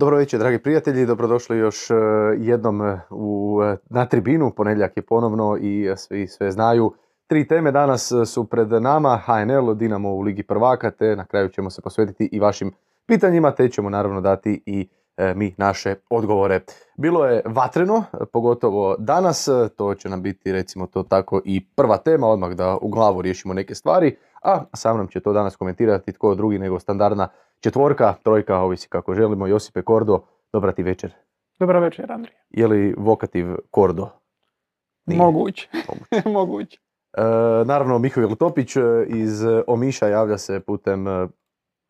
Dobro večer, dragi prijatelji, dobrodošli još e, jednom e, u, e, na tribinu, ponedjeljak je ponovno i svi sve znaju. Tri teme danas su pred nama, HNL, Dinamo u Ligi prvaka, te na kraju ćemo se posvetiti i vašim pitanjima, te ćemo naravno dati i mi naše odgovore. Bilo je vatreno, pogotovo danas, to će nam biti recimo to tako i prva tema, odmah da u glavu riješimo neke stvari, a sa mnom će to danas komentirati tko drugi nego standardna četvorka, trojka, ovisi kako želimo. Josipe Kordo, dobra ti večer. Dobra večer, Andrija. Je li vokativ Kordo? Moguće. Moguće. E, naravno, Mihovil Topić e, iz Omiša javlja se putem e,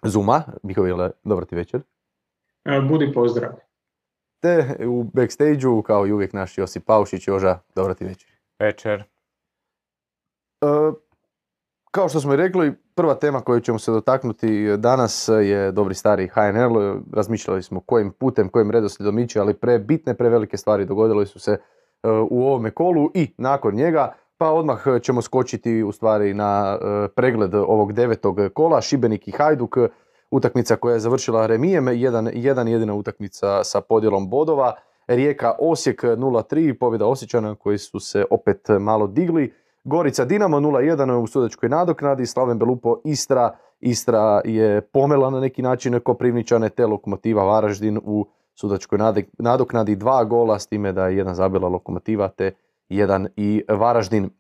Zuma. Mihovile, dobra ti večer. Budi pozdrav. Te u backstage kao i uvijek naš Josip Paušić. Joža, dobra ti večer. Večer. Kao što smo i rekli, prva tema koju ćemo se dotaknuti danas je dobri stari HNL. Razmišljali smo kojim putem, kojim redoslijedom ići, ali pre bitne, prevelike stvari dogodile su se e, u ovome kolu i nakon njega. Pa odmah ćemo skočiti u stvari na e, pregled ovog devetog kola. Šibenik i Hajduk, utakmica koja je završila remijem, jedan, jedan jedina utakmica sa podjelom bodova. Rijeka Osijek 0-3, pobjeda Osjećana koji su se opet malo digli. Gorica Dinamo 0-1 u sudačkoj nadoknadi, Slaven Belupo Istra, Istra je pomela na neki način Koprivničane te Lokomotiva Varaždin u sudačkoj nadoknadi. Dva gola s time da je jedan zabila Lokomotiva te jedan i Varaždin.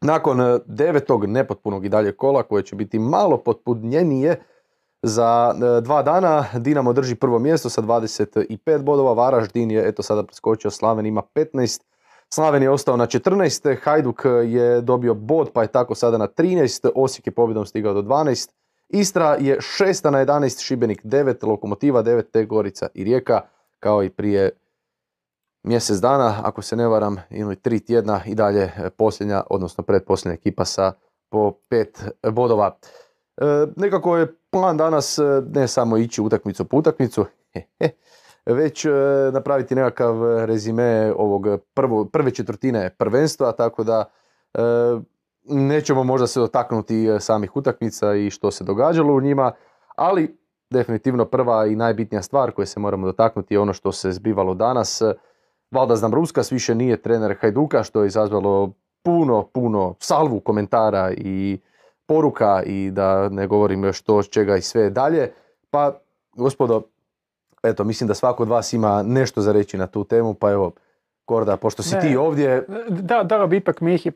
Nakon devetog nepotpunog i dalje kola koje će biti malo potpunjenije za e, dva dana Dinamo drži prvo mjesto sa 25 bodova, Varaždin je eto sada preskočio Slaven ima 15 Slaven je ostao na 14. Hajduk je dobio bod pa je tako sada na 13. Osijek je pobjedom stigao do 12. Istra je 6. na 11. Šibenik 9. Lokomotiva 9. Te Gorica i Rijeka kao i prije mjesec dana, ako se ne varam, ili tri tjedna i dalje posljednja, odnosno predposljednja ekipa sa po pet bodova. E, nekako je plan danas ne samo ići utakmicu po utakmicu, već e, napraviti nekakav rezime ovog prvo, prve četvrtine prvenstva, tako da e, nećemo možda se dotaknuti e, samih utakmica i što se događalo u njima, ali definitivno prva i najbitnija stvar koju se moramo dotaknuti je ono što se zbivalo danas. Valda Znambruskas više nije trener Hajduka, što je izazvalo puno, puno salvu komentara i poruka i da ne govorim još to čega i sve dalje. Pa, gospodo, eto, mislim da svako od vas ima nešto za reći na tu temu, pa evo, Korda, pošto si ti ovdje... Da, da bi ipak Mihi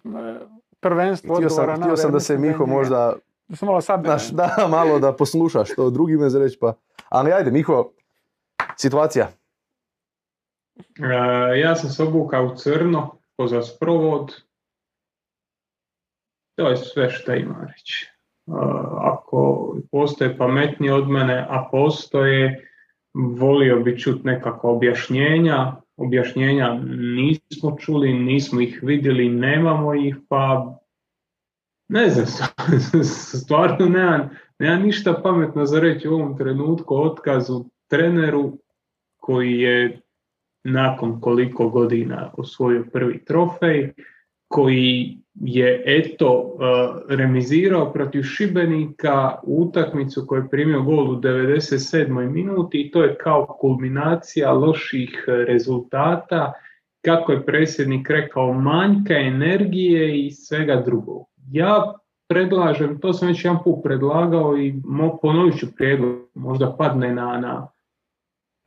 prvenstvo htio sam, Htio sam da se Miho možda... Da se malo Naš, da, malo da poslušaš što drugime za reći, pa... Ali ajde, Miho, situacija. E, ja sam se obukao u crno, poza sprovod. To je sve što ima reći. E, ako postoje pametniji od mene, a postoje, volio bi čuti nekakva objašnjenja, objašnjenja nismo čuli, nismo ih vidjeli, nemamo ih, pa ne znam, stvarno nemam, nemam ništa pametno za reći u ovom trenutku otkazu treneru koji je nakon koliko godina osvojio prvi trofej, koji je eto uh, remizirao protiv Šibenika utakmicu koju je primio gol u 97. minuti i to je kao kulminacija loših rezultata, kako je predsjednik rekao, manjka energije i svega drugog. Ja predlažem, to sam već jedan put predlagao i ponovit ću prijedlog, možda padne na, na,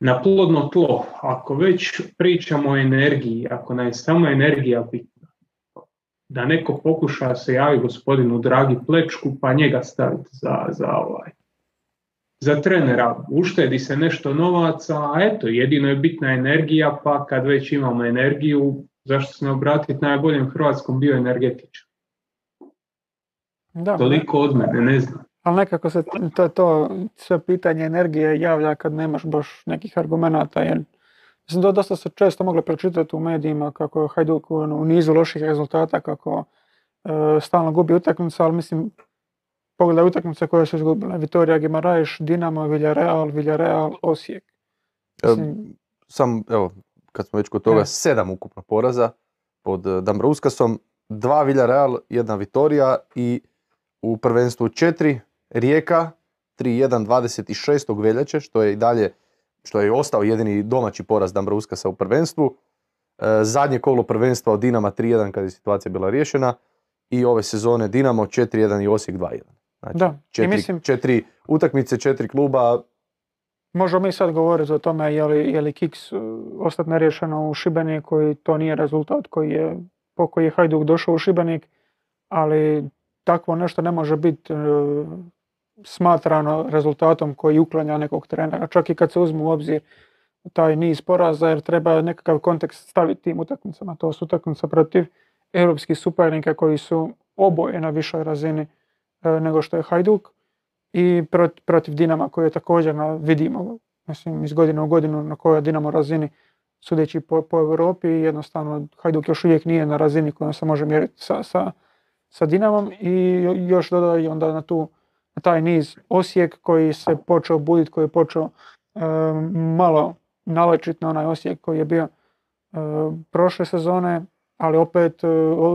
na plodno tlo. Ako već pričamo o energiji, ako nam je samo energija bitna, da neko pokuša se javi gospodinu Dragi Plečku pa njega staviti za, za ovaj za trenera, uštedi se nešto novaca, a eto, jedino je bitna energija, pa kad već imamo energiju, zašto se ne obratiti najboljem hrvatskom bioenergetiču? Da, Toliko od mene, ne znam. Ali nekako se to, to sve pitanje energije javlja kad nemaš baš nekih argumenata, jer Mislim da dosta se često moglo pročitati u medijima kako je Hajduk u nizu loših rezultata, kako e, stalno gubi utakmicu, ali mislim, pogledaj utakmice koje su izgubile. Vitorija Gimarajš, Dinamo, Villarreal, Villarreal, Osijek. Mislim, sam, evo, kad smo već kod toga, sedam ukupno poraza pod e, Dambrauskasom, dva Villarreal, jedna Vitorija i u prvenstvu četiri Rijeka, 3-1 26. veljače, što je i dalje što je ostao jedini domaći poraz Dambruskasa u prvenstvu. E, zadnje kolo prvenstva od Dinama 3-1 kad je situacija bila riješena i ove sezone Dinamo 4-1 i Osijek 2-1. Znači, Da, i četiri, mislim- četiri utakmice, četiri kluba, Možemo mi sad govoriti o tome je li, je li Kiks uh, ostati neriješeno u Šibeniku i to nije rezultat koji je, po koji je Hajduk došao u Šibenik, ali takvo nešto ne može biti uh, smatrano rezultatom koji uklanja nekog trenera, čak i kad se uzmu u obzir taj niz poraza, jer treba nekakav kontekst staviti tim utakmicama. To su utakmice protiv europskih suparnika koji su oboje na višoj razini uh, nego što je Hajduk i prot- protiv Dinama koji je također na, vidimo mislim, iz godine u godinu na kojoj Dinamo razini sudeći po, po Europi jednostavno Hajduk još uvijek nije na razini kojom se može mjeriti sa, sa, sa Dinamom i jo- još dodaj onda na, tu, taj niz Osijek koji se počeo buditi, koji je počeo e, malo nalečiti na onaj Osijek koji je bio e, prošle sezone, ali opet e,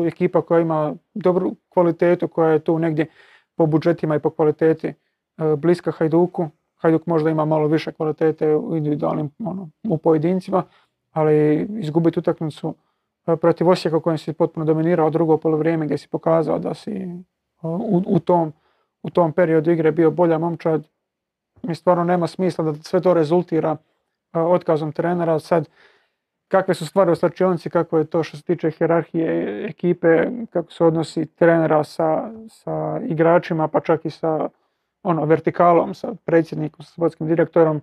ekipa koja ima dobru kvalitetu, koja je tu negdje po budžetima i po kvaliteti e, bliska Hajduku. Hajduk možda ima malo više kvalitete u individualnim, ono, u pojedincima, ali izgubiti utakmicu e, protiv Osijeka kojem si potpuno dominirao drugo polovrijeme gdje si pokazao da si e, u, u tom, u tom periodu igre bio bolja momčad, mi stvarno nema smisla da sve to rezultira e, otkazom trenera. Sad, kakve su stvari u slačionici, kako je to što se tiče hjerarhije ekipe, kako se odnosi trenera sa, sa igračima, pa čak i sa ono, vertikalom, sa predsjednikom, sa sportskim direktorom,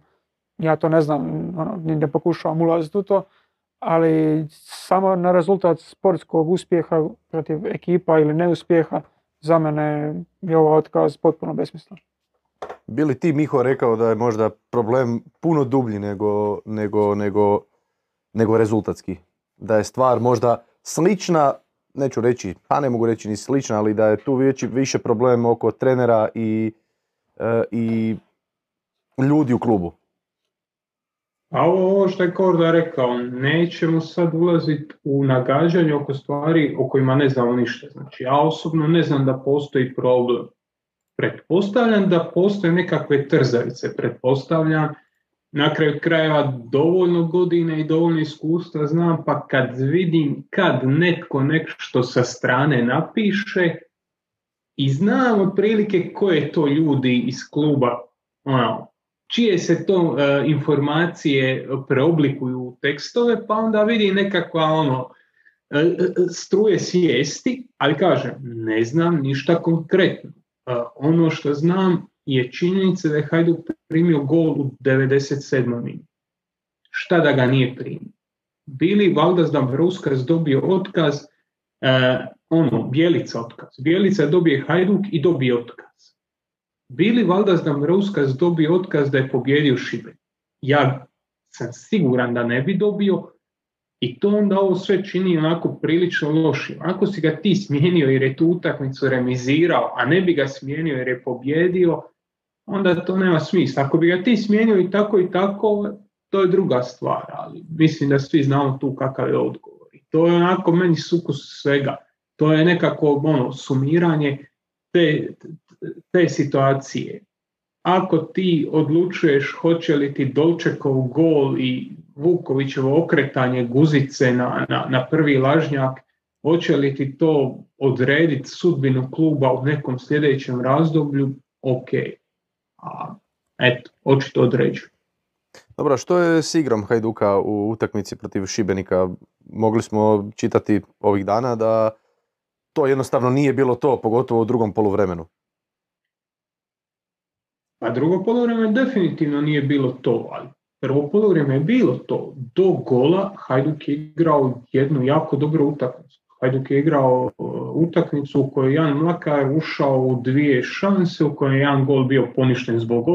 ja to ne znam, ono, ne pokušavam ulaziti u to, ali samo na rezultat sportskog uspjeha protiv ekipa ili neuspjeha, za mene je ovaj otkaz potpuno besmislen. Bili ti Miho rekao da je možda problem puno dublji nego, nego, nego, nego rezultatski? Da je stvar možda slična, neću reći, pa ne mogu reći ni slična, ali da je tu veći, više problem oko trenera i, e, i ljudi u klubu. A ovo, što je Korda rekao, nećemo sad ulaziti u nagađanje oko stvari o kojima ne znamo ništa. Znači, ja osobno ne znam da postoji problem. Pretpostavljam da postoje nekakve trzavice, pretpostavljam na kraju krajeva dovoljno godine i dovoljno iskustva znam, pa kad vidim kad netko nešto sa strane napiše i znam otprilike koje to ljudi iz kluba ono, čije se to e, informacije preoblikuju u tekstove, pa onda vidi nekakva ono e, e, struje svijesti, ali kažem, ne znam ništa konkretno. E, ono što znam je činjenica da je Hajduk primio gol u 97. minutu. Šta da ga nije primio? Bili Valdas Dambruskas dobio otkaz, e, ono, Bjelica otkaz. Bjelica dobije Hajduk i dobije otkaz. Bili Valdas Dambrauskas dobio otkaz da je pobjedio Šibenik. Ja sam siguran da ne bi dobio i to onda ovo sve čini onako prilično lošim. Ako si ga ti smijenio jer je tu utakmicu remizirao, a ne bi ga smijenio jer je pobjedio, onda to nema smisla. Ako bi ga ti smijenio i tako i tako, to je druga stvar, ali mislim da svi znamo tu kakav je odgovor. I to je onako meni sukus svega. To je nekako ono, sumiranje te, te situacije. Ako ti odlučuješ hoće li ti Dolčekov gol i Vukovićevo okretanje guzice na, na, na prvi lažnjak, hoće li ti to odrediti sudbinu kluba u nekom sljedećem razdoblju, ok. A, eto, očito određuje. Dobro, što je s igrom Hajduka u utakmici protiv Šibenika? Mogli smo čitati ovih dana da to jednostavno nije bilo to, pogotovo u drugom poluvremenu. A drugo polovreme definitivno nije bilo to, ali prvo polovreme je bilo to. Do gola Hajduk je igrao jednu jako dobru utakmicu. Hajduk je igrao uh, utakmicu u kojoj Jan Mlakar ušao u dvije šanse, u kojoj je jedan gol bio poništen zbog,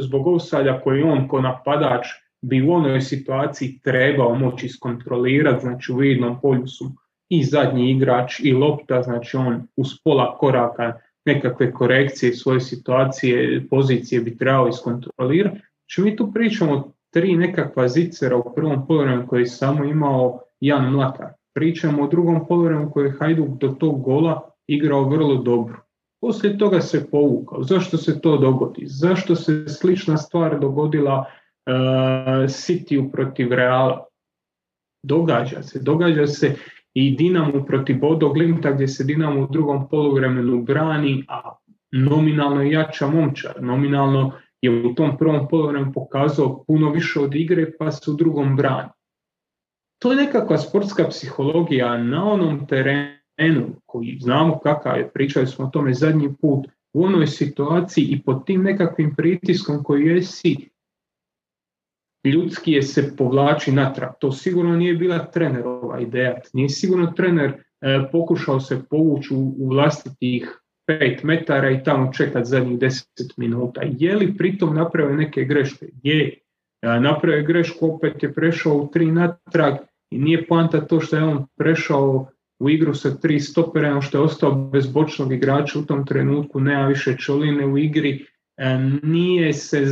zbog offside koji on ko napadač bi u onoj situaciji trebao moći iskontrolirati, znači u vidnom polju su i zadnji igrač i lopta, znači on uz pola koraka nekakve korekcije svoje situacije, pozicije bi trebao iskontrolirati. Znači mi tu pričamo tri nekakva zicera u prvom polovremenu koji je samo imao Jan Mlakar. Pričamo o drugom polovremenu koji je Hajduk do tog gola igrao vrlo dobro. Poslije toga se povukao. Zašto se to dogodi? Zašto se slična stvar dogodila Cityu protiv Reala. Događa se, događa se i Dinamo protiv Bodo Glimta gdje se Dinamo u drugom poluvremenu brani, a nominalno jača momčar, nominalno je u tom prvom poluvremenu pokazao puno više od igre pa se u drugom brani. To je nekakva sportska psihologija na onom terenu koji znamo kakav je, pričali smo o tome zadnji put, u onoj situaciji i pod tim nekakvim pritiskom koji jesi, ljudski je se povlači natrag. To sigurno nije bila trenerova ideja. Nije sigurno trener e, pokušao se povući u, vlastitih 5 metara i tamo čekati zadnjih 10 minuta. Je li pritom napravio neke greške? Je. E, napravio grešku, opet je prešao u tri natrag i nije poanta to što je on prešao u igru sa tri stopera, što je ostao bez bočnog igrača u tom trenutku, nema više čoline u igri, nije se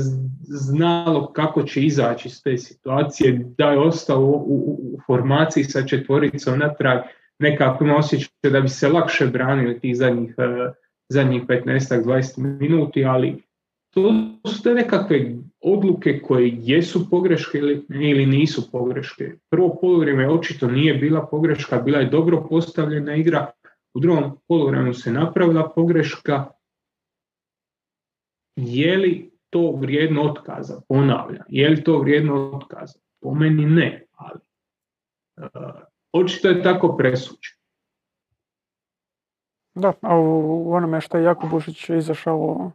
znalo kako će izaći iz te situacije, da je ostao u, u, formaciji sa četvoricom natrag, nekako ima osjećaj da bi se lakše branili tih zadnjih, e, zadnjih 15-20 minuti, ali to su te nekakve odluke koje jesu pogreške ili, nisu pogreške. Prvo polovreme očito nije bila pogreška, bila je dobro postavljena igra, u drugom polovremenu se napravila pogreška. Je li to vrijedno otkaza? Ponavljam, je li to vrijedno otkaza? Po meni ne, ali uh, očito je tako presuđeno. Da, a u onome što je Jakubušić izašao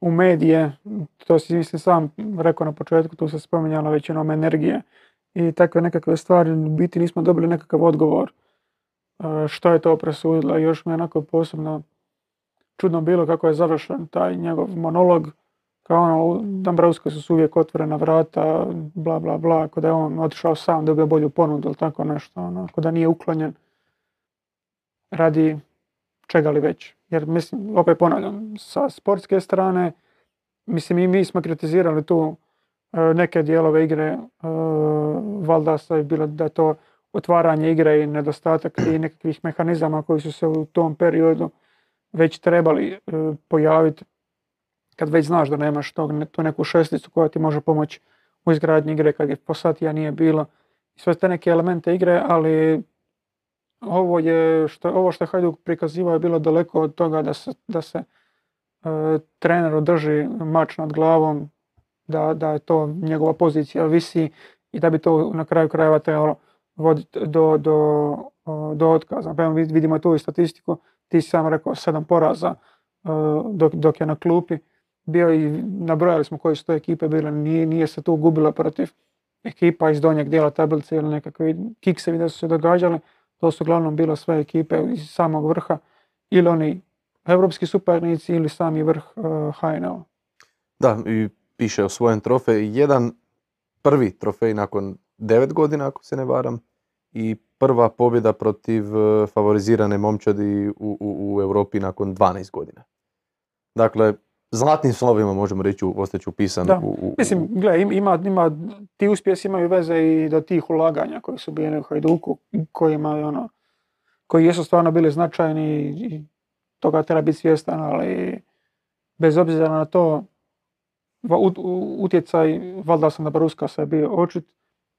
u medije, to si mislim sam rekao na početku, tu se spominjala većinom energije i takve nekakve stvari, u biti nismo dobili nekakav odgovor e, što je to presudilo. Još mi je onako posebno čudno bilo kako je završen taj njegov monolog, kao ono, Dambrauska su uvijek otvorena vrata, bla bla bla, ako da je on otišao sam, dobio bolju ponudu ili tako nešto, ono, ako da nije uklonjen radi čega li već. Jer mislim, opet ponavljam, sa sportske strane, mislim i mi smo kritizirali tu e, neke dijelove igre uh, je bilo da je to otvaranje igre i nedostatak i nekakvih mehanizama koji su se u tom periodu već trebali e, pojaviti kad već znaš da nemaš tog, tu neku šesticu koja ti može pomoći u izgradnji igre kad je posatija nije bilo. Sve te neke elemente igre, ali ovo je što, ovo što Hajduk prikazivao je bilo daleko od toga da se, da se e, trener održi mač nad glavom, da, da je to njegova pozicija visi i da bi to na kraju krajeva trebalo voditi do, do, do otkaza. Pa vidimo tu i statistiku, ti si sam rekao sedam poraza e, dok, dok je na klupi bio i nabrojali smo koje su to ekipe bile, nije, nije se tu gubila protiv ekipa iz donjeg dijela tablice ili nekakve kiksevi da su se događali, to su uglavnom bile sve ekipe iz samog vrha ili oni evropski suparnici ili sami vrh uh. Da, i piše o svojem trofeju. Jedan prvi trofej nakon devet godina, ako se ne varam, i prva pobjeda protiv uh, favorizirane momčadi u, u, u Europi nakon 12 godina. Dakle, zlatnim slovima možemo reći ostati upisan. Da. U, Mislim, gle, ima, ima, ti uspjesi imaju veze i do tih ulaganja koji su bili u Hajduku, kojima ono, koji jesu stvarno bili značajni i toga treba biti svjestan, ali bez obzira na to, utjecaj Valdasa Baruska se bio očit,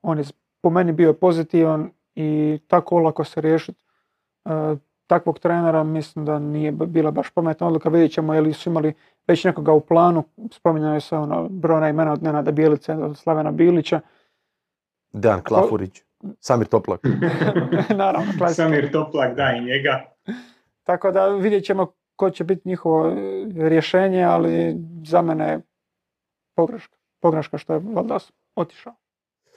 on je po meni bio pozitivan i tako olako se riješiti e, takvog trenera mislim da nije bila baš pametna odluka. Vidjet ćemo je li su imali već nekoga u planu. Spominjaju se ono, brojna imena od Nenada Bijelice, od Slavena Bilića. Dan Klafurić, Samir Toplak. Naravno, Samir Toplak, da i njega. Tako da vidjet ćemo ko će biti njihovo e, rješenje, ali za mene je pogreška. Pogreška što je Valdas otišao.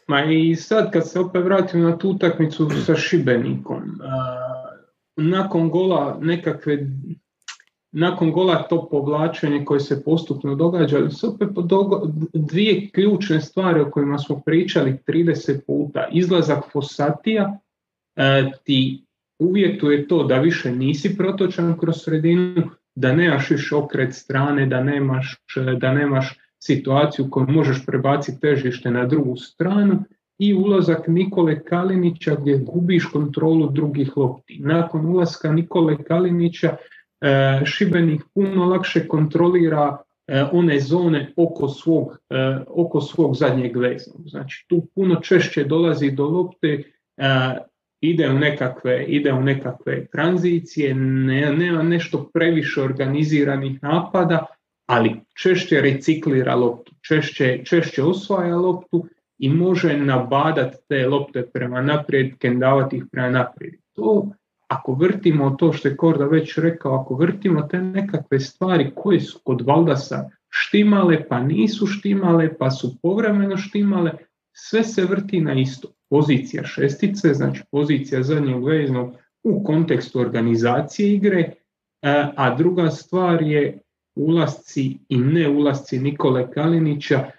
Ma i sad kad se opet vratim na tu utakmicu sa Šibenikom, nakon gola nekakve nakon gola to povlačenje koje se postupno događa, su opet dvije ključne stvari o kojima smo pričali 30 puta. Izlazak Fosatija e, ti uvjetuje to da više nisi protočan kroz sredinu, da nemaš više okret strane, da nemaš, da nemaš situaciju koju možeš prebaciti težište na drugu stranu i ulazak Nikole Kalinića gdje gubiš kontrolu drugih lopti. Nakon ulaska Nikole Kalinića e, Šibenik puno lakše kontrolira one zone oko svog, oko svog zadnjeg veznog. Znači tu puno češće dolazi do lopte, ide u nekakve, ide u nekakve tranzicije, nema nešto previše organiziranih napada, ali češće reciklira loptu, češće, češće osvaja loptu i može nabadati te lopte prema naprijed, kendavati ih prema naprijed. To, ako vrtimo to što je Korda već rekao, ako vrtimo te nekakve stvari koje su kod Valdasa štimale, pa nisu štimale, pa su povremeno štimale, sve se vrti na isto. Pozicija šestice, znači pozicija zadnjeg veznog u kontekstu organizacije igre, a druga stvar je ulasci i ne ulasci Nikole Kalinića,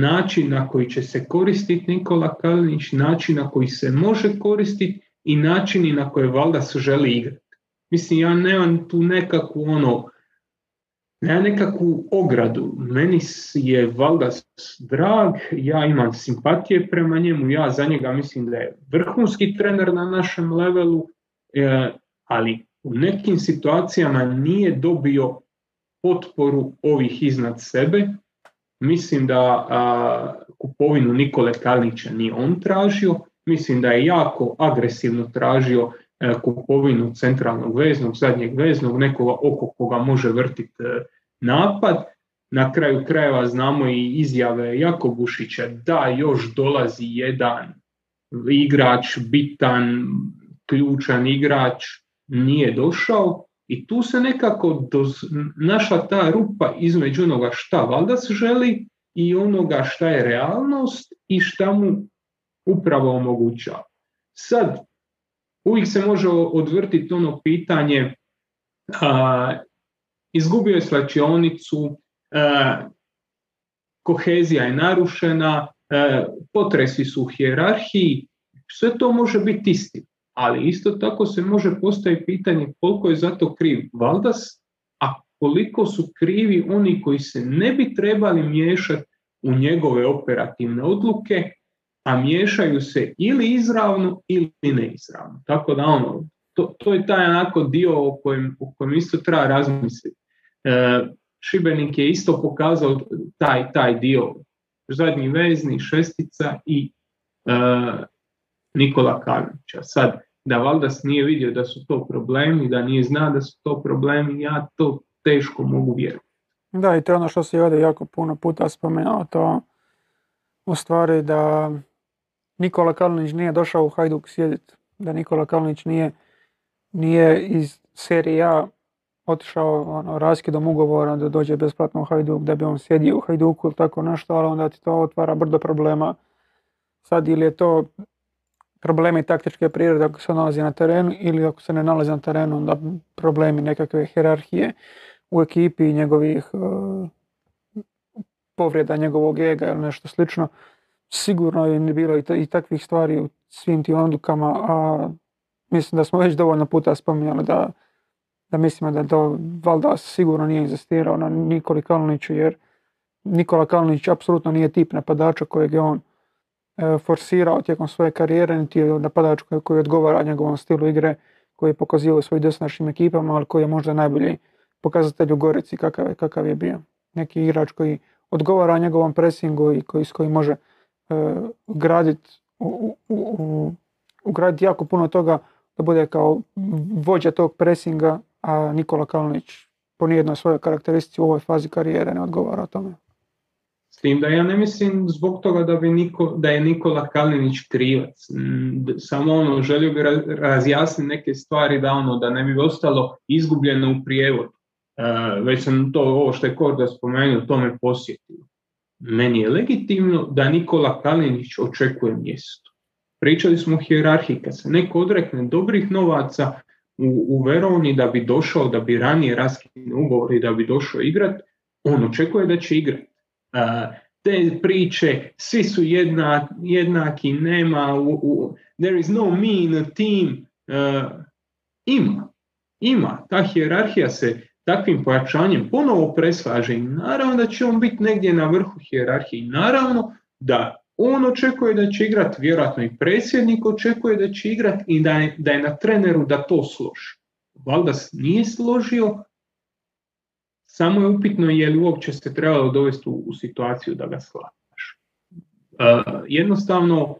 način na koji će se koristiti Nikola Kalinić, način na koji se može koristiti i načini na koje Valdas želi igrati. Mislim, ja nemam tu nekakvu ono, nemam nekakvu ogradu. Meni je Valdas drag, ja imam simpatije prema njemu, ja za njega mislim da je vrhunski trener na našem levelu, e, ali u nekim situacijama nije dobio potporu ovih iznad sebe. Mislim da a, kupovinu Nikole Kalnića nije on tražio, mislim da je jako agresivno tražio e, kupovinu centralnog veznog, zadnjeg veznog, nekoga oko koga može vrtiti e, napad. Na kraju krajeva znamo i izjave Jakobušića da još dolazi jedan igrač, bitan, ključan igrač, nije došao i tu se nekako našla ta rupa između onoga šta Valdas želi i onoga šta je realnost i šta mu upravo omogućava. Sad, uvijek se može odvrtiti ono pitanje a, izgubio je slačionicu, kohezija je narušena, potresi su u hijerarhiji, sve to može biti istina ali isto tako se može postaviti pitanje koliko je zato kriv Valdas, a koliko su krivi oni koji se ne bi trebali miješati u njegove operativne odluke, a miješaju se ili izravno ili neizravno. Tako da ono, to, to je taj onako dio o kojem, o kojem isto treba razmisliti. E, Šibenik je isto pokazao taj, taj dio zadnji vezni, šestica i e, Nikola Karnića. Sad, da Valdas nije vidio da su to problemi, da nije zna da su to problemi, ja to teško mogu vjerovati. Da, i to je ono što se ovdje jako puno puta spomenuo, to u stvari da Nikola Kalinić nije došao u Hajduk sjediti, da Nikola Kalinić nije, nije iz serije A otišao ono, raskidom ugovora da dođe besplatno u Hajduk, da bi on sjedio u Hajduku ili tako nešto, ali onda ti to otvara brdo problema. Sad ili je to problemi taktičke prirode ako se nalazi na terenu ili ako se ne nalazi na terenu onda problemi nekakve hierarhije u ekipi i njegovih uh, povreda njegovog ega ili nešto slično. Sigurno je bilo i, takvih stvari u svim tim odlukama, a mislim da smo već dovoljno puta spominjali da, da mislimo da to Valdas sigurno nije inzistirao na Nikoli Kalniću jer Nikola Kalnić apsolutno nije tip napadača kojeg je on E, forsirao tijekom svoje karijere, niti je napadač koji odgovara njegovom stilu igre, koji je pokazivao svojim dosadašnjim ekipama, ali koji je možda najbolji pokazatelj u Gorici kakav je, kakav je bio. Neki igrač koji odgovara njegovom presingu i koji, s kojim može uh, graditi ugraditi jako puno toga da bude kao vođa tog presinga, a Nikola Kalnić po nijednoj svojoj karakteristici u ovoj fazi karijere ne odgovara tome. S tim da ja ne mislim zbog toga da, bi Niko, da je Nikola Kalinić krivac. Mm, samo ono, želio bi razjasniti neke stvari da ono, da ne bi ostalo izgubljeno u prijevodu. E, već sam to, ovo što je Korda spomenuo, to me posjetio. Meni je legitimno da Nikola Kalinić očekuje mjesto. Pričali smo o hijerarhiji, kad se neko odrekne dobrih novaca u, u Veroni da bi došao, da bi ranije raskinuo ugovor i da bi došao igrat, on očekuje da će igrati te priče, svi su jednaki, nema, there is no me in a team, ima, ima, ta hijerarhija se takvim pojačanjem ponovo preslaže i naravno da će on biti negdje na vrhu hijerarhije naravno da on očekuje da će igrati, vjerojatno i predsjednik očekuje da će igrati i da je, da je na treneru da to složi. Valdas nije složio, Samo je upitno je li uopće se trebalo dovesti u, situaciju da ga slažeš. E, jednostavno,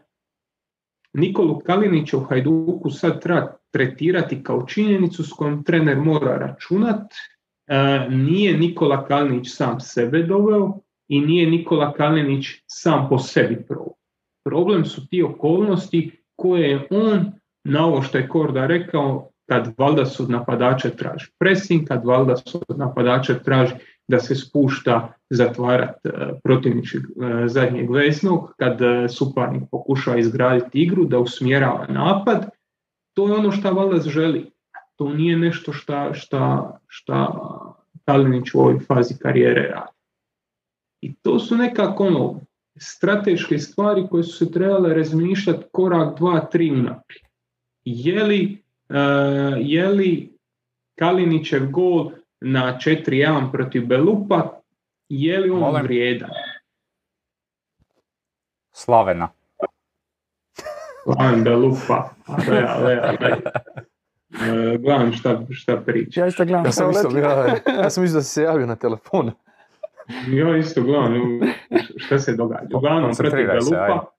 Nikolu Kalinića u Hajduku sad treba tretirati kao činjenicu s kojom trener mora računat. E, nije Nikola Kalinić sam sebe doveo i nije Nikola Kalinić sam po sebi problem. Problem su ti okolnosti koje je on, na ovo što je Korda rekao, kad valjda su napadače traži pressing, kad valjda su napadače traži da se spušta zatvarat e, protivničkog e, zadnjeg vesnog, kad e, suparnik pokušava izgraditi igru, da usmjerava napad, to je ono što valjda želi. To nije nešto šta, šta, šta Kalinić u ovoj fazi karijere radi. I to su nekako ono, strateške stvari koje su se trebale razmišljati korak, dva, tri unaprijed. Je li, je li Kalinićev gol na 4-1 protiv Belupa, je li on Molim. vrijedan? Slavena. Slaven Belupa. Ale, ale, ale. Uh, gledam šta, šta priča. Ja isto gledam. Ja sam, isto, ja, ja sam da si se javio na telefon. Ja isto gledam šta se događa. Uglavnom protiv Belupa.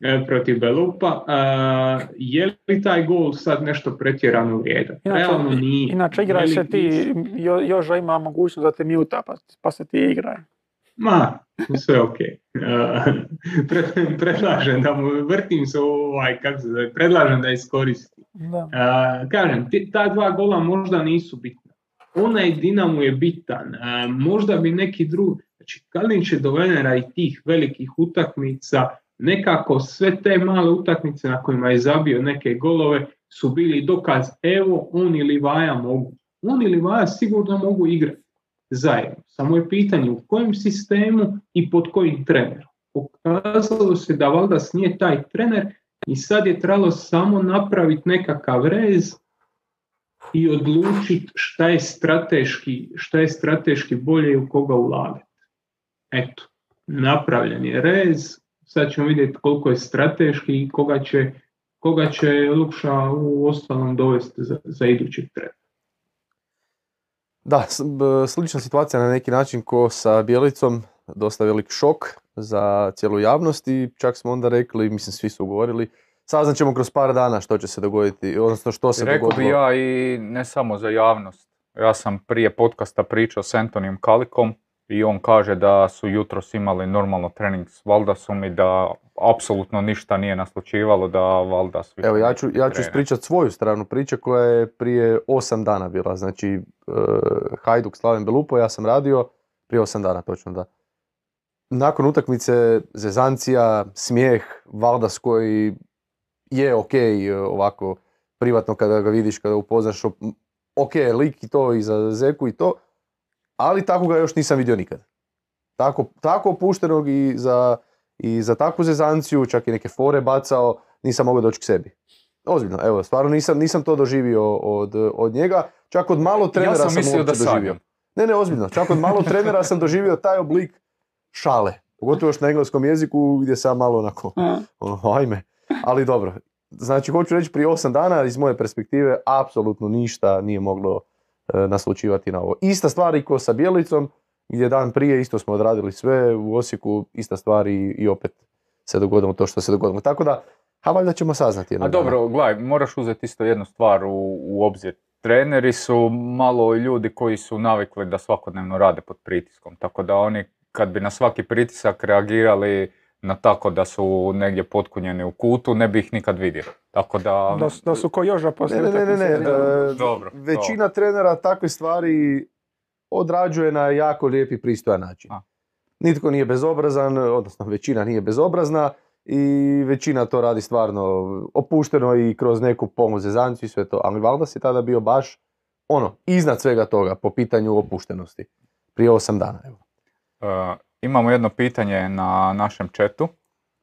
E, protiv Belupa. je li taj gol sad nešto pretjerano vrijedan? Inače, Realno nije. Inače igraj se ti, Joža ima mogućnost da te mjuta pa, pa se ti igraj. Ma, sve ok. predlažem da mu vrtim se ovaj, kako se zove, predlažem da iskoristi. Da. kažem, ta dva gola možda nisu bitna. Onaj Dinamo je bitan. možda bi neki drugi, znači Kalinić je dovedena i tih velikih utakmica, nekako sve te male utakmice na kojima je zabio neke golove su bili dokaz evo on ili Vaja mogu. On ili Vaja sigurno mogu igrati zajedno. Samo je pitanje u kojem sistemu i pod kojim trenerom. Pokazalo se da Valdas nije taj trener i sad je trebalo samo napraviti nekakav rez i odlučiti šta je strateški, šta je strateški bolje i u koga ulagati. Eto, napravljen je rez, sad ćemo vidjeti koliko je strateški i koga će, koga će Lukša u ostalom dovesti za, za idući tren. Da, slična situacija na neki način ko sa Bjelicom, dosta velik šok za cijelu javnost i čak smo onda rekli, mislim svi su govorili, saznat ćemo kroz par dana što će se dogoditi, odnosno što se Rekao dogodilo. Rekao bi ja i ne samo za javnost. Ja sam prije podcasta pričao s Antonijom Kalikom i on kaže da su jutros imali normalno trening s Valdasom i da apsolutno ništa nije naslučivalo da Valdas... Evo ja ću, ja ću ispričati svoju stranu priče koja je prije osam dana bila. Znači uh, Hajduk Slaven Belupo ja sam radio prije osam dana točno da. Nakon utakmice Zezancija, smijeh, Valdas koji je ok ovako privatno kada ga vidiš, kada upoznaš ok lik i to i za Zeku i to, ali tako ga još nisam vidio nikad. Tako, tako opuštenog i za, i za takvu zezanciju, čak i neke fore bacao, nisam mogao doći k sebi. Ozbiljno, evo, stvarno nisam, nisam to doživio od, od njega, čak od malo trenera ja sam, sam mislio da doživio. Ne, ne, ozbiljno, čak od malo trenera sam doživio taj oblik šale. Pogotovo još na engleskom jeziku gdje sam malo onako, ono, ajme. Ali dobro, znači hoću reći prije osam dana iz moje perspektive apsolutno ništa nije moglo naslučivati na ovo. Ista stvar i ko sa Bjelicom, gdje dan prije isto smo odradili sve, u Osijeku ista stvar i, opet se dogodilo to što se dogodilo. Tako da, a valjda ćemo saznati. A dobro, gledaj, moraš uzeti isto jednu stvar u, u obzir. Treneri su malo ljudi koji su navikli da svakodnevno rade pod pritiskom, tako da oni kad bi na svaki pritisak reagirali na tako da su negdje potkunjeni u kutu, ne bi ih nikad vidio. Tako da... Da, da su ko Joža poslije Ne, ne, ne, ne. E, dobro, većina trenera takve stvari odrađuje na jako lijep i pristojan način. A. Nitko nije bezobrazan, odnosno većina nije bezobrazna i većina to radi stvarno opušteno i kroz neku pomoć zezancu i sve to. Ali Valdas je tada bio baš ono, iznad svega toga po pitanju opuštenosti. Prije osam dana. Evo. Uh, Imamo jedno pitanje na našem četu.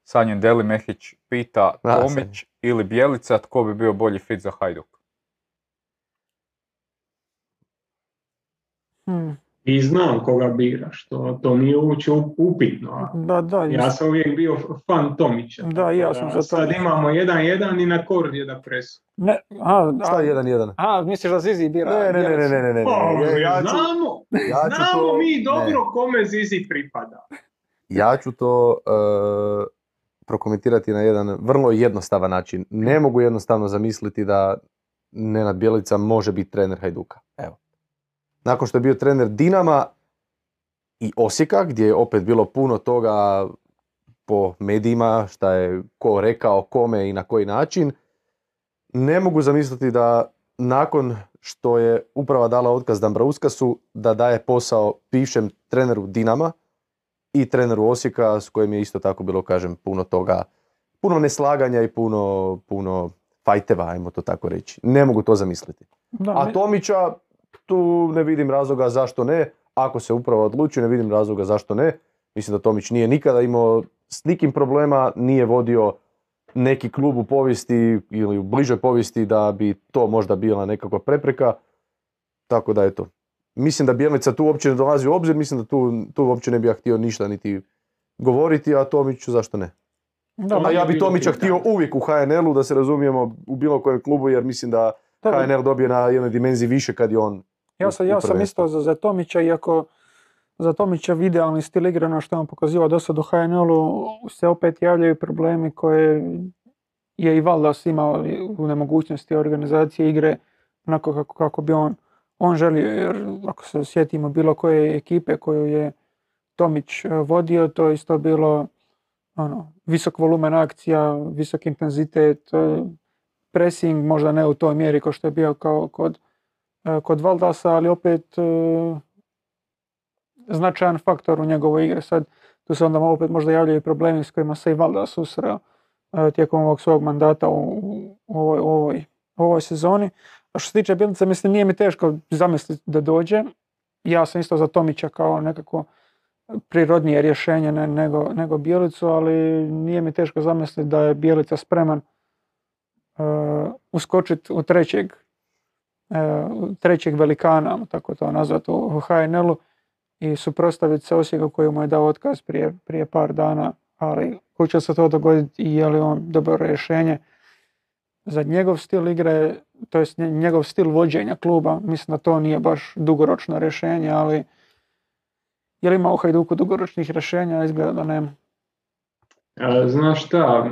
Sanjen Deli Mehić pita Tomić ili Bjelica, tko bi bio bolji fit za Hajduk? Hmm. I znam koga biraš, to, to nije uopće upitno. a Da, da, Ja sam uvijek bio fan Tomića. Da, ja sam za Sad imamo 1-1 i na kord je da presu. ne, a, Šta a, je jedan jedan? a, misliš da Zizi bira? Ne, ne, ne, ne, ne, ne, ne, Pa, ne. Ja, ja ću, znamo, ja ću znamo to, mi ne. dobro kome Zizi pripada. Ja ću to e, prokomentirati na jedan vrlo jednostavan način. Ne mogu jednostavno zamisliti da Nenad Bjelica može biti trener Hajduka. Evo. Nakon što je bio trener Dinama i Osijeka, gdje je opet bilo puno toga po medijima, šta je ko rekao, kome i na koji način, ne mogu zamisliti da nakon što je uprava dala otkaz Dambrauskasu, da daje posao bivšem treneru Dinama, i treneru Osijeka s kojim je isto tako bilo, kažem, puno toga, puno neslaganja i puno, puno fajteva, ajmo to tako reći. Ne mogu to zamisliti. Da, A mi- Tomića, tu ne vidim razloga zašto ne. Ako se upravo odluči, ne vidim razloga zašto ne. Mislim da Tomić nije nikada imao s nikim problema, nije vodio neki klub u povijesti ili u bližoj povijesti da bi to možda bila nekakva prepreka. Tako da eto. Mislim da Bjelica tu uopće ne dolazi u obzir, mislim da tu, tu uopće ne bi ja htio ništa niti govoriti, a Tomiću zašto ne? da, A ja bi Tomića htio uvijek u HNL-u, da se razumijemo u bilo kojem klubu, jer mislim da. HNL dobije na jednoj dimenziji više kad je on Ja sam, ja sam isto za, za Tomića, iako za Tomića idealni stil igre, ono što je on pokazivao do sad u HNL-u, se opet javljaju problemi koje je i Valdas imao u nemogućnosti organizacije igre onako kako, kako bi on, on želio. Jer ako se sjetimo bilo koje ekipe koju je Tomić e, vodio, to je isto bilo ono, visok volumen akcija, visok intenzitet, e, pressing, možda ne u toj mjeri kao što je bio kao kod e, kod Valdasa, ali opet e, značajan faktor u njegovoj igri. Sad tu se onda opet možda javljaju problemi s kojima se i Valdas susreo e, tijekom ovog svog mandata u, u ovoj, u ovoj, u ovoj sezoni. A što se tiče Bjelice, mislim nije mi teško zamisliti da dođe. Ja sam isto za Tomića kao nekako prirodnije rješenje ne- nego, nego Bjelicu, ali nije mi teško zamisliti da je Bjelica spreman uskočiti u trećeg e, trećeg velikana, tako to nazvati, u HNL-u i suprotstaviti se Osijeku koji mu je dao otkaz prije, prije par dana, ali će se to dogoditi i je li on dobro rješenje za njegov stil igre, to jest nje- njegov stil vođenja kluba, mislim da to nije baš dugoročno rješenje, ali je li ima u Hajduku dugoročnih rješenja, izgleda da nema. Znaš šta,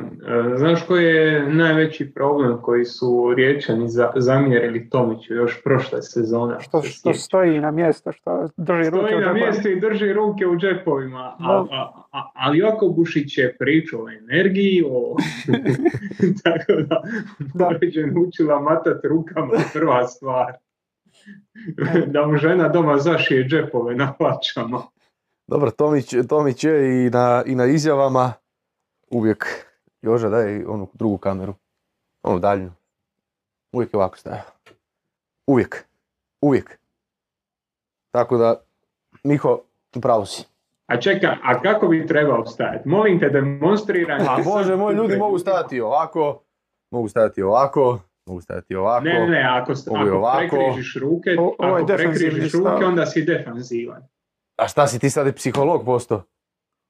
znaš koji je najveći problem koji su riječani za, zamjerili Tomiću još prošle sezone? ako Što, što stoji na mjesto, što drži ruke Stoji u na džepovima. mjestu i drži ruke u džepovima, a, a, a, ali Joko Bušić je pričao o energiji, o... tako da, Da. Učila matat rukama prva stvar. da mu žena doma zašije džepove na plaćama. Dobro, Tomić, Tomić je i na, i na izjavama uvijek, Joža daj onu drugu kameru, onu daljnju. Uvijek je ovako stajao. Uvijek. Uvijek. Tako da, Miho, upravo si. A čeka, a kako bi trebao stajati? Molim te, demonstriraj. A bože moj, ljudi mogu stajati ovako, mogu stajati ovako, mogu stajati ovako. Ne, ne, ako, st- Ovo je ako ovako. prekrižiš ruke, O- ovo je ako prekrižiš ruke, onda si defanzivan. A šta si ti sad psiholog posto?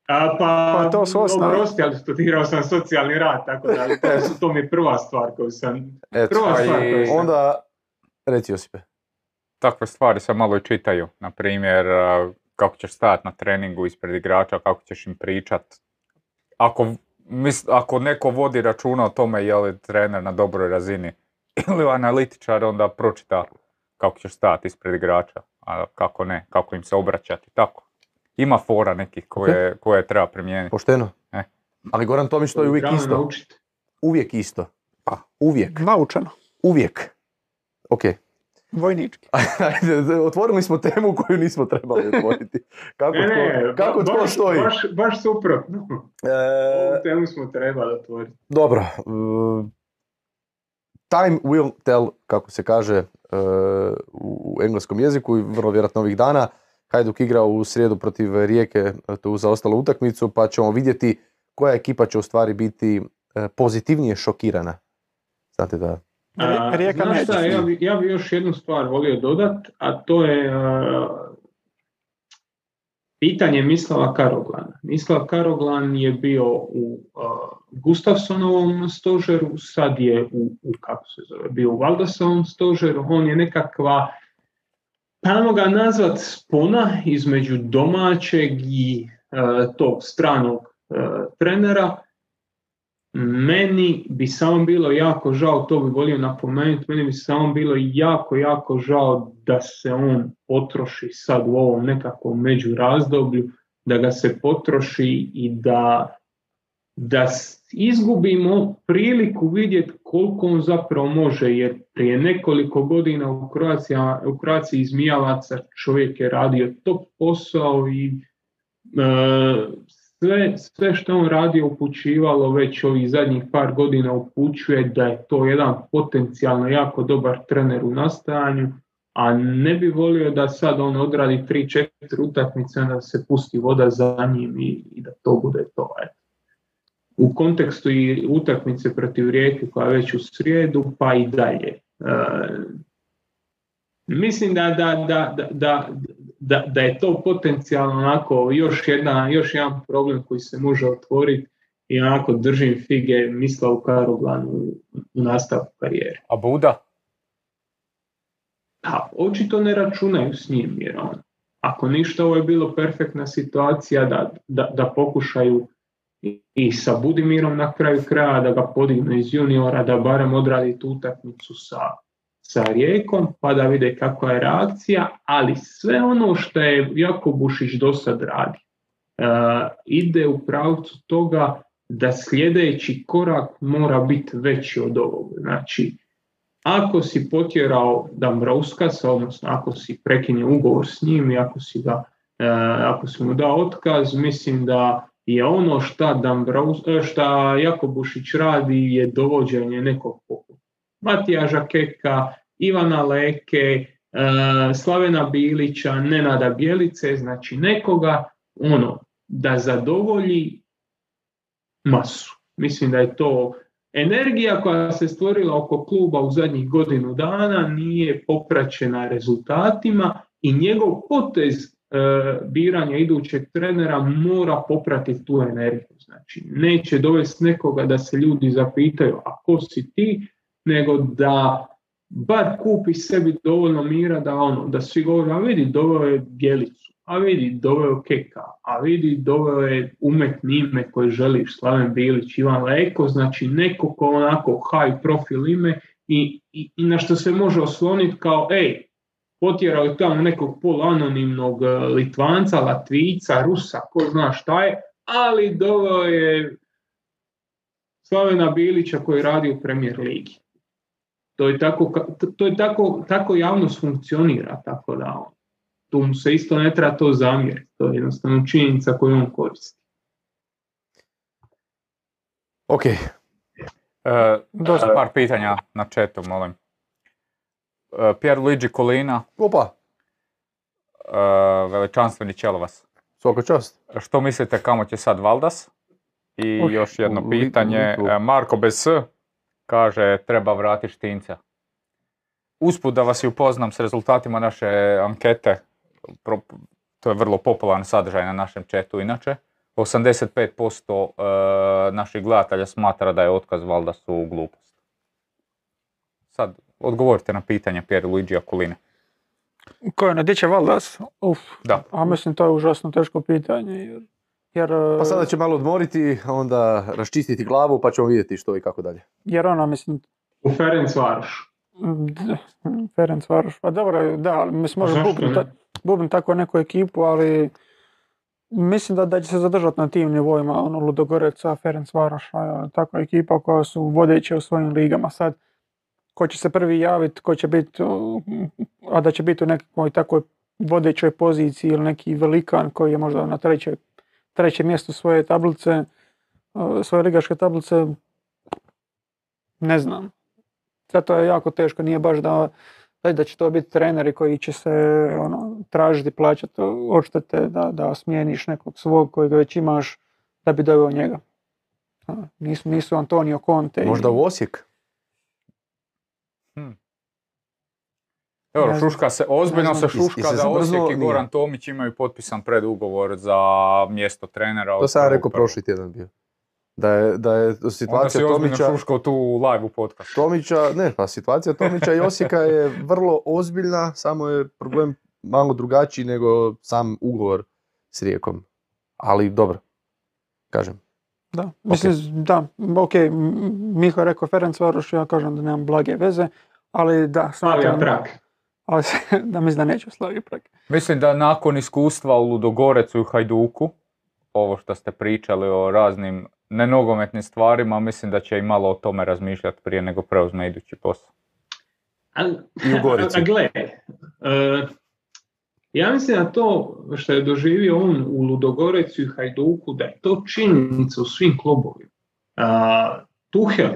A, pa, Pa to su osnove. oprosti, ali studirao sam socijalni rad, tako da to, su, to mi je prva stvar koju sam... Eto, Prva stvar koju sam... onda, reci Josipe. takve stvari se malo i čitaju. Na primjer, a, kako ćeš stajati na treningu ispred igrača, kako ćeš im pričat. Ako, mis, ako neko vodi računa o tome je li trener na dobroj razini ili analitičar, onda pročita kako ćeš stajati ispred igrača, a kako ne, kako im se obraćati, tako. Ima fora nekih koje, koje treba primijeniti. Pošteno. E. Ali Goran Tomić to je uvijek isto. naučiti. Uvijek isto. Pa, uvijek. Naučeno, Uvijek. Ok. vojnički. Ajde, otvorili smo temu koju nismo trebali otvoriti. Kako Ne, ne, tko, kako ba- tko baš, stoji? Baš, baš suprotno. E, Ovu temu smo trebali otvoriti. dobro. e, time will tell, kako se kaže e, u engleskom jeziku i vrlo vjerojatno ovih dana. Hajduk igra u srijedu protiv Rijeke e, tu zaostalu utakmicu, pa ćemo vidjeti koja ekipa će u stvari biti e, pozitivnije šokirana. Znate da A, Rijeka znaš šta, ja bi, ja bi još jednu stvar volio dodat, a to je a, pitanje Mislava Karoglana. Mislav Karoglan je bio u uh, Gustafsonovom stožeru, sad je u, u kako se zove, bio u Valdasovom stožeru, on je nekakva Ajmo ga nazvat spona između domaćeg i uh, tog stranog uh, trenera. Meni bi samo bilo jako žao, to bi volio napomenuti, meni bi samo bilo jako, jako žao da se on potroši sad u ovom nekakvom među razdoblju, da ga se potroši i da, da izgubimo priliku vidjeti koliko on zapravo može, jer prije nekoliko godina u Kroaciji, u Kroaciji izmijalaca čovjek je radio top posao i e, sve, sve što on radio upućivalo već ovih zadnjih par godina upućuje da je to jedan potencijalno jako dobar trener u nastajanju, a ne bi volio da sad on odradi 3-4 utakmice, da se pusti voda za njim i, i da to bude to. Eto u kontekstu i utakmice protiv Rijeke koja je već u srijedu, pa i dalje. E, mislim da, da, da, da, da, da je to potencijalno onako još, jedna, još jedan problem koji se može otvoriti i onako držim fige misla u Karoglanu u nastavku karijere. A Buda? Pa, očito ne računaju s njim, jer on, ako ništa, ovo je bilo perfektna situacija da, da, da pokušaju i sa Budimirom na kraju kraja da ga podignu iz juniora, da barem odradi tu utakmicu sa, sa Rijekom, pa da vide kakva je reakcija, ali sve ono što je Jako Bušić do sad radi, uh, ide u pravcu toga da sljedeći korak mora biti veći od ovog. Znači, ako si potjerao Dambrovskasa, odnosno ako si prekinio ugovor s njim i ako si, ga, uh, ako si mu dao otkaz, mislim da je ono šta, Dambraus, e, šta Jakobušić radi je dovođenje nekog poput Matija Žakeka, Ivana Leke, e, Slavena Bilića, Nenada Bjelice, znači nekoga ono da zadovolji masu. Mislim da je to energija koja se stvorila oko kluba u zadnjih godinu dana nije popraćena rezultatima i njegov potez E, biranja idućeg trenera mora popratiti tu energiju. Znači, neće dovesti nekoga da se ljudi zapitaju, a ko si ti, nego da bar kupi sebi dovoljno mira da ono, da svi govore, a vidi, doveo je Bjelicu, a vidi, doveo Keka, a vidi, doveo je umetni ime koje želiš, Slaven Bilić, Ivan Leko, znači neko ko onako high profil ime i, i, i na što se može osloniti kao, ej, potjerao je tamo nekog polanonimnog e, Litvanca, Latvica, Rusa, ko zna šta je, ali doveo je Slavena Bilića koji radi u Premier Ligi. To je tako, to je tako, tako javnost funkcionira, tako da on, tu mu se isto ne treba to zamjeriti, to je jednostavno činjenica koju on koristi. Ok. E, dosta par pitanja na četu, molim. Eh, Pierluigi Colina. Opa. Uh, veličanstveni Čelovas. Svaka čast. Što mislite kamo će sad Valdas? I još jedno pitanje. Eh, Marko BS kaže treba vratiti Štinca. Usput da vas i upoznam s rezultatima naše ankete. To je vrlo popularan sadržaj na našem četu inače. 85% naših gledatelja smatra da je otkaz Valdasu glupost. Sad, odgovorite na pitanje Pier Luigi Akulina. Ko je Nadiće Valdas? Uf. Da. A mislim to je užasno teško pitanje. Jer, jer, pa sada će malo odmoriti, onda raščistiti glavu pa ćemo vidjeti što i kako dalje. Jer ona mislim... U Ferenc Varoš. Ferenc Varoš. Pa dobro, da, mislim može bubniti tako neku ekipu, ali mislim da, da će se zadržati na tim nivoima, ono Ludogoreca, Ferenc Varoša, takva ekipa koja su vodeće u svojim ligama sad ko će se prvi javiti, ko će biti, a da će biti u nekakvoj takvoj vodećoj poziciji ili neki velikan koji je možda na trećem mjestu svoje tablice, svoje ligaške tablice, ne znam. Zato je jako teško, nije baš da, da će to biti treneri koji će se ono, tražiti, plaćati odštete, da, da smijeniš nekog svog kojeg već imaš da bi doveo njega. Nisu, nisu Antonio Conte. Možda u Osijek? Evo, znam. šuška se, ozbiljno se šuška se da? Osijek i Nije. Goran Tomić imaju potpisan predugovor za mjesto trenera. To sam ja rekao prošli tjedan bio. Da je, da je Onda si situacija ozbiljno Tomića, šuškao tu u live u podcastu. Tomića, ne, pa situacija Tomića i Osijeka je vrlo ozbiljna, samo je problem malo drugačiji nego sam ugovor s Rijekom. Ali dobro, kažem. Da, mislim, da, ok, Miho je rekao Ferenc Varoš, ja kažem da nemam blage veze, ali da, smatram, Prag. Ali se- da mislim da neću Slaviju Prag. Mislim da nakon iskustva u Ludogorecu i Hajduku, ovo što ste pričali o raznim nenogometnim stvarima, mislim da će i malo o tome razmišljati prije nego preuzme idući posao. A, I u Gorici. a, a gle, e, ja mislim da to što je doživio on u Ludogorecu i Hajduku, da je to činjenica u svim klubovima. A, Tuhel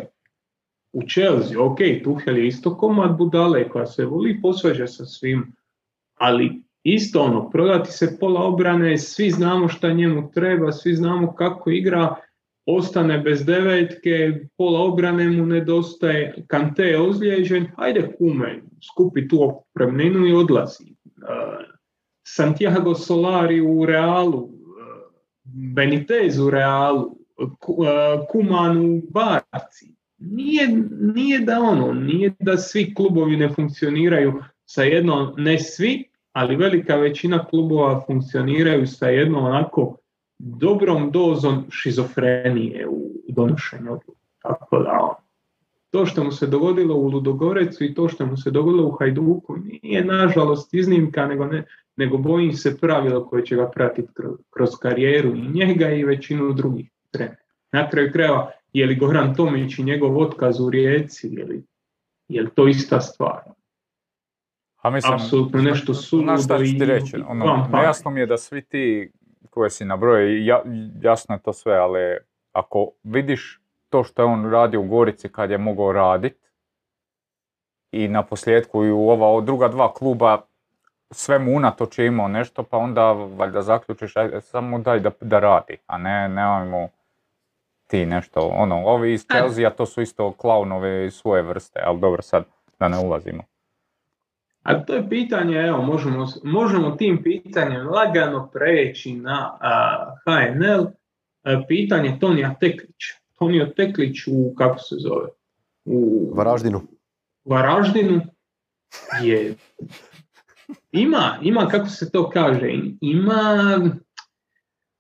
u Chelsea, ok, Tuhel je isto komad budale koja se voli posvađa sa svim, ali isto ono, prodati se pola obrane, svi znamo šta njemu treba, svi znamo kako igra, ostane bez devetke, pola obrane mu nedostaje, Kante je ozlijeđen, ajde kume, skupi tu opremninu i odlazi. Uh, Santiago Solari u Realu, uh, Benitez u Realu, uh, Kuman u Barci. Nije, nije da ono, nije da svi klubovi ne funkcioniraju sa jednom, ne svi, ali velika većina klubova funkcioniraju sa jednom onako dobrom dozom šizofrenije u donošenju odluka. Tako da, ono, to što mu se dogodilo u Ludogorecu i to što mu se dogodilo u Hajduku nije nažalost iznimka, nego, ne, nego bojim se pravilo koje će ga pratiti kroz, kroz karijeru i njega i većinu drugih trenera. Na kraju krajeva, je li Goran Tomić i njegov otkaz u Rijeci, je li, je li to ista stvar? A mislim, Apsolutno nešto Znaš šta i reći, ono, nejasno mi je da svi ti koje si nabrojio, ja, jasno je to sve, ali ako vidiš to što je on radio u Gorici kad je mogao radit i na posljedku i u ova druga dva kluba sve mu unatoč je imao nešto, pa onda valjda zaključiš samo daj da, da radi, a ne nemoj mu ti nešto, ono, ovi iz Chelsea, to su isto klaunovi svoje vrste, ali dobro sad da ne ulazimo. A to je pitanje, evo, možemo, možemo tim pitanjem lagano preći na a, HNL, a, pitanje Tonija Teklića. Tonio Teklić u, kako se zove, u Varaždinu. Varaždinu je, ima, ima, kako se to kaže, ima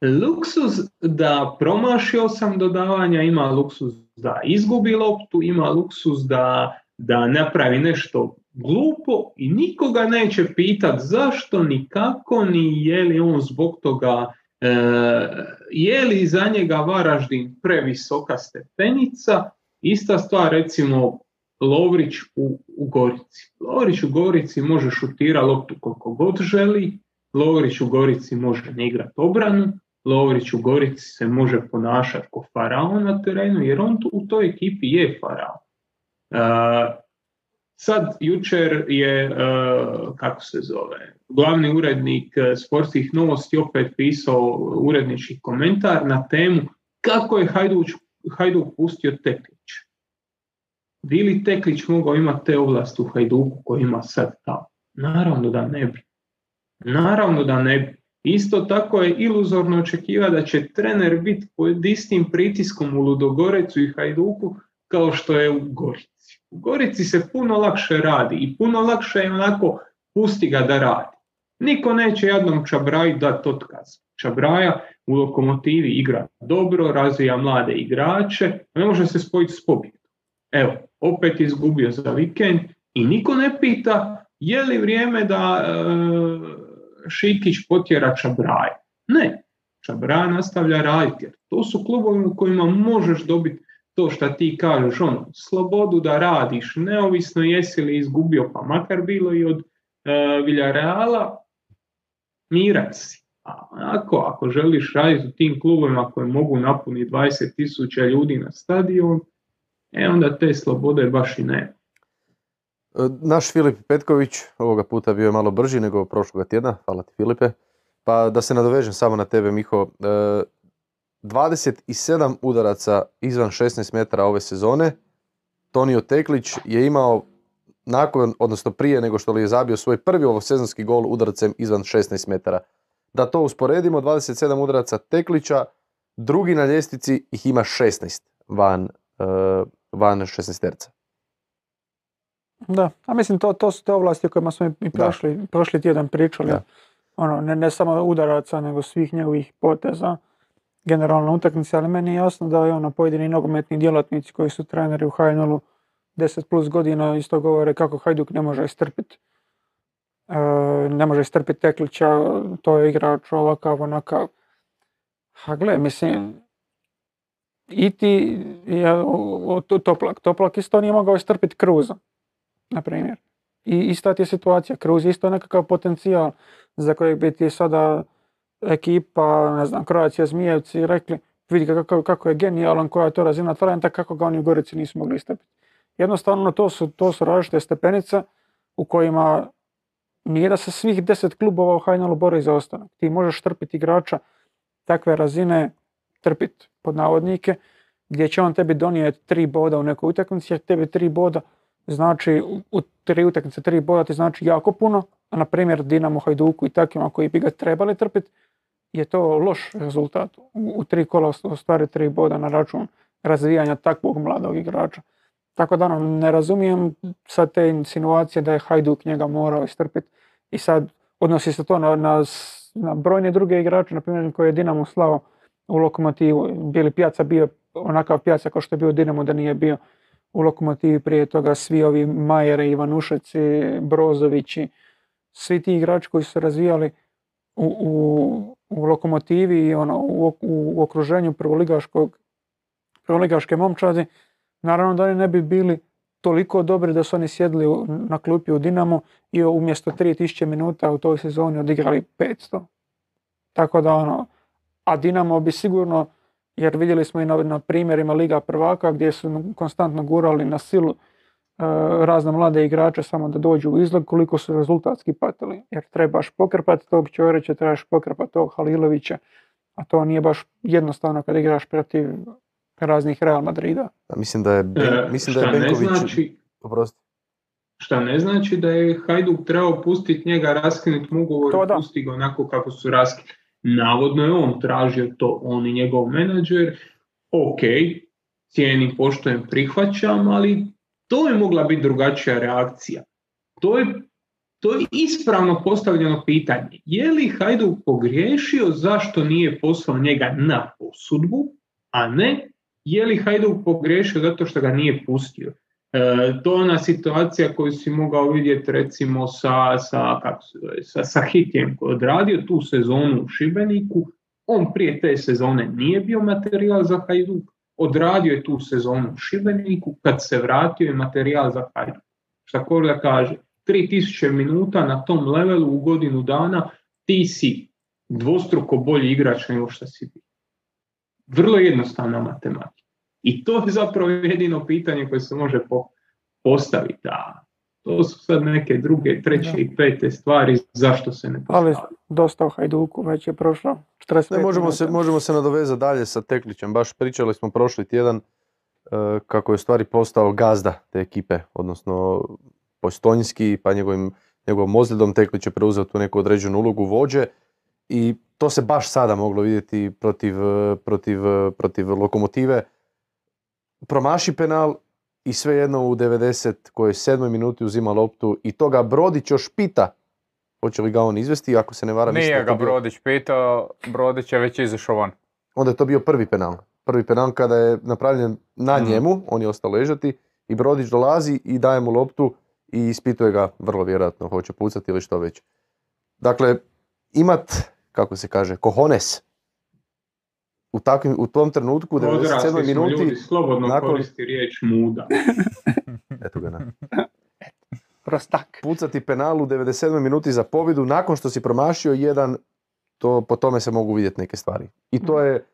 luksuz da promaši osam dodavanja, ima luksuz da izgubi loptu, ima luksuz da, da napravi nešto glupo i nikoga neće pitat zašto, ni kako, ni je li on zbog toga, e, je li za njega Varaždin previsoka stepenica. Ista stvar recimo Lovrić u, u Gorici. Lovrić u Gorici može šutira loptu koliko god želi, Lovrić u Gorici može ne igrati obranu, Lovrić u Gorici se može ponašati kao faraon na terenu, jer on tu, u toj ekipi je faraon. E, Sad, jučer je, e, kako se zove, glavni urednik e, sportskih novosti opet pisao urednički komentar na temu kako je Hajduć, Hajduk pustio Teklić. Bi li Teklić mogao imati te ovlasti u Hajduku koji ima sad tamo? Naravno da ne bi. Naravno da ne bi. Isto tako je iluzorno očekivati da će trener biti pod istim pritiskom u Ludogorecu i Hajduku kao što je u Gorici. U Gorici se puno lakše radi i puno lakše je onako pusti ga da radi. Niko neće jednom Čabraju dati otkaz. Čabraja u lokomotivi igra dobro, razvija mlade igrače, ne može se spojiti s pobjedom. Evo, opet izgubio za vikend i niko ne pita je li vrijeme da e, Šikić potjera Čabraja. Ne, Čabraja nastavlja raditi jer to su klubovi u kojima možeš dobiti to što ti kažeš, ono, slobodu da radiš, neovisno jesi li izgubio, pa makar bilo i od e, Villarreala, mirac si. A ako, ako želiš raditi u tim klubovima koji mogu napuniti 20.000 ljudi na stadion, e onda te slobode baš i nema. E, Naš Filip Petković ovoga puta bio je malo brži nego prošloga tjedna, hvala ti Filipe. Pa da se nadovežem samo na tebe Miho, e, 27 udaraca izvan 16 metara ove sezone. Tonio Teklić je imao nakon, odnosno prije nego što li je zabio svoj prvi ovosezonski gol udarcem izvan 16 metara. Da to usporedimo, 27 udaraca Teklića, drugi na ljestvici ih ima 16 van, uh, van 16 terca. Da, a mislim to, to su te ovlasti o kojima smo i prošli, prošli tjedan pričali. Da. Ono, ne, ne samo udaraca, nego svih njegovih poteza generalno utakmice, ali meni je jasno da je ono, pojedini nogometni djelatnici koji su treneri u HNL-u 10 plus godina isto govore kako Hajduk ne može istrpiti e, ne može istrpiti Teklića, to je igrač ovakav, onakav. A gle, mislim, i ti, je, o, o, Toplak, Toplak isto nije mogao istrpiti Kruza, na primjer. I ista ti je situacija, Kruz je isto nekakav potencijal za kojeg bi ti sada ekipa, ne znam, Croatia Zmijevci rekli, vidi kako, kako je genijalan, koja je to razina talenta, kako ga oni u Gorici nisu mogli istrpiti. Jednostavno to su, to su različite stepenice u kojima nije da se svih deset klubova u Hajnalu bori za ostanak. Ti možeš trpiti igrača takve razine, trpiti pod navodnike, gdje će on tebi donijeti tri boda u nekoj utakmici, jer tebi tri boda znači u tri utakmice tri boda ti znači jako puno, a na primjer Dinamo, Hajduku i takvima koji bi ga trebali trpiti, je to loš rezultat. U, tri kola ostvari tri boda na račun razvijanja takvog mladog igrača. Tako da ono, ne razumijem sad te insinuacije da je Hajduk njega morao istrpiti i sad odnosi se to na, na, na brojne druge igrače, na primjer koje je Dinamo slao u lokomotivu. Bili Pjaca bio onakav Pjaca kao što je bio Dinamo da nije bio u lokomotivi prije toga svi ovi Majere, Ivanušeci, Brozovići, svi ti igrači koji su se razvijali u, u, u lokomotivi i ono, u, u okruženju prvoligaškog, prvoligaške momčadi, naravno da oni ne bi bili toliko dobri da su oni sjedli na klupi u Dinamo i umjesto 3000 minuta u toj sezoni odigrali 500. Tako da ono, a Dinamo bi sigurno, jer vidjeli smo i na, na primjerima Liga prvaka gdje su konstantno gurali na silu e, razne mlade igrače samo da dođu u izlog koliko su rezultatski patili. Jer trebaš pokrpati tog Ćorića, trebaš pokrpati tog Halilovića, a to nije baš jednostavno kad igraš protiv raznih Real Madrida. Da, mislim da je, E, mislim da šta je ne Benković... znači, Oprosti. šta ne znači da je Hajduk trebao pustiti njega, raskinuti mu ugovor pusti ga onako kako su raskinuti. Navodno je on tražio to, on i njegov menadžer. Ok, cijenim, poštujem, prihvaćam, ali to je mogla biti drugačija reakcija. To je, to je ispravno postavljeno pitanje. Je li Hajduk pogriješio zašto nije poslao njega na posudbu, a ne je li Hajduk pogriješio zato što ga nije pustio. E, to je ona situacija koju si mogao vidjeti recimo sa, sa, kako sa, sa Hitjem koji odradio tu sezonu u Šibeniku. On prije te sezone nije bio materijal za Hajduk, odradio je tu sezonu u Šibeniku, kad se vratio je materijal za Hajduk. Šta Korda kaže, 3000 minuta na tom levelu u godinu dana ti si dvostruko bolji igrač nego što si bio. Vrlo jednostavna matematika. I to je zapravo jedino pitanje koje se može po- postaviti. A to su sad neke druge, treće Da. i pete stvari zašto se ne Ali postavljaju. dosta o Hajduku, već je prošlo 45 Ne, možemo, se, možemo se nadovezati dalje sa Teklićem. Baš pričali smo prošli tjedan e, kako je u stvari postao gazda te ekipe, odnosno Postojnski, pa njegovim, njegovom ozljedom Teklić je preuzeo tu neku određenu ulogu vođe i to se baš sada moglo vidjeti protiv, protiv, protiv lokomotive. Promaši penal i svejedno u 90 koje sedmoj minuti uzima loptu i toga Brodić još pita hoće li ga on izvesti, ako se ne varam. Nije je ga Brodić pitao, Brodić je već izašao van. onda je to bio prvi penal. Prvi penal kada je napravljen na Mhm. njemu, on je ostao ležati i Brodić dolazi i daje mu loptu i ispituje ga vrlo vjerojatno hoće pucati ili što već. Dakle, imat, kako se kaže, kohones u, takvim, u tom trenutku u 97. Odrasli smo minuti, ljudi, slobodno nakon- koristi riječ muda. eto ga, na, Prostak. pucati penal u 97. minuti za pobjedu nakon što si promašio jedan, to, po tome se mogu vidjeti neke stvari. I to je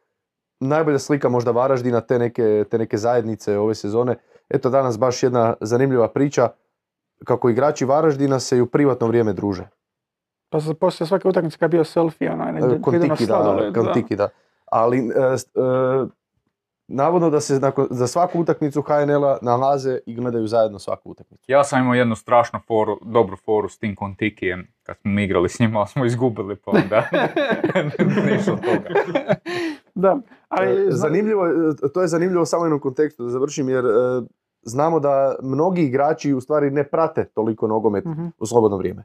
najbolja slika možda Varaždina, te neke, te neke zajednice ove sezone. Eto danas baš jedna zanimljiva priča kako igrači Varaždina se i u privatno vrijeme druže. Pa se poslije svake utakmice kad je bio selfie, onaj, Kontiki, da. Kontiki, da. Ali e, e, navodno da se nakon, za svaku utakmicu HNL-a nalaze i gledaju zajedno svaku utakmicu. Ja sam imao jednu strašnu foru, dobru foru s tim Kontikijem, kad smo igrali s njima, ali smo izgubili pa onda ništa od toga. Da, ali E, Zanimljivo, je, to je zanimljivo samo u jednom kontekstu da završim jer e, znamo da mnogi igrači u stvari ne prate toliko nogomet Mhm. u slobodno vrijeme.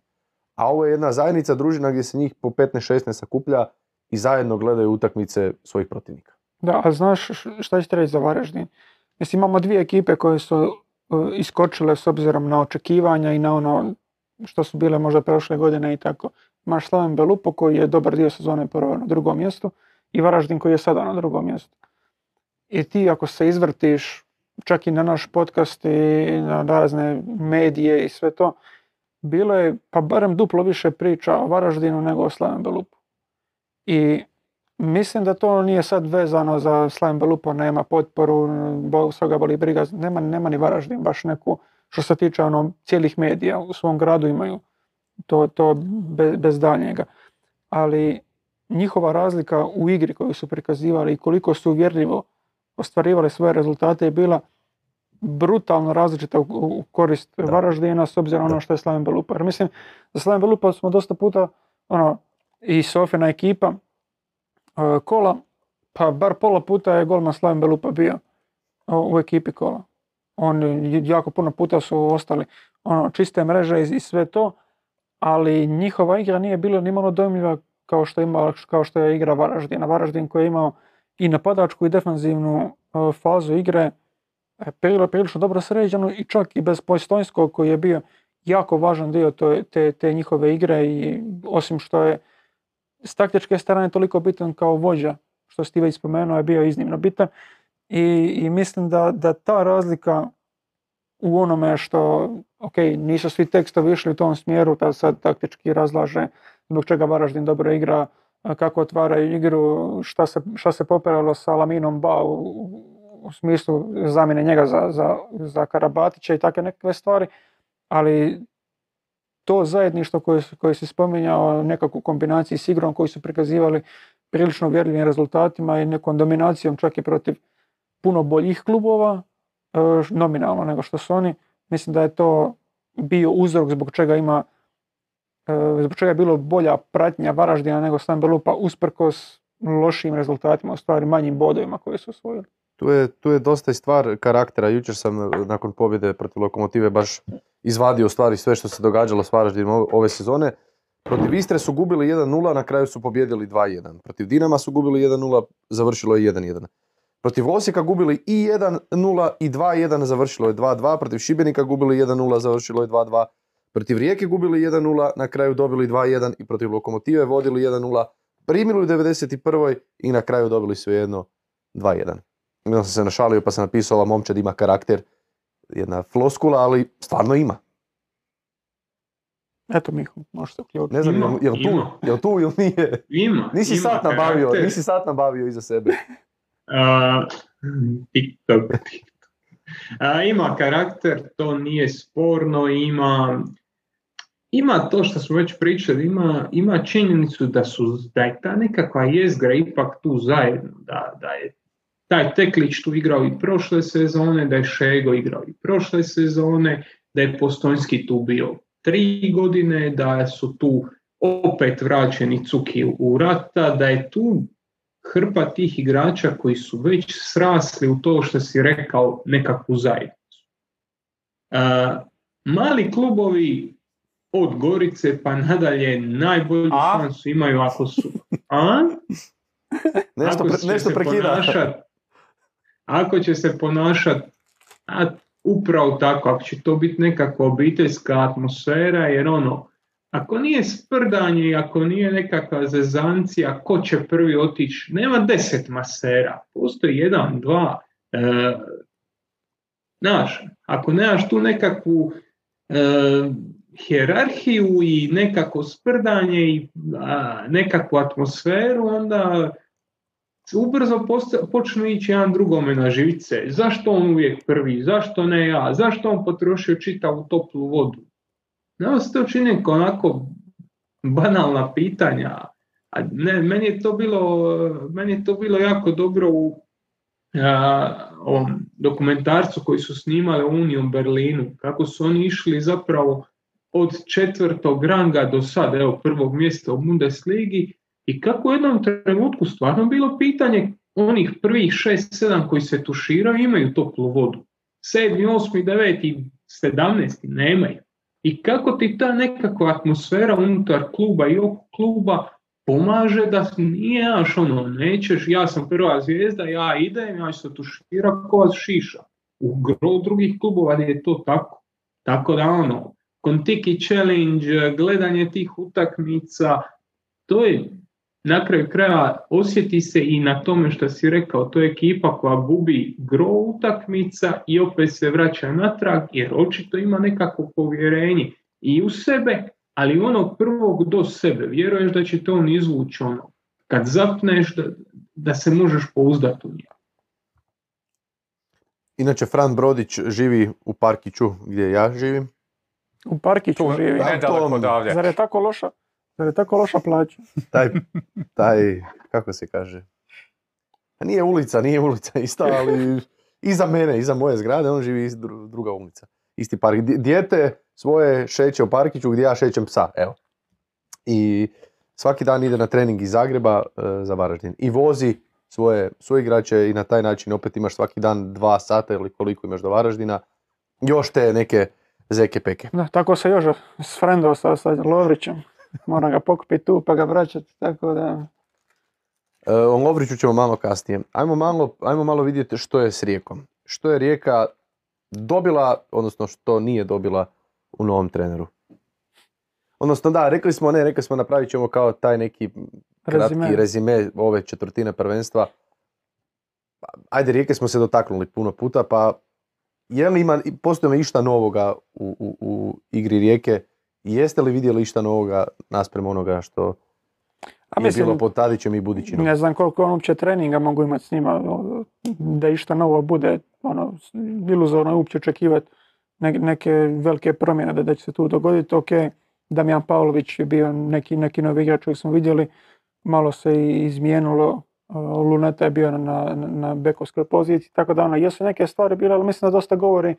A ovo je jedna zajednica, družina gdje se njih po 15-16 sakuplja i zajedno gledaju utakmice svojih protivnika. Da, a znaš šta ćete reći za Varaždin? Mislim, imamo dvije ekipe koje su e, iskočile s obzirom na očekivanja i na ono što su bile možda prošle godine i tako. Imaš Slaven Belupo koji je dobar dio sezone prvo na drugom mjestu i Varaždin koji je sada na drugom mjestu. I ti ako se izvrtiš čak i na naš podcast i na razne medije i sve to, bilo je pa barem duplo više priča o Varaždinu nego o Slaven Belupu. I Mislim da to nije sad vezano za Slaven Belupo, nema potporu, bo, svoga boli briga, nema, nema ni Varaždin baš neku, što se tiče ono, cijelih medija u svom gradu imaju to, to bez, bez daljnjega. Ali njihova razlika u igri koju su prikazivali i koliko su uvjerljivo ostvarivali svoje rezultate je bila brutalno različita u, korist Da. Varaždina s obzirom na ono što je Slaven Belupo. Jer mislim, za Slaven Belupo smo dosta puta ono, i Sofina ekipa e, kola, pa bar pola puta je golman Slaven Belupa bio u ekipi kola. On jako puno puta su ostali ono, čiste mreže i, sve to, ali njihova igra nije bila ni malo dojmljiva kao što, ima, kao što je igra Varaždina. Varaždin koji je imao i napadačku i defanzivnu e, fazu igre e, prilo- prilično dobro sređenu i čak i bez Postojnskog koji je bio jako važan dio to- te, te njihove igre i osim što je s taktičke strane toliko bitan kao vođa, što si ti već spomenuo, je bio iznimno bitan. I, i mislim da, da ta razlika u onome što, ok, nisu svi tekstovi išli u tom smjeru, da sad taktički razlaže zbog čega Varaždin dobro igra, kako otvaraju igru, šta se, šta se popiralo sa Laminom Ba u, u smislu zamjene njega za, za, za Karabatića i takve nekakve stvari, ali to zajedništvo koje, koje si spominjao, nekakvu kombinaciju s igrom koju su prikazivali prilično uvjerljivim rezultatima i nekom dominacijom čak i protiv puno boljih klubova, e, nominalno nego što su oni. Mislim da je to bio uzrok zbog čega ima e, zbog čega je bilo bolja pratnja Varaždina nego Stan Belupa usprkos lošim rezultatima, u stvari manjim bodovima koje su osvojili. Tu je, tu je dosta i stvar karaktera. Jučer sam e, nakon pobjede protiv Lokomotive baš izvadio stvari sve što se događalo s Varaždinom ove- ove sezone. Protiv Istre su gubili 1-0, na kraju su pobjedili 2-1. Protiv Dinama su gubili 1-0, završilo je 1-1. Protiv Osijeka gubili i 1-0 i 2-1, završilo je 2-2. Protiv Šibenika gubili 1-0, završilo je 2-2. Protiv Rijeke gubili 1-0, na kraju dobili 2-1 i protiv Lokomotive vodili 1-0, primili u 91. i na kraju dobili svejedno 2-1. Onda sam se našalio pa sam napisao ova momčad ima karakter. Jedna floskula, ali stvarno ima. Eto Miho, možeš se uključiti. Ne znam, Ima, jel, jel tu, ima. jel tu ili nije? Ima. Nisi ima sat nabavio, karakter. nisi sat nabavio iza sebe. A, TikTok. A, ima karakter, to nije sporno, ima, ima to što smo već pričali, ima, ima činjenicu da, su, da je ta nekakva jezgra ipak tu zajedno, da, da je taj Teklić tu igrao i prošle sezone, da je Šego igrao i prošle sezone, da je Postojnski tu bio tri godine, da su tu opet vraćeni Cuki u rata, da je tu hrpa tih igrača koji su već srasli u to što si rekao nekakvu zajednicu. Mali klubovi od Gorice pa nadalje najbolju A? šansu imaju ako su... A? Nešto, pre- nešto se prekida. ponašat- ako će se ponašati upravo tako, ako će to biti nekakva obiteljska atmosfera, jer ono, ako nije sprdanje i ako nije nekakva zezancija, ko će prvi otići, nema deset masera, postoji jedan, dva. E, znaš, ako nemaš tu nekakvu e, hjerarhiju i nekako sprdanje i a, nekakvu atmosferu, onda ubrzo posta- počnu ići jedan drugome na živice. Zašto on uvijek prvi? Zašto ne ja? Zašto on potrošio čitavu toplu vodu? Nama se to čini onako banalna pitanja. A ne, meni je to bilo, meni to bilo jako dobro u dokumentarcu koji su snimali u Union Berlinu, kako su oni išli zapravo od četvrtog ranga do sad, evo prvog mjesta u Bundesligi i kako u jednom trenutku stvarno bilo pitanje onih prvih 6-7 koji se tuširaju imaju toplu vodu. 7, 8, 9 i 17 nemaju. I kako ti ta nekakva atmosfera unutar kluba i oko kluba pomaže da nije jaš ono, nećeš, ja sam prva zvijezda, ja idem, ja ću se tuširati ko šiša. U gro drugih klubova je to tako. Tako da ono, Kontiki challenge, gledanje tih utakmica, to je na kraju kraja osjeti se i na tome što si rekao, to je ekipa koja gubi gro utakmica i opet se vraća natrag jer očito ima nekako povjerenje i u sebe, ali onog prvog do sebe. Vjeruješ da će to on izvući ono. Kad zapneš da, da se možeš pouzdati u njega. Inače, Fran Brodić živi u Parkiću gdje ja živim. U Parkiću Tu, živi. nedaleko odavde. Zar je tako loša? Zar je tako loša plaća? Taj, taj, kako se kaže, nije ulica, nije ulica ista, ali iza mene, iza moje zgrade, on živi druga ulica. Isti park. Di- Dijete svoje šeće u parkiću gdje ja šećem psa, evo. I svaki dan ide na trening iz Zagreba e, za Varaždin. I vozi svoje suigrače i na taj način opet imaš svaki dan dva sata ili koliko imaš do Varaždina. Još te neke zeke peke. Da, tako se još s frendom sa, sa Lovrićem. Moram ga pokupiti tu pa ga vraćati, tako da... E, O Lovriću ćemo malo kasnije. Ajmo malo, ajmo malo vidjeti što je s Rijekom. Što je Rijeka dobila, odnosno što nije dobila u novom treneru. Odnosno da, rekli smo, ne, rekli smo napravit ćemo kao taj neki kratki Rezime. rezime, ove četvrtine prvenstva. Ajde, Rijeke smo se dotaknuli puno puta, pa je li ima, postoji li išta novoga u, u, u igri Rijeke? Jeste li vidjeli išta novoga naspram onoga što A je mislim, bilo pod Tadićem i Budićinom? ne znam koliko on uopće treninga mogu imati s njima, o, da išta novo bude, ono, iluzorno je uopće očekivati neke, velike promjene da, da će se tu dogoditi. Ok, Damjan Pavlović je bio neki, neki novi igrač koji smo vidjeli, malo se i izmijenilo, Luneta je bio na, na, na bekovskoj poziciji, tako da ono, jesu neke stvari bile, ali mislim da dosta govori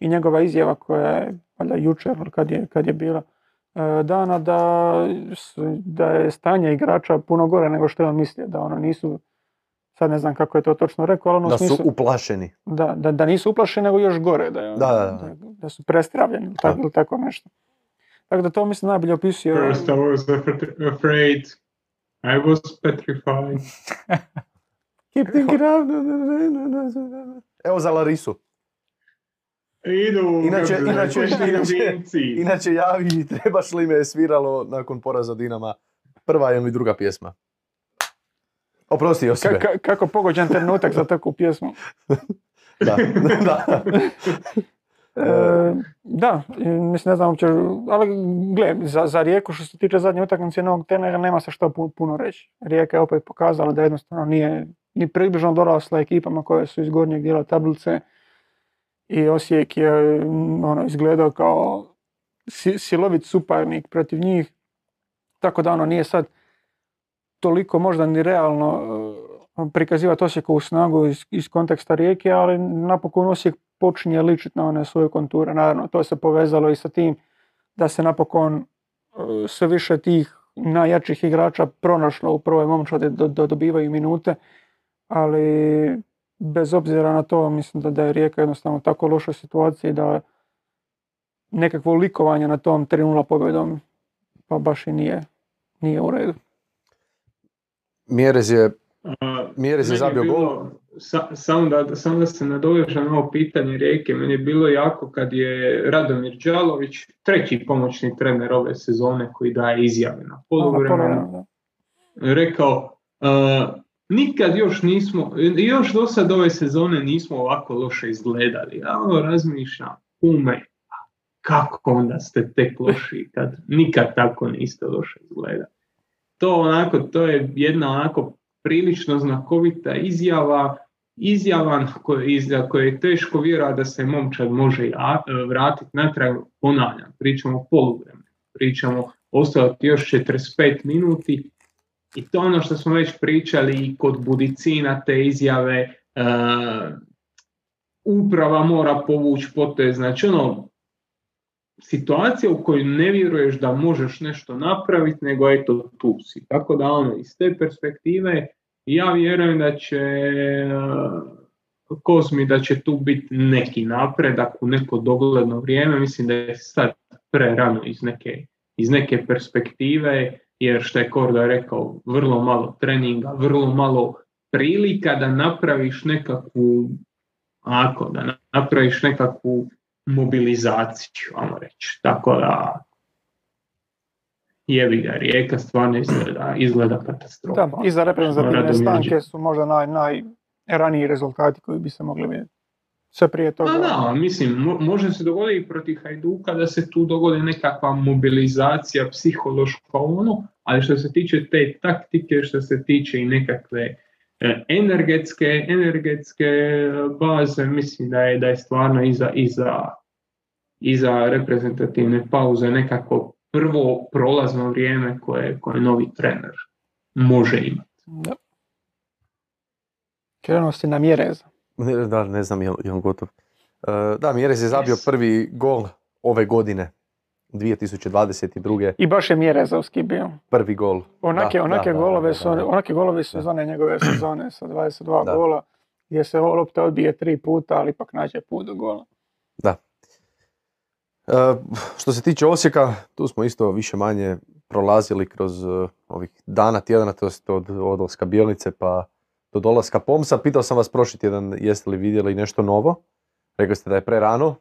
i njegova izjava koja je, valjda jučer, kad je, kad je bila, e, dana da, da je stanje igrača puno gore nego što je on mislio, da ono nisu, sad ne znam kako je to točno rekao, ali ono Da su smislu, uplašeni. da, da, da nisu uplašeni nego još gore, da, je ono- Da, da, da. da su prestravljeni ili tako, ili tako nešto. Tako da to mislim najbolje opisuje. First I was afra- afraid. I was petrified. Keep thinking out. Evo za Larisu. Idu, Inače- kako inače- inače-. Inače javi, trebaš li me je sviralo nakon poraza Dinama prva ili druga pjesma. Oprosti Josipe. Ka- ka- kako pogođen trenutak za takvu pjesmu. Da, da. E, da, mislim ne znam uopće, ali gle, za, za Rijeku što se tiče zadnje utakmice novog trenera nema se što pu- puno reći. Rijeka je opet pokazala da jednostavno nije ni približno dorasla ekipama koje su iz gornjeg dijela tablice i Osijek je mm, ono, izgledao kao si- silovit suparnik protiv njih. Tako da ono nije sad toliko možda ni realno e, prikazivati Osijekovu snagu iz, iz konteksta Rijeke, ali napokon Osijek počinje ličiti na one svoje konture. Naravno, to se povezalo i sa tim da se napokon e, sve više tih najjačih igrača pronašlo u prvoj momčadi da dobivaju minute, ali bez obzira na to mislim da, da je Rijeka jednostavno u tako lošoj situaciji da nekakvo likovanje na tom 3-0 pobjedom pa baš i nije, nije u redu. Mjerez je, Mjerez je zabio gol. sa- samo, da, samo da se nadovežem na ovo pitanje Rijeke, meni je bilo jako kad je Radomir Đalović, treći pomoćni trener ove sezone koji daje izjave na poluvremenu, rekao uh, nikad još nismo, još do sad ove sezone nismo ovako loše izgledali. Ja ono razmišljam, ume, kako onda ste tek loši kad nikad tako niste loše izgledali. To onako, to je jedna onako prilično znakovita izjava, izjava na koje, je teško vjerovati da se momčad može ja- vratiti natrag, ponavljam, pričamo o poluvremenu, pričamo ostati još 45 minuti i to ono što smo već pričali i kod Budicina te izjave, e, uprava mora povući potez, znači ono, situacija u kojoj ne vjeruješ da možeš nešto napraviti, nego eto tu si. Tako da ono, iz te perspektive ja vjerujem da će e, Kozmi da će tu biti neki napredak u neko dogledno vrijeme. Mislim da je sad prerano iz neke, iz neke perspektive, jer što je Korda rekao, vrlo malo treninga, vrlo malo prilika da napraviš nekakvu ako, da napraviš nekakvu mobilizaciju, ajmo reći. Tako da jebi ga, rijeka stvarno izgleda, izgleda katastrofa. Da, iza reprezentativne stanke su možda naj, najraniji rezultati koji bi se mogli vidjeti. Sve prije toga. Da, da, mislim, može se dogoditi protiv Hajduka da se tu dogodi nekakva mobilizacija psihološka ono, ali što se tiče te taktike, što se tiče i nekakve e, energetske, energetske baze, mislim da je, da je stvarno iza, iza, iza reprezentativne pauze nekako prvo prolazno vrijeme koje, koje novi trener može imati. Da. Krenuo si na Mjereza. Da, ne znam je li on gotov. E, da, Mjerez je zabio prvi gol ove godine, 2022. I baš je Mjerezovski bio. Prvi gol. Onake, da, onake, da, golove su, onake golove sezone njegove sezone sa 22 gola, gdje se lopta odbije tri puta, ali ipak nađe put do gola. Da. E, što se tiče Osijeka, tu smo isto više manje prolazili kroz uh, ovih dana, tjedana, to jest od odlaska Bijelnice pa do dolaska Pomsa. Pitao sam vas prošli tjedan jeste li vidjeli nešto novo. Rekli ste da je prerano.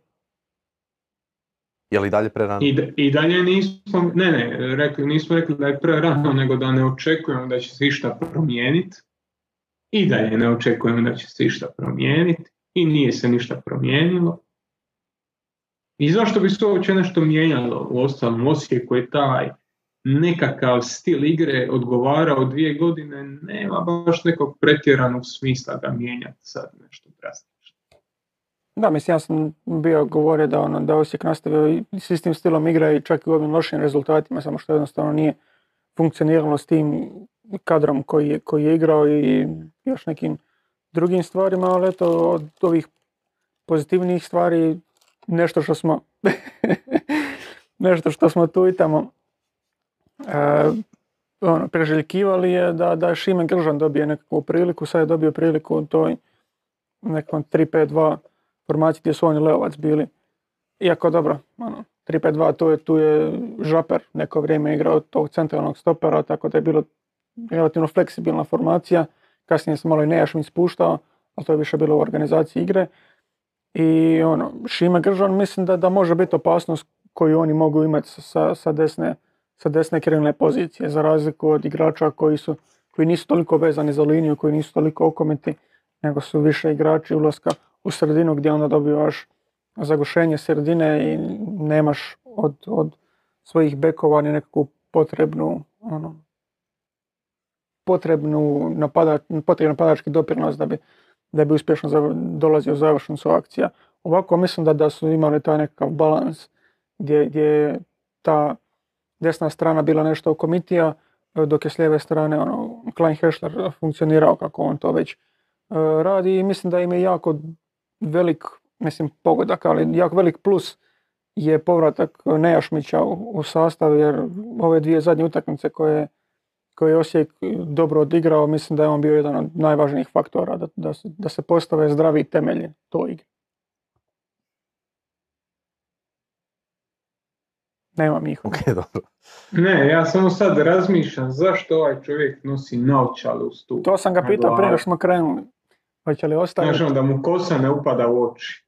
Je li dalje prerano? I, I dalje nismo, ne ne, rekli, nismo rekli da je prerano, nego da ne očekujemo da će se išta promijeniti. I dalje ne očekujemo da će se išta promijeniti. I nije se ništa promijenilo. I zašto bi se uopće nešto mijenjalo u ostalom Osijeku je taj nekakav stil igre odgovarao dvije godine, nema baš nekog pretjeranog smisla da mijenjati sad nešto drastično. Da, mislim, ja sam bio govorio da, ono, da Osijek nastavio s istim stilom igre i čak i u ovim lošim rezultatima, samo što jednostavno nije funkcioniralo s tim kadrom koji je, koji je igrao i još nekim drugim stvarima, ali eto, od ovih pozitivnijih stvari nešto što smo nešto što smo tu i tamo e, ono, preželjkivali je da, da Šime Gržan dobije nekakvu priliku, sad je dobio priliku u toj nekom 3-5-2 formaciji gdje su oni Leovac bili. Iako dobro, ono, 3-5-2 tu je, tu je Žaper neko vrijeme igrao tog centralnog stopera, tako da je bilo relativno fleksibilna formacija. Kasnije se malo i Nejašmin spuštao, ali to je više bilo u organizaciji igre. I ono, Šime Gržan mislim da, da može biti opasnost koju oni mogu imati sa, sa desne, sa desne krilne pozicije, za razliku od igrača koji, su, koji nisu toliko vezani za liniju, koji nisu toliko okomiti, nego su više igrači ulaska u sredinu gdje onda dobivaš zagušenje sredine i nemaš od, od svojih bekova ni nekakvu potrebnu ono, potrebnu napadač, potrebni napadački doprinos da bi da bi uspješno dolazio završen su akcija. Ovako mislim da, da su imali taj nekakav balans gdje, gdje je ta desna strana bila nešto komitija, dok je s lijeve strane ono, Klein Hešler funkcionirao kako on to već e, radi i mislim da im je jako velik, mislim pogodak, ali jako velik plus je povratak Nejašmića u, u sastav jer ove dvije zadnje utakmice koje koji je Osijek dobro odigrao, mislim da je on bio jedan od najvažnijih faktora da, da, se, da se postave zdravi temelji toj igri. Nemam ih. Okay, dobro. Ne, ja samo sad razmišljam zašto ovaj čovjek nosi naočale u stupu. To sam ga pitao prije što smo krenuli. Hoće li ostaviti? Znaš da mu kosa ne upada u oči.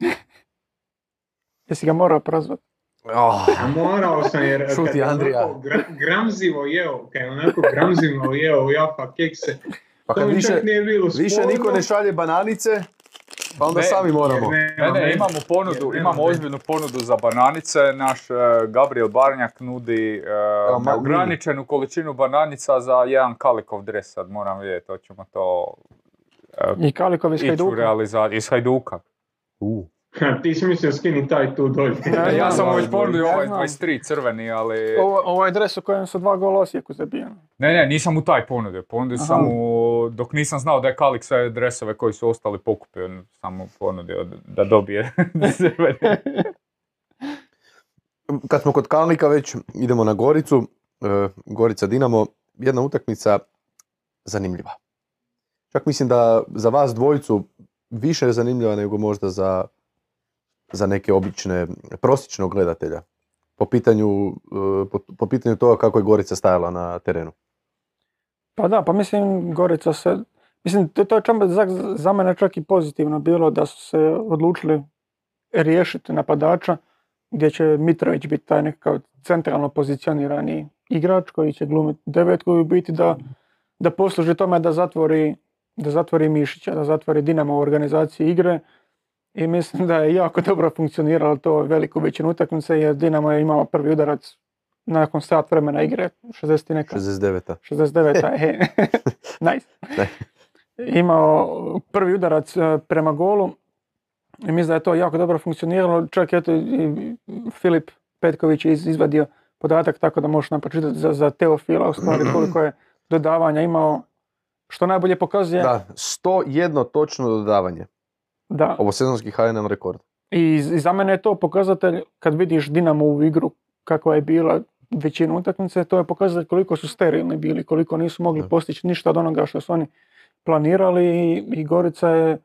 Jesi ga morao prozvati? Oh. A morao sam jer Šuti, kad Andrija. Gra, gramzivo jeo, kad je onako gramzivo jeo japa kekse, pa kad više, čak nije bilo više niko ne šalje bananice, pa onda Ne, sami moramo. Ne, Ne, ne, imamo ponudu, imamo ozbiljnu ponudu za bananice. Naš e, Gabriel Barnjak nudi uh, ma- neograničenu količinu bananica za jedan Kalikov dres. Sad moram vidjeti, hoćemo to I Kalikov iz Hajduka. Iz Hajduka. U. Ti si mislio skini taj tu dolje. Ja, Ja sam već ponudio ovaj znam. 23 crveni, ali... Ovo, ovo je dres u kojem su dva gola Osijeku zabijeni. Ne, ne, nisam mu taj ponudio. Ponudio sam mu, dok nisam znao da je Kalik sve dresove koji su ostali pokupio, sam mu ponudio da- da dobije crveni. Kad smo kod Kalnika već idemo na Goricu, e, Gorica Dinamo, jedna utakmica zanimljiva. Čak mislim da za vas dvojicu više je zanimljiva nego možda za, za neke obične, prosječnog gledatelja. Po pitanju, e, po, po pitanju toga kako je Gorica stajala na terenu. Pa da, pa mislim Gorica se, mislim to, to je čak za, za mene čak i pozitivno bilo da su se odlučili riješiti napadača gdje će Mitrović biti taj nekakav centralno pozicionirani igrač koji će glumiti devetku i biti da, da posluži tome da zatvori, da zatvori Mišića, da zatvori Dinamo u organizaciji igre i mislim da je jako dobro funkcioniralo to veliku većinu utakmice jer Dinamo je imao prvi udarac nakon sat vremena igre, 60 i neka. 69. 69. he. nice. Imao prvi udarac e, prema golu i mislim da je to jako dobro funkcioniralo. Čak eto i Filip Petković je iz- izvadio podatak tako da možeš nam pročitati za, za Teofila u stvari koliko je dodavanja imao. Što najbolje pokazuje Da, 101 točno dodavanje. Da. Ovo sezonski HNL rekord. I, i za mene je to pokazatelj kad vidiš Dinamo u igru kakva je bila većinu utakmice, to je pokazatelj koliko su sterilni bili, koliko nisu mogli Da. postići ništa od onoga što su oni planirali i, i Gorica je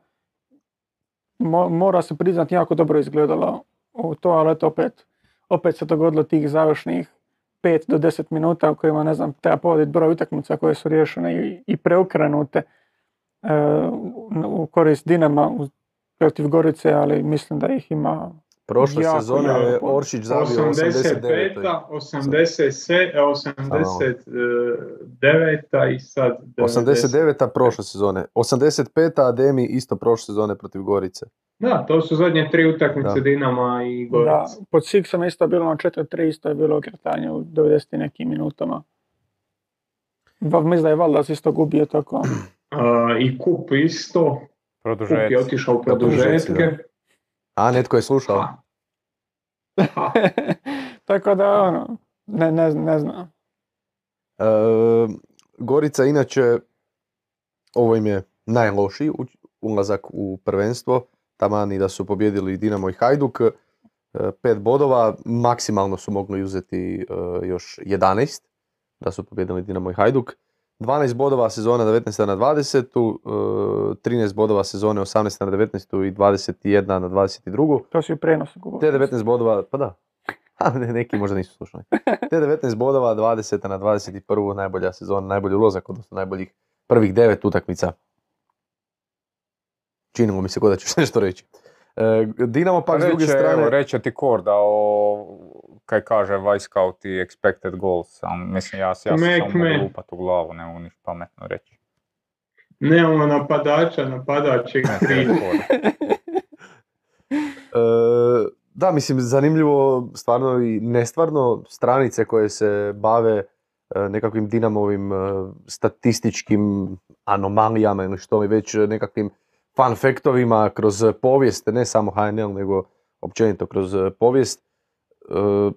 mo- mora se priznati jako dobro izgledala u to, ali eto opet, opet se dogodilo tih završnih 5 do 10 minuta u kojima ne znam, treba povediti broj utakmica koje su riješene i, i preokrenute e, u korist Dinama u- protiv Gorice, ali mislim da ih ima Prošle Jako, sezone jako je. Oršić zabio 89. 85. 80, 89. i sad 90. 89. prošle sezone. 85. Ademi isto prošle sezone protiv Gorice. Da, to su zadnje tri utakmice Da. Dinama i Da, Gorice. pod Sixom je isto bilo na 4-3, isto je bilo okretanje u 90 i nekim minutama. Mislim da je Valdas isto gubio tako. A, I Kup isto. Kup Produžeci. je otišao u produžetke. A, netko je slušao. A. A, tako da, ono, ne, ne, ne znam. E, Gorica inače, ovo im je najlošiji ulazak u prvenstvo. Taman i da su pobjedili Dinamo i Hajduk. E, pet bodova, maksimalno su mogli uzeti e, još 11 da su pobjedili Dinamo i Hajduk. 12 bodova sezona 19. na 20. e, 13 bodova sezone 18. na 19. i 21. na 22. To su i prenosi Te govorili. 19 bodova, pa da. A, ne, neki možda nisu slušali. Te 19 bodova, 20 na 21. najbolja sezona, najbolji ulazak, odnosno najboljih prvih 9 utakmica. Činilo mi se kod da ćeš nešto reći. E, Dinamo pak s druge Reče, strane... evo, reče ti Korda o, kaj kaže Vajskaut i expected goals. Sam, mislim, ja, ja se Mek, samo lupat u glavu, ne mogu ništa pametno reći. Nemamo napadača, napadač je. E, da, mislim, zanimljivo, stvarno i nestvarno, stranice koje se bave e, nekakvim Dinamovim statističkim anomalijama ili što li već, nekakvim fun faktovima kroz povijest, ne samo HNL, nego općenito kroz e, povijest. E,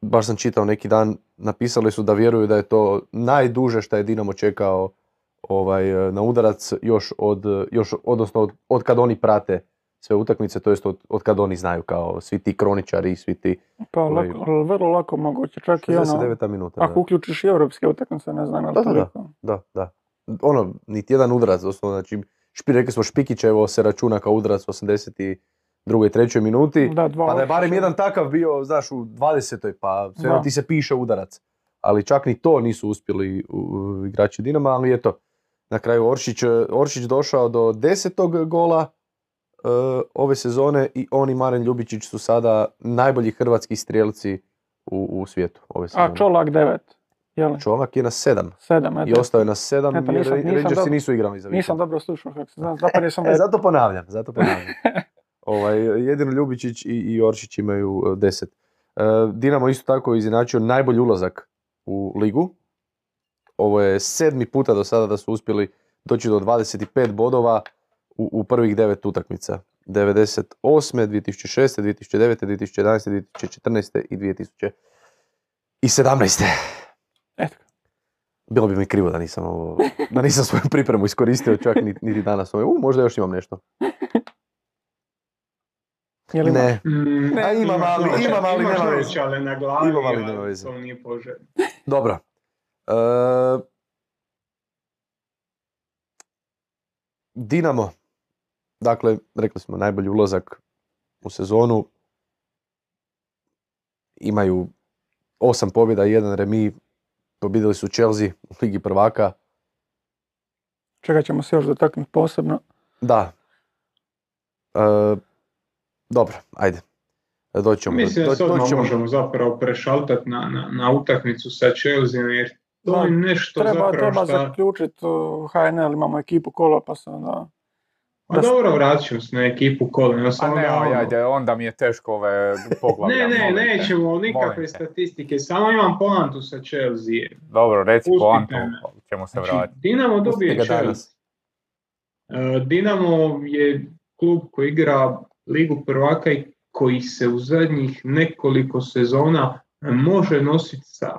baš sam čitao neki dan, napisali su da vjeruju da je to najduže što je Dinamo čekao ovaj, e, na udarac još od, još, odnosno od, od kad oni prate sve utakmice, to jest od, od kad oni znaju kao svi ti kroničari, svi ti Pa Ovaj- lako, vrlo lako moguće, čak i ono, 69. minuta. ako Da, uključiš i europske utakmice, ne znam, Da, da, da. da, da. Ono, niti jedan udarac, doslovno, znači, špi, rekli smo Špikićevo se računa kao udarac u 82. i 3. minuti, Da, dva pa da je barem jedan takav bio, znaš, u 20. pa sve ti se piše udarac. Ali čak ni to nisu uspjeli u, u igrači Dinama, ali eto, na kraju Oršić, Oršić došao do desetog gola e, ove sezone i on i Maren Ljubičić su sada najbolji hrvatski strijelci u, u svijetu ove sezone. A Čolak 9, jel? Čolak je na sedam. Sedam, I eto. ostao je na sedam Eto, jer nisam- nisam Rangersi dobro- nisu igrali za vikend. Nisam dobro slušao kako se zna, zapravo sam da E, zato ponavljam, zato ponavljam. ovaj, jedino Ljubičić i, i Oršić imaju e, deset. E, Dinamo isto tako izinačio najbolji ulazak u ligu. Ovo je sedmi puta do sada da su uspjeli doći do 25 bodova u, u prvih devet utakmica. 98, 2006, 2009, 2011, 2014 i 2017. Bilo bi mi krivo da nisam, ovo, da nisam svoju pripremu iskoristio čak niti, niti danas. Ovo, U, možda još imam nešto. Je li ima? Ne. Mm, A imam, imaš ali- naočale- imam, ali nema veze. naočale na glavi, Imam, ali ali nema veze. to nije poželjno. Dobro. E, Dinamo. Dakle, rekli smo najbolji ulazak u sezonu. Imaju osam pobjeda i jedan remi. Pobjedili su Chelsea u Ligi prvaka. Čega ćemo se još dotaknuti posebno. Da. E, dobro, ajde. Doći ćemo. Mislim da do- se odmah doći ćemo- možemo zapravo prešaltati na, na, na utakmicu sa Chelsea, jer to Da, je nešto Treba, zapravo treba šta... zaključiti uh, HNL, imamo ekipu kola pa se onda... Pa dobro, vratit ćemo se na ekipu kola. A ne, da ono- ajde, onda mi je teško ove poglavlja. Ne, ne, molim te, nećemo nikakve te. statistike, samo imam poantu sa Chelsea. Dobro, reci poantu, ćemo se Znači, vratiti. Dinamo dobije Chelsea. E, Dinamo je klub koji igra Ligu prvaka i koji se u zadnjih nekoliko sezona može nositi sa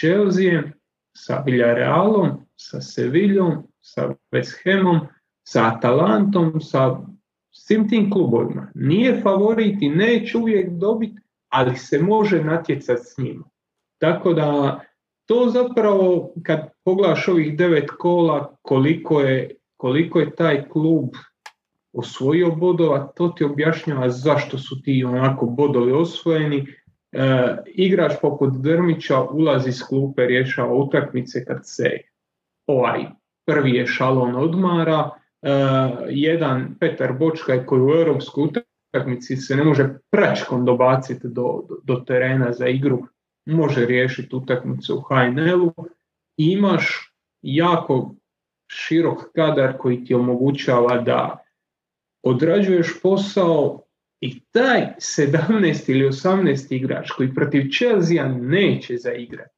Chelseaem, sa Villarealom, sa Sevillom, sa West Hamom, sa Atalantom, sa svim tim klubovima. Nije favorit i neće uvijek dobiti, ali se može natjecati s njima. Tako da to zapravo kad pogledaš ovih devet kola koliko je, koliko je taj klub osvojio bodova, to ti objašnjava zašto su ti onako bodovi osvojeni. E, igrač poput Drmića ulazi s klupe, rješava utakmice kad se ovaj prvi ešalon odmara. E, jedan Petar Bočkaj koji u europskoj utakmici se ne može pračkom dobaciti do, do, terena za igru, može riješiti utakmicu u HNL-u. Imaš jako širok kadar koji ti omogućava da odrađuješ posao i taj 17 ili 18 igrač koji protiv Chelsea neće zaigrati,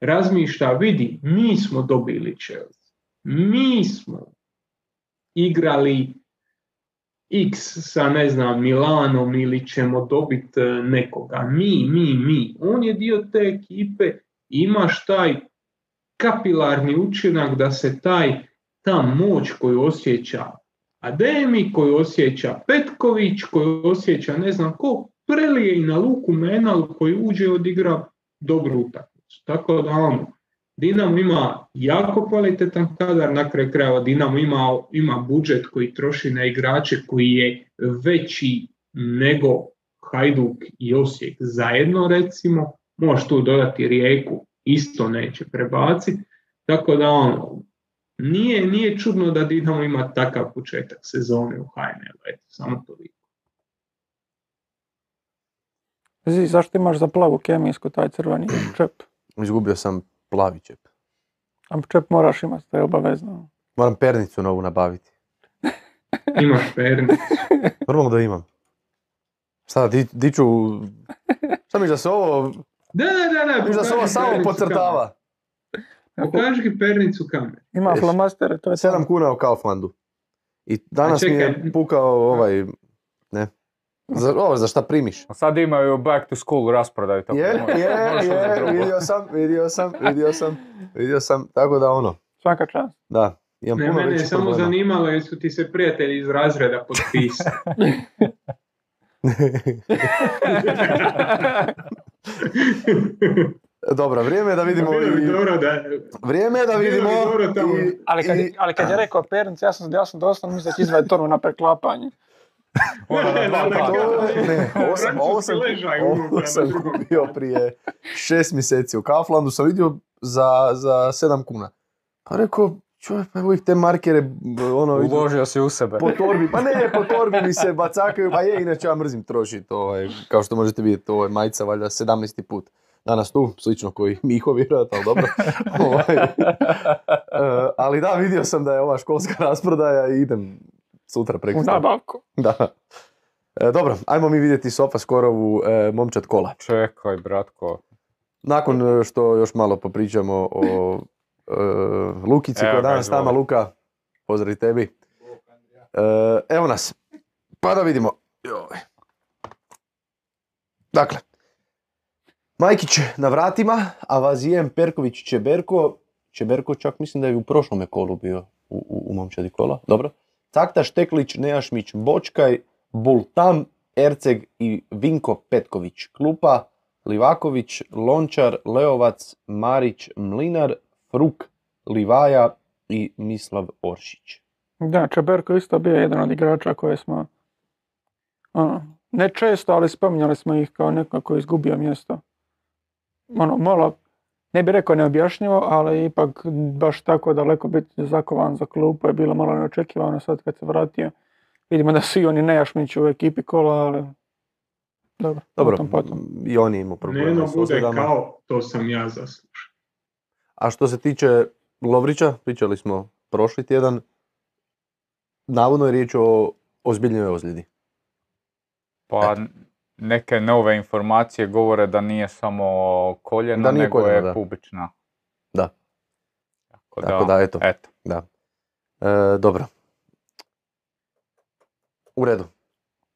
razmišlja, vidi, mi smo dobili Chelsea, mi smo igrali X sa, ne znam, Milanom ili ćemo dobiti e, nekoga, mi, mi, mi. On je dio te ekipe, imaš taj kapilarni učinak da se taj, ta moć koju osjeća Ademi, koju osjeća Petković, koju osjeća ne znam ko, prelije i na Luku Menal koji uđe i odigra dobru utakmicu. Tako da ono, Dinamo ima jako kvalitetan kadar, na kraju krajeva Dinamo ima, ima budžet koji troši na igrače koji je veći nego Hajduk i Osijek zajedno recimo, možeš tu dodati Rijeku, isto neće prebaciti, tako da ono, nije, nije čudno da Dinamo ima takav početak sezone u HNL, eto, samo toliko. Zi, zašto imaš za plavu kemijsku taj crveni čep? Izgubio sam plavi čep. A čep moraš imati, to je obavezno. Moram pernicu novu nabaviti. Imaš pernicu. Normalno da imam. Šta, di, di ću... Šta mi da se ovo... Da, da, da, da. Mi da se ovo samo kamere. Pokaži pernicu kamere. Ima Ješ. flomastere, to je 7 kuna u Kauflandu. I danas mi je pukao ovaj... Ne. Za, ovo, za šta primiš? A Sad imaju back to school rasprodaju. Tako Je, da je, je, vidio sam, vidio sam, vidio sam, vidio sam, tako da ono, svaka čast. da, imam Ne, puno mene je samo problema. zanimalo jer su ti se prijatelji iz razreda potpisali. Dobro, vrijeme je da vidimo Bilo bi i... dobro da... Vrijeme je da Bilo bi vidimo dobro tamo. i... Ali kad, i- ali kad je rekao pernic, ja sam, ja sam doslovno mislio da će izvaditi tonu na preklapanje. Ono dva Da. To, ne, ovo sam, ovo ovo kupio prije šest mjeseci. U Kauflandu sam vidio za, za sedam kuna. Pa rekao, čovjek, pa uvijek te markere, ono, Uložio si u sebe. po torbi, pa ne, po torbi mi se bacakaju, pa je, inače ja mrzim trošiti, ovaj, kao što možete vidjeti, ovo je majica, valjda, 17. put. Danas tu, slično koji Miho vjerojatno, ali dobro. ovaj, e, ali da, vidio sam da je ova školska rasprodaja i idem sutra preko. U nabavku. Da. E, dobro, ajmo mi vidjeti Sofa Skorovu e, momčad kola. Čekaj, bratko. Nakon e, što još malo popričamo o e, Lukici koja danas s nama. Luka, pozdrav tebi. E, evo nas. Pa da vidimo. Joj. Dakle, Majkić na vratima, Avazijem, Perković, Čeberko. Čeberko čak mislim da je u prošlome kolu bio u, u, u momčadi kola. Dobro. Takta, Šteklić, Nejašmić, Bočkaj, Bultam, Erceg i Vinko Petković. Klupa, Livaković, Lončar, Leovac, Marić, Mlinar, Fruk, Livaja i Mislav Oršić. Da, Čeberko isto bio jedan od igrača koje smo, ono, ne često, ali spominjali smo ih kao neko koji izgubio mjesto. Ono, malo, ne bih rekao neobjašnjivo, ali ipak baš tako daleko biti zakovan za klupu je bilo malo neočekivano sad kad se vratio. Vidimo da su i oni Nejašmić u ekipi kola, ali dobro, Dobro, potom, potom. i oni imaju problema s bude kao, to sam ja zaslušao. A što se tiče Lovrića, pričali smo prošli tjedan, navodno je riječ o ozbiljnoj ozljedi. Pa neke nove informacije govore da nije samo koljena, Da nije nego koljeno, je da. pubična. Da. Tako Tako da, eto. eto. E, dobro. U redu.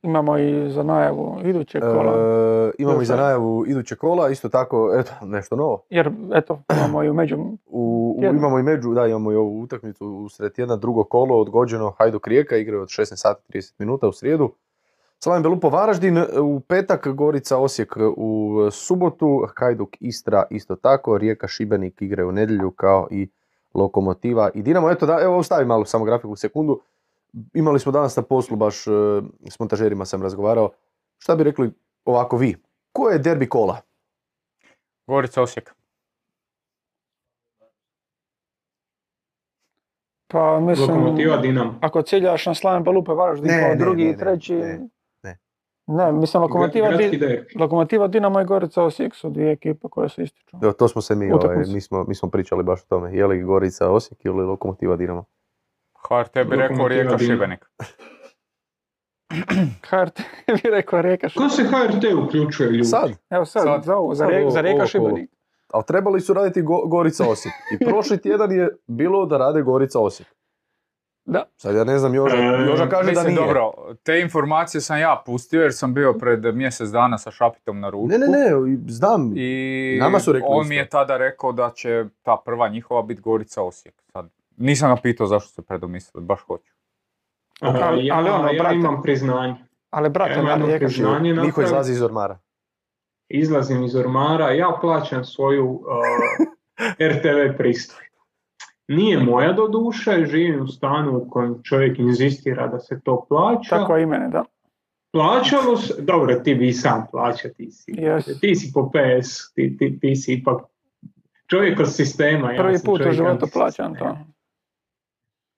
Imamo i za najavu idućeg kola. E, imamo i za najavu iduće kola, isto tako, eto, nešto novo. Jer, eto, imamo i u među... U, u- imamo i među, da, imamo i ovu utakmicu u sred tjedna, drugo kolo odgođeno Hajduk Rijeka, igraju od 16 sati 30 minuta u srijedu. Slaven Belupo Varaždin, u petak Gorica Osijek u subotu, Hajduk Istra isto tako, Rijeka Šibenik igraju u nedjelju kao i Lokomotiva i Dinamo. Eto da, evo ostavi malo samo grafiku u sekundu. Imali smo danas na poslu baš e, s montažerima sam razgovarao. Šta bi rekli ovako vi? Ko je derbi kola? Gorica Osijek. Pa mislim, Lokomotiva Dinamo. ako ciljaš na Slaven Belupe Varaždin Ne, kao ne, drugi ne, i treći... ne, ne. Mislim, Lokomotiva, Di-. Lokomotiva Dinamo i Gorica Osijek su dvije ekipe koje se ističu. Evo, to smo se mi, ovaj, mi, smo, mi smo pričali baš o tome. Je li Gorica Osijek ili Lokomotiva Dinamo? HRT bi rekao Rijeka. Šibenik. HRT bi rekao Rijeka Ko se HRT uključuje ljudi? Sad, Evo sad, Sad. za, ovu, za, ovo- za Rijeka ovo Šibenik. ali trebali su raditi Go- Gorica Osijek. I prošli tjedan je bilo da rade Gorica Osijek. Da. Sad ja ne znam, Joža, E, Joža kaže da Mislim, nije. dobro, te informacije sam ja pustio jer sam bio pred mjesec dana sa Šapitom na ručku. Ne, ne, ne, znam. I Nama su rekli on isto. mi je tada rekao da će ta prva njihova biti Gorica Osijek. Sad, nisam ga pitao zašto su predomislili, baš hoću. Aha, Ali- ja, ali ono, ja brate. imam priznanje. Ali Ja brate, imam jedno Rijeka priznanje. Niko izlazi iz ormara. Izlazim iz ormara, ja plaćam svoju uh, RTV pristojbu. Nije moja do duše, živim u stanu u kojem čovjek inzistira da se to plaća. Tako i mene, da. Plaćalo se, dobro ti bi i sam plaća, ti si, Yes. ti si po PS, ti, ti, ti si ipak čovjek od sistema. ja Prvi put u životu plaćam to.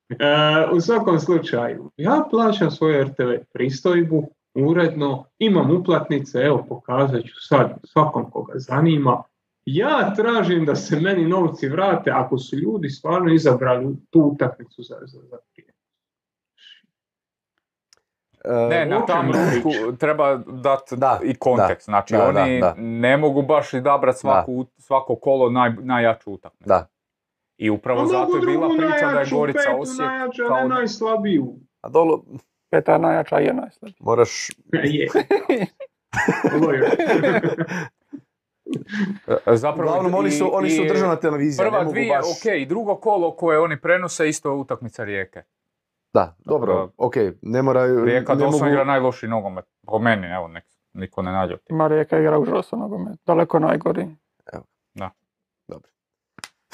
E, u svakom slučaju, ja plaćam svoju RTV pristojbu uredno, imam uplatnice, evo pokazat ću sad svakom koga zanima. Ja tražim da se meni novci vrate ako su ljudi stvarno izabrali tu utakmicu za, za, za. E, Ne, na tam pričam. treba dati Da, i kontekst. Znači, da, oni da, da. ne mogu baš izabrati svaku, svako kolo naj, najjaču utakmicu. Da. I upravo A zato je bila priča da je Gorica petu Osijek najjaču, a kao ne ne- najslabiju. A dolo, Peta najjača je najslabija. moraš... Je. Lojro. E, Zapravo Uglavnom, oni su, oni su državna televizija. ne Prva mogu dvije, baš... ok, i drugo kolo koje oni prenose isto je utakmica Rijeke. Da, dobro, Da. ok, ne moraju... Rijeka ne mogu... igra najlošiji nogomet. Po meni, evo, nek, niko ne naljuti. Ima Rijeka igra užasno nogomet. Daleko najgori.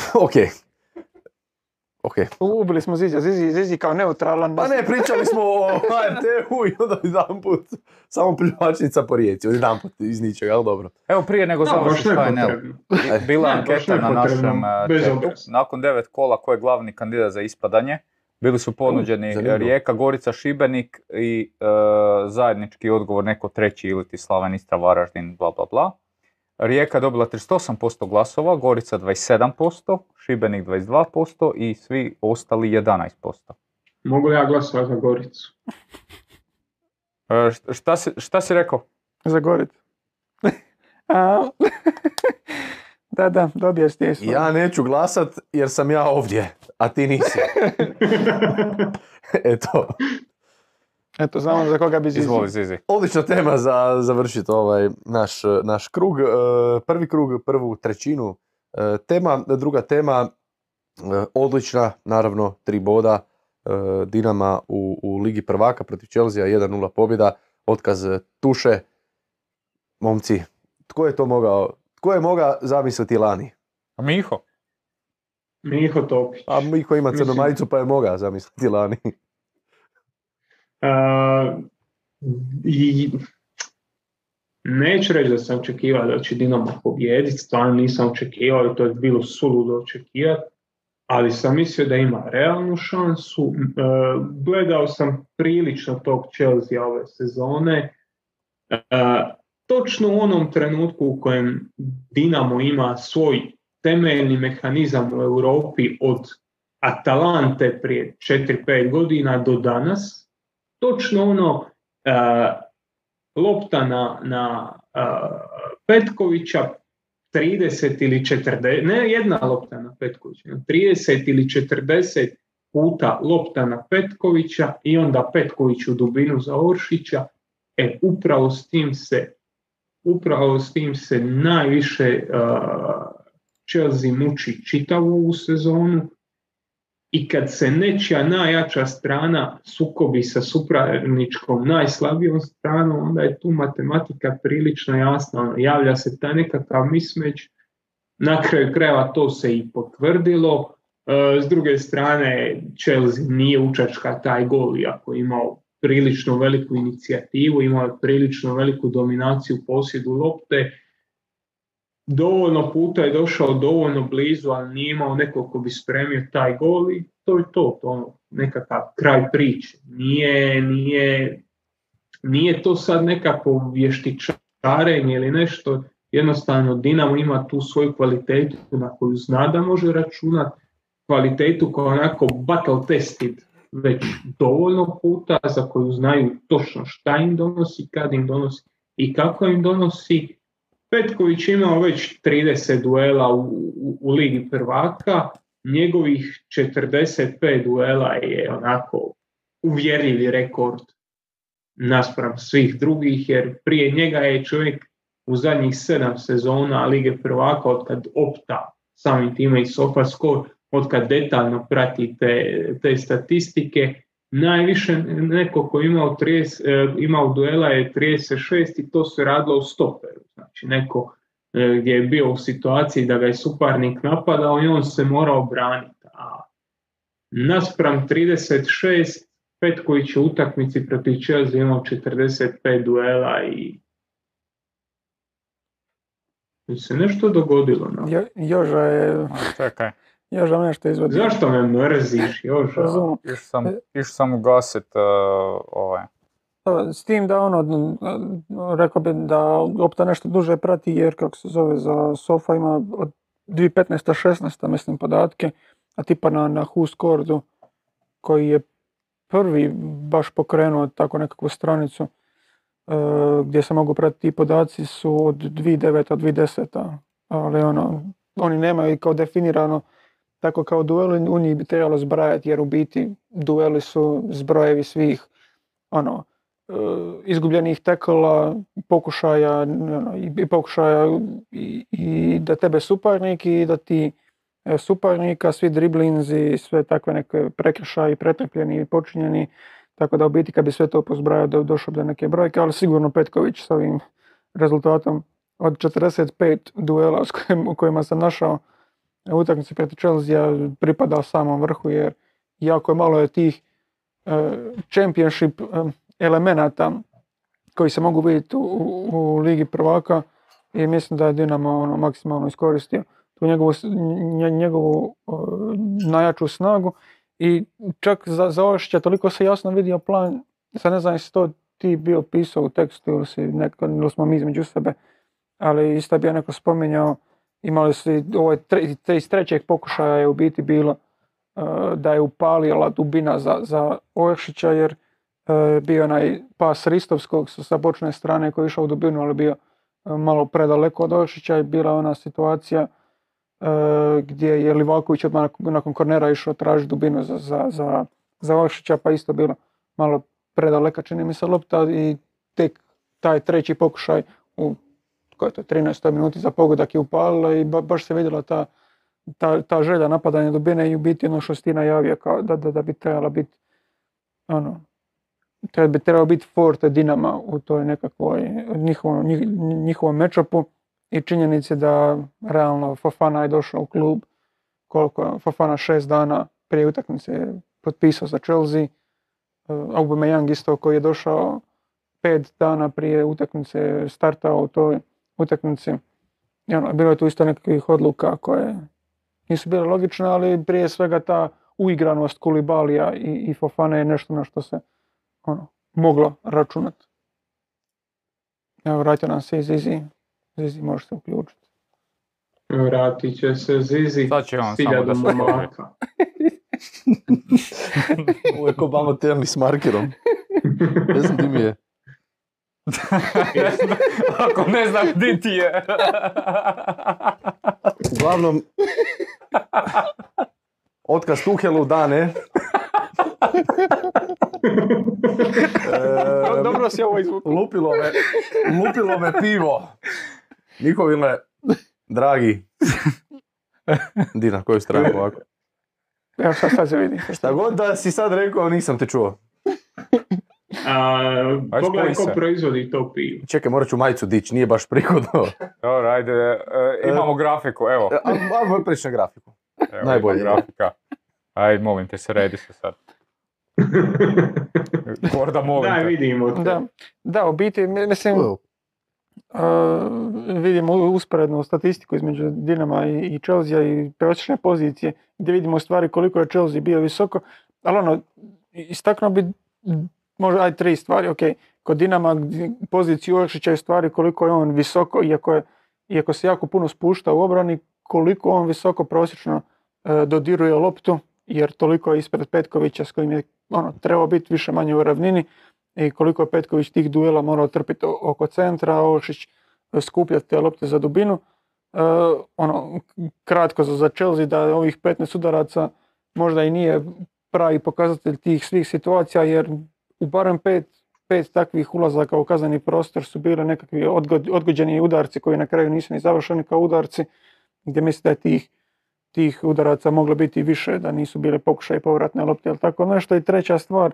ok. Ok. Ubili smo Zizi, Zizi, Zizi kao neutralan. Pa ne, pričali smo o HRT-u i onda jedan put samo privlačnica po rijeci, jedan put iz ničega, ali dobro. Evo prije nego baš završiš HNL. Bila Ne, anketa na našem e, obraza. Nakon devet kola ko je glavni kandidat za ispadanje. Bili su ponuđeni zanimljivo. Rijeka, Gorica, Šibenik i e, zajednički odgovor neko treći ili ti Slaven Istra, Varaždin, bla bla bla. Rijeka je dobila 38% glasova, Gorica 27%, Šibenik 22% i svi ostali 11%. Mogu li ja glasovati za Goricu? E, št- šta, si, šta si rekao? Za Goricu. A, da, da, dobije stjesno. Ja neću glasat jer sam ja ovdje, a ti nisi. Eto. Eto, znamo za koga bi Zizi. Izvoli Zizi. Odlična tema za završiti ovaj naš, naš krug. E, Prvi krug, prvu trećinu e, tema. Druga tema, odlična, naravno, tri boda Dinama u, u Ligi prvaka protiv Chelsea, 1-0 pobjeda, otkaz Tuše. Momci, tko je to mogao, tko je mogao zamisliti lani? A Miho? Miho Topić. A Miko ima crnu pa je mogao zamisliti lani. A, i neću reći da sam očekivao da će Dinamo pobijediti, stvarno nisam očekivao i to je bilo suludo očekivati, ali sam mislio da ima realnu šansu. E, gledao sam prilično tog Chelsea ove sezone. E, točno u onom trenutku u kojem Dinamo ima svoj temeljni mehanizam u Europi od Atalante prije 4-5 godina do danas, točno ono e, lopta na, na e, Petkovića 30 ili 40, ne jedna lopta na Petkovića, nego 30 ili 40 puta lopta na Petkovića i onda Petković u dubinu za Oršića, e upravo s tim se upravo s tim se najviše uh, Chelsea muči čitavu ovu sezonu i kad se nečija najjača strana sukobi sa supravničkom najslabijom stranom, onda je tu matematika prilično jasna. Ono, javlja se taj nekakav mismeć, na kraju krajeva to se i potvrdilo. E, s druge strane, Chelsea nije učačka taj gol, iako je imao prilično veliku inicijativu, imao prilično veliku dominaciju posjedu lopte, dovoljno puta je došao dovoljno blizu, ali nije imao nekog ko bi spremio taj gol i to je to, to ono, nekakav kraj priče. Nije, nije, nije to sad nekako vještičarenje ili nešto, jednostavno Dinamo ima tu svoju kvalitetu na koju zna da može računati, kvalitetu koja je onako battle tested već dovoljno puta, za koju znaju točno šta im donosi, kad im donosi i kako im donosi. Petković imao već 30 duela u, u, u Ligi prvaka, njegovih 45 duela je onako uvjerljivi rekord naspram svih drugih, jer prije njega je čovjek u zadnjih sedam sezona Lige prvaka, od kad opta samim time i SofaScore, od kad detaljno prati te, te statistike, najviše neko ko imao, 30, e, imao duela je 36 i to se radilo u stoperu. Znači neko e, gdje je bio u situaciji da ga je suparnik napadao i on se morao braniti. A naspram 36, Petković je u utakmici protiv Chelsea imao 45 duela i se nešto dogodilo. No. Jo, Joža je, A, Čekaj, Joža nešto izvodi. Zašto me mrziš još? Išao sam, išao sam ugasit uh, ovaj. Pa, S tim da ono, rekao bi da opta nešto duže prati jer kako se zove za Sofa ima od 2015. 16. mislim podatke, a tipa na, na WhoScoredu koji je prvi baš pokrenuo tako nekakvu stranicu e, gdje se mogu pratiti ti podaci su od 2009. 2010. Ali ono, oni nemaju kao definirano tako kao dueli, u njih bi trebalo zbrajati jer u biti dueli su zbrojevi svih ono, e, izgubljenih tekala, pokušaja, ono, i pokušaja i, i da tebe suparnik i da ti e, suparnika, svi driblinzi, sve takve neke prekršaji, pretrpljeni i počinjeni, tako da u biti kad bi sve to pozbrajao da došao bi do neke brojke, ali sigurno Petković s ovim rezultatom od 45 duela s u kojima sam našao u utakmici protiv Chelsea pripada samom vrhu jer jako malo je tih e, championship e, elemenata koji se mogu vidjeti u, u, u Ligi prvaka i mislim da je Dinamo ono, maksimalno iskoristio tu njegovu, njegovu e, najjaču snagu i čak za, za toliko se jasno vidio plan, sad ne znam jesi to ti bio pisao u tekstu ili, si neko, ili smo mi između sebe, ali isto je bio neko spominjao, imali su je tre, iz trećeg pokušaja je u biti bilo e, da je upalila dubina za, za Oršića jer e, bio onaj pas Ristovskog sa, bočne strane koji je išao u dubinu, ali bio e, malo predaleko od Oršića i bila ona situacija gdje je Livaković odmah nakon, kornera išao tražiti dubinu za, za, za, za pa isto bilo malo predaleka čini mi se lopta i tek taj treći pokušaj u je to 13. minuti za pogodak je upalila i ba- baš se vidjela ta, ta, ta želja napadanja dubine i u biti ono što Stina javio kao da, da, da bi trebala biti ono, treba bi trebao biti forte Dinama u toj nekakvoj njihovom, njih- njihovom matchupu i činjenici da realno Fofana je došao u klub koliko Fofana šest dana prije utakmice je potpisao za Chelsea. Uh, Aubameyang isto koji je došao pet dana prije utakmice startao u toj utakmici. I ono, bilo je tu isto nekakvih odluka koje nisu bile logične, ali prije svega ta uigranost Kulibalija i, i Fofana je nešto na što se ono, moglo računati. Evo, vratio nam se i Zizi. Zizi, možeš se uključiti. Vratit će se Zizi Sad će on samo da se. Uvijek terni s markerom. Ne znam di mi je. Ako ne znam di ti je. Uglavnom, otkaz Tuhelu dane. E, Dobro si ovo izvukao. lupilo me, lupilo me pivo. Njihovile, dragi. Di na koju stranu ovako? Evo sad, sad se vidi. Šta god da si sad rekao, nisam te čuo. A, Aj, pogledaj ko proizvodi to pivo. Čekaj, morat ću majicu dići, nije baš prigodno. Dobro, ajde, e, imamo grafiku, evo. E, a- Ajmo preći na grafiku. evo najbolje. grafika. Ajde, molim te, sredi se sad. Korda, molim Daj, te. vidimo te. Da, da, u biti, mi- mislim, uh, vidimo usporednu statistiku između Dinama i, i Chelsea i prosječne pozicije, gdje vidimo u stvari koliko je Chelsea bio visoko, ali ono, istaknuo bi možda aj tri stvari, ok, kod Dinama poziciju Olšića je stvari koliko je on visoko, iako, je, iako se jako puno spušta u obrani, koliko on visoko prosječno e, dodiruje loptu, jer toliko je ispred Petkovića s kojim je ono, trebao biti više manje u ravnini i koliko je Petković tih duela morao trpiti oko centra, a e, skupljati te lopte za dubinu. E, ono, kratko za, za da ovih 15 udaraca možda i nije pravi pokazatelj tih svih situacija jer u barem pet, pet takvih ulazaka u kazneni prostor su bile nekakvi odgođeni udarci koji na kraju nisu ni završeni kao udarci gdje mislim da je tih, tih udaraca moglo biti više da nisu bile pokušaj povratne lopte ili tako nešto. I treća stvar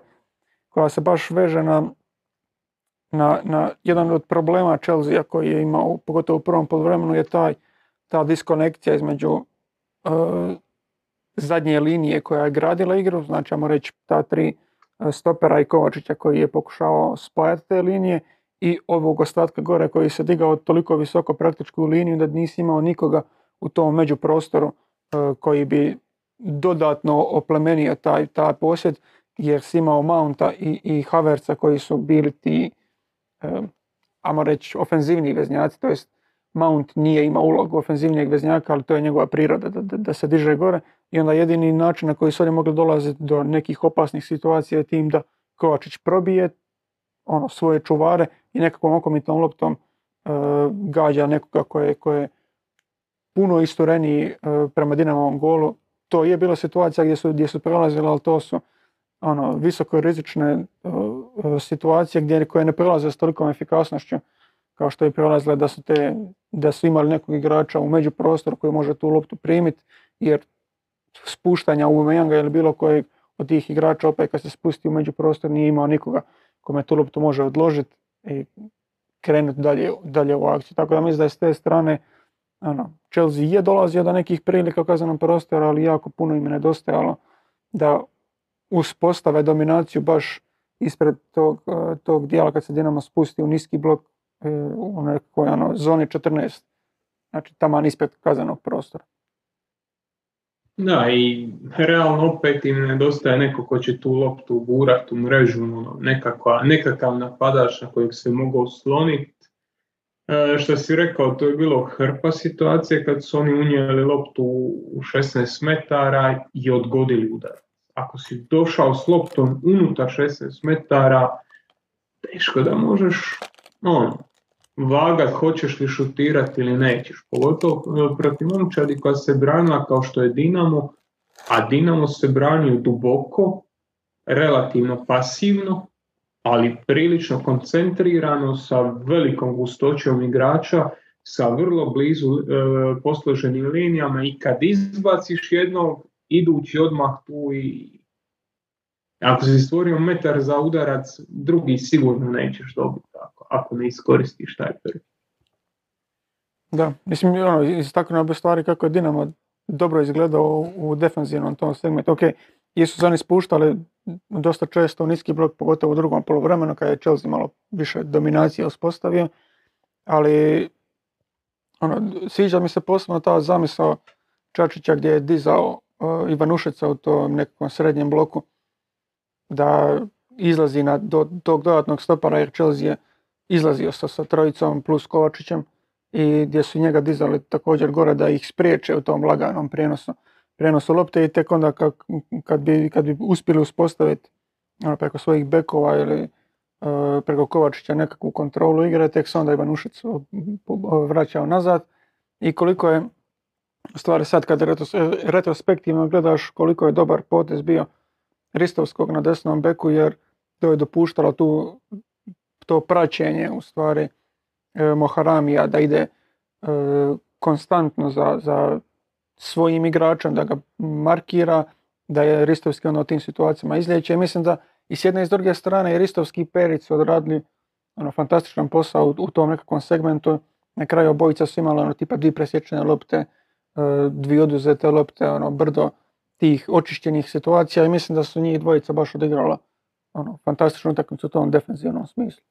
koja se baš veže na, na, na jedan od problema Chelsea koji je imao pogotovo u prvom poluvremenu je taj ta diskonekcija između e, zadnje linije koja je gradila igru, znači reći ta tri stopera i Kovačića koji je pokušavao spajati te linije i ovog ostatka gore koji se digao toliko visoko praktičku liniju da nisi imao nikoga u tom međuprostoru e, koji bi dodatno oplemenio taj, taj posjed jer si imao Mounta i, i Havertza koji su bili ti e, ajmo reći ofenzivni veznjaci, to jest Mount nije imao ulogu ofenzivnijeg veznjaka, ali to je njegova priroda da, da, da se diže gore i onda jedini način na koji su oni mogli dolaziti do nekih opasnih situacija je tim da Kovačić probije ono, svoje čuvare i nekakvom okomitnom loptom e, gađa nekoga koje, koje je puno istureniji e, prema Dinamovom golu. To je bila situacija gdje su, gdje su prelazili, ali to su ono, visoko rizične e, situacije gdje koje ne prelaze s tolikom efikasnošću kao što je prelazile da su, te, da su imali nekog igrača u međuprostoru koji može tu loptu primiti, jer spuštanja u Aubameyanga ili bilo kojeg od tih igrača opet kad se spusti u međuprostor nije imao nikoga kome tu loptu može odložiti i krenuti dalje, dalje u akciju. Tako da mislim da je s te strane ono, Chelsea je dolazio do nekih prilika u kaznenom prostoru, ali jako puno im je nedostajalo da uspostave dominaciju baš ispred tog, eh, tog dijela kad se Dinamo spusti u niski blok eh, u nekoj ono, zoni 14. Znači taman ispred kaznenog prostora. Da, i realno opet im nedostaje neko ko će tu loptu gurat u mrežu, ono, nekakva, nekakav napadač na kojeg se mogu osloniti. E, što si rekao, to je bilo hrpa situacije kad su oni unijeli loptu u 16 metara i odgodili udar. Ako si došao s loptom unutar 16 metara, teško da možeš ono, vagat hoćeš li šutirati ili nećeš. Pogotovo e, protiv momčadi koja se branila kao što je Dinamo, a Dinamo se branio duboko, relativno pasivno, ali prilično koncentrirano sa velikom gustoćom igrača, sa vrlo blizu e, posloženim linijama i kad izbaciš jednog, idući odmah tu i ako si stvorio metar za udarac, drugi sigurno nećeš dobiti ako, ako ne iskoristiš taj prvi. Da, mislim, ono, istaknuo bi stvari kako je Dinamo dobro izgledao u defensivnom tom segmentu. Ok, jesu se oni spuštali dosta često u niski blok, pogotovo u drugom polovremenu, kada je Chelsea malo više dominacije uspostavio, ali ono, sviđa mi se posebno ta zamisao Čačića gdje je dizao uh, Ivanušeca u tom nekom srednjem bloku, da izlazi na do tog dodatnog stopara jer Chelsea je izlazio sa, sa trojicom plus Kovačićem i gdje su njega dizali također gore da ih spriječe u tom laganom prijenosu, prijenosu lopte i tek onda kad, kad, bi, kad bi uspjeli uspostaviti ono, preko svojih bekova ili uh, preko Kovačića nekakvu kontrolu igre, tek se onda Ivanušec vraćao nazad. I koliko je u stvari sad kad retrospektivno gledaš koliko je dobar potez bio Ristovskog na desnom beku jer to je dopuštalo tu to praćenje u stvari e, Moharamija da ide e, konstantno za, za svojim igračem, da ga markira, da je Ristovski onda u tim situacijama izliječe. mislim da i s jedne i s druge strane i Ristovski i Peric su odradili ono, fantastičan posao u, tom nekakvom segmentu. Na kraju obojica su imali ono, tipa dvije presječene lopte, e, dvije oduzete lopte, ono, brdo tih očišćenih situacija i mislim da su njih dvojica baš odigrala ono, fantastičnu utakmicu u tom defensivnom smislu.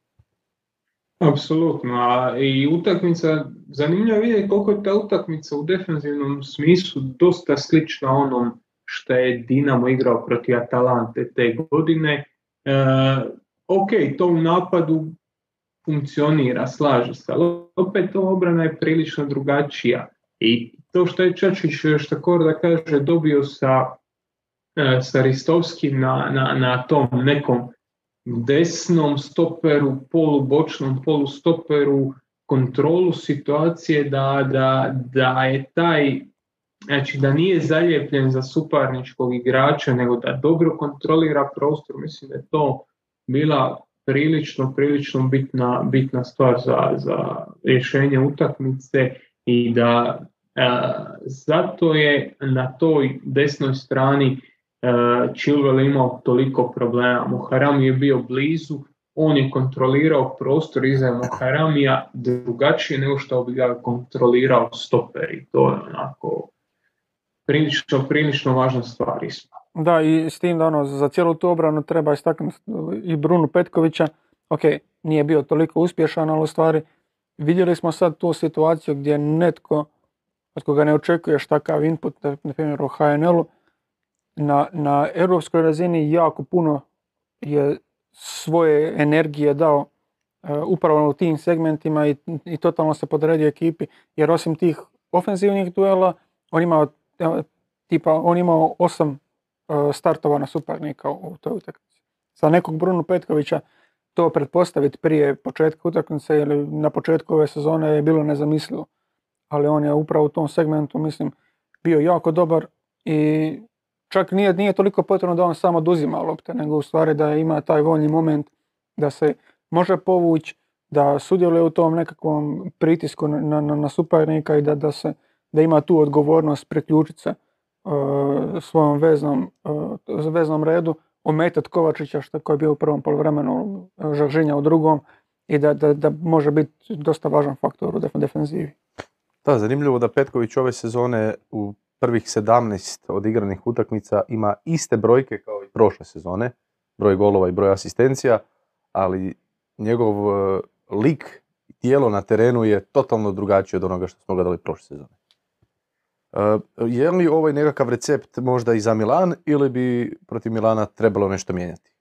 Apsolutno, a i utakmica, zanimljivo vidjeti koliko je ta utakmica u defensivnom smislu dosta slična onom što je Dinamo igrao protiv Atalante te godine. E, ok, to u napadu funkcionira, slaže se, ali opet obrana je prilično drugačija. I to što je Čačić, što da kaže, dobio sa, e, sa Ristovskim na, na, na tom nekom desnom stoperu, polubočnom polustoperu, kontrolu situacije da, da, da je taj, znači da nije zaljepljen za suparničkog igrača, nego da dobro kontrolira prostor, mislim da je to bila prilično, prilično bitna, bitna stvar za, za rješenje utakmice i da e, zato je na toj desnoj strani Chilwell imao toliko problema. Muharami je bio blizu, on je kontrolirao prostor iza Muharamija drugačije nego što bi ga kontrolirao stoper i to je onako prilično, prilično važna stvar Da, i s tim da ono, za cijelu tu obranu treba istaknuti i Brunu Petkovića. Ok, nije bio toliko uspješan, ali u stvari vidjeli smo sad tu situaciju gdje netko od koga ne očekuješ takav input, na primjer u HNL-u, na, na europskoj razini jako puno je svoje energije dao uh, upravo u tim segmentima i, i totalno se podredio ekipi, jer osim tih ofenzivnih duela, on imao tipa, on imao osam uh, startova na suparnika u toj utakmici. Za nekog Bruno Petkovića to pretpostaviti prije početka utakmice ili na početku ove sezone je bilo nezamislivo. Ali on je upravo u tom segmentu, mislim, bio jako dobar i čak nije, nije toliko potrebno da on samo oduzima lopte, nego u stvari da ima taj voljni moment da se može povući, da sudjeluje u tom nekakvom pritisku na, na, na suparnika i da, da, se, da ima tu odgovornost priključiti se uh, svojom veznom, uh, veznom redu, ometati Kovačića što koji je bio u prvom poluvremenu, Žaržinja u drugom i da, da, da može biti dosta važan faktor u defenzivi. Da, zanimljivo da Petković ove sezone u prvih 17 odigranih utakmica ima iste brojke kao i prošle sezone, broj golova i broj asistencija, ali njegov e, lik i tijelo na terenu je totalno drugačije od onoga što smo gledali prošle sezone. E, je li ovaj nekakav recept možda i za Milan ili bi protiv Milana trebalo nešto mijenjati?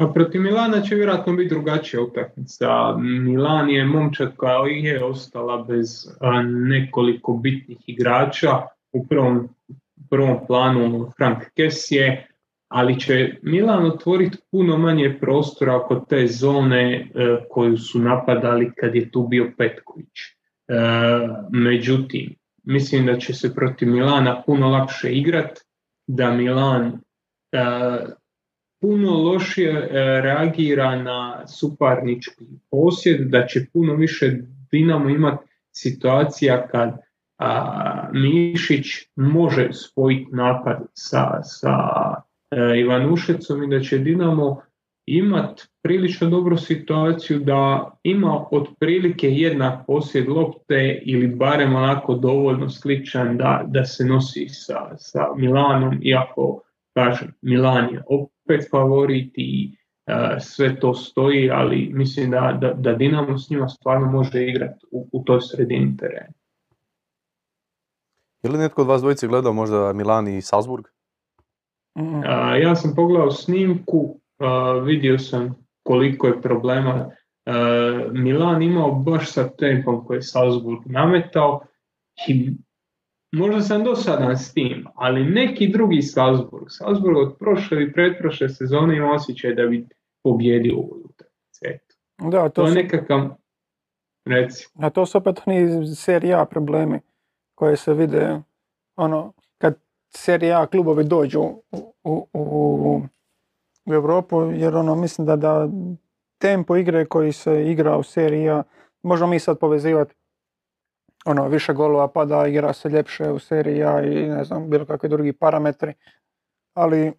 Pa protiv Milana će vjerojatno biti drugačija utakmica. Milan je momčad koja je ostala bez nekoliko bitnih igrača. U prvom, prvom planu Frank Kessie, ali će Milan otvoriti puno manje prostora oko te zone e, koju su napadali kad je tu bio Petković. E, međutim, mislim da će se protiv Milana puno lakše igrati, da Milan e, puno lošije e, reagira na suparnički posjed, da će puno više Dinamo imati situacija kad a, Mišić može spojiti napad sa, sa e, Ivanušecom i da će Dinamo imati prilično dobru situaciju da ima otprilike jednak posjed lopte ili barem onako dovoljno sličan da, da se nosi sa, sa Milanom, iako kažem, Milan je opet favorit i e, sve to stoji, ali mislim da, da, da Dinamo s njima stvarno može igrati u, u toj sredini terena. Je li netko od vas dvojice gledao možda Milan i Salzburg? Mm. ja sam pogledao snimku, vidio sam koliko je problema Milan imao baš sa tempom koji je Salzburg nametao i možda sam dosadan s tim, ali neki drugi Salzburg, Salzburg od prošle i pretprošle sezone ima osjećaj da bi pobjedio u utakmici. Da, to, To je su, nekakav, reci, a to su opet oni serija problemi koje se vide ono, kad serija klubovi dođu u, u, u, u Europu, jer ono, mislim da, da tempo igre koji se igra u seriji A, možemo mi sad povezivati ono, više golova pada, igra se ljepše u seriji A i ne znam, bilo kakvi drugi parametri, ali,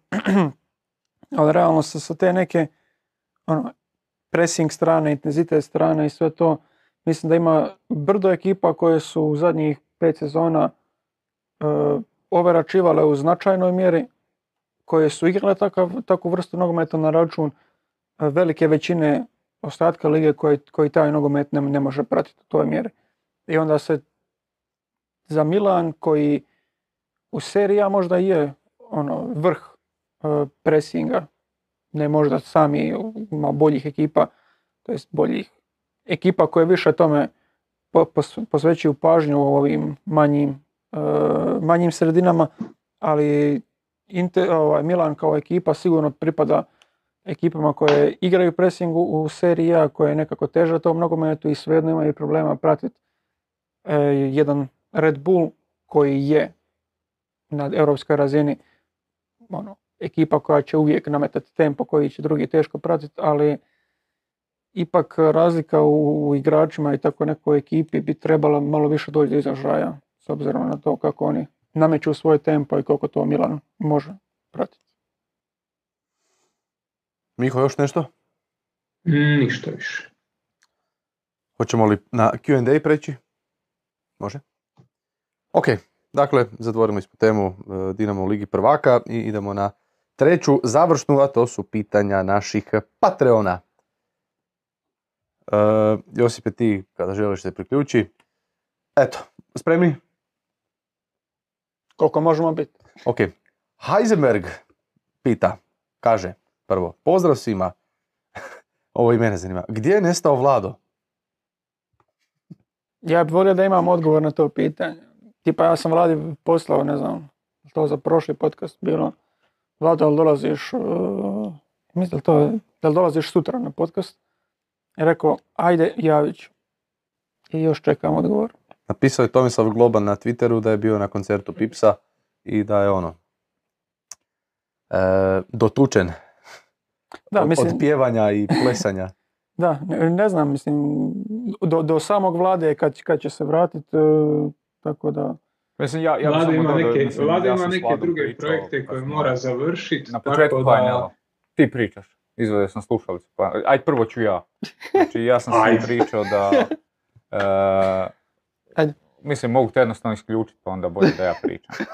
ali realno su su te neke ono, pressing strane, intenzitet strane i sve to, mislim da ima brdo ekipa koje su u zadnjih pet sezona e, overačivale u značajnoj mjeri, koje su igrale takav, takvu vrstu nogometa na račun e, velike većine ostatka lige koji, koji taj nogomet ne, ne može pratiti u toj mjeri. I onda se za Milan koji u seriji A možda je ono vrh e, pressinga, ne možda sami ima boljih ekipa, to jest boljih ekipa koje više tome po- pos- posvećuju pažnju u ovim manjim, e, manjim sredinama, ali Inter, ovaj, Milan kao ekipa sigurno pripada ekipama koje igraju pressing u, seriji A, koje je nekako teže tom nogometu i svejedno imaju problema pratiti jedan Red Bull koji je na europskoj razini ono, ekipa koja će uvijek nametati tempo koji će drugi teško pratiti, ali ipak razlika u, u igračima i tako nekoj ekipi bi trebala malo više doći do izražaja s obzirom na to kako oni nameću svoj tempo i koliko to Milan može pratiti. Miho, još nešto? mm, ništa više. Hoćemo li na Q&A preći? Može. Ok, dakle, zatvorili smo temu e, Dinamo u Ligi prvaka i idemo na treću završnu, a to su pitanja naših Patreona. E, Josipe, ti kada želiš se priključi. Eto, spremni? Koliko možemo biti? Ok. Heisenberg pita, kaže, prvo, pozdrav svima. Ovo i mene zanima. Gdje je nestao Vlado? Ja bih volio da imam odgovor na to pitanje. Tipa ja sam Vladi poslao, ne znam, to za prošli podcast bilo. Vlado, jel dolaziš, uh, mislim da to, jel dolaziš sutra na podcast? I rekao, ajde, javit ću. I još čekam odgovor. Napisao je Tomislav Globan na Twitteru da je bio na koncertu Pipsa i da je ono e, dotučen Da, mislim, od pjevanja i plesanja. Da, ne, ne znam, mislim, do, do samog Vlade kad, kad će se vratiti, tako da, Mislim, ja, ja Vlada samo ima dodao, neke, mislim, Vlada ja ima neke druge pričao projekte koje mora završiti. Na početku tako da. Ti pričaš. Izvadio sam slušalicu. Pa, aj prvo ću ja. Znači ja sam sam pričao da... e, Ajde. Mislim, mogu te jednostavno isključiti, pa onda bolje da ja pričam.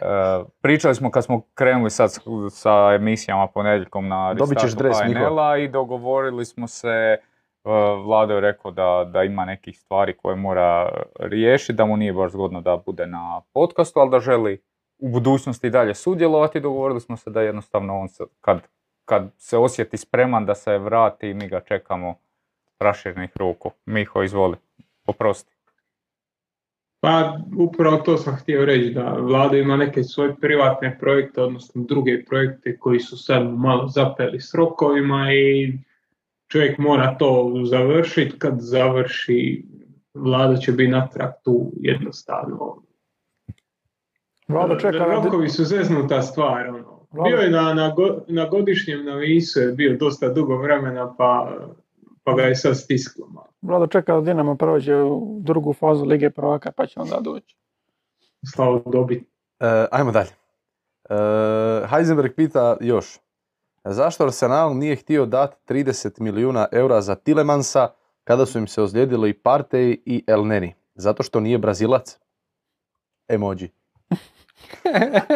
E, pričali smo kad smo krenuli sad sa emisijama ponedjeljkom na restartu. HNL-a i dogovorili smo se, e, Vlado je rekao da, da ima nekih stvari koje mora riješiti, da mu nije baš zgodno da bude na podcastu, ali da želi u budućnosti i dalje sudjelovati. Dogovorili smo se da jednostavno on se, kad, kad se osjeti spreman da se vrati, mi ga čekamo raširnih ruku. Miho, izvoli. Oprosti. Pa upravo to sam htio reći, da vlada ima neke svoje privatne projekte, odnosno druge projekte koji su sad malo zapeli s rokovima i čovjek mora to završiti, kad završi vlada će biti natrag tu jednostavno. Vlado čeka, Rokovi su zeznuta stvar, ono. Bio je na, na, na godišnjem navisu, je bio dosta dugo vremena, pa, pa ga je sad stisklo malo. Vlado čeka da Dinamo prođe u drugu fazu Lige prvaka pa će onda doći. Slavo dobiti. E, ajmo dalje. E, Heisenberg pita još. Zašto Arsenal nije htio dati 30 milijuna eura za Tilemansa kada su im se ozlijedili Partey i El Neni? Zato što nije Brazilac? Emoji.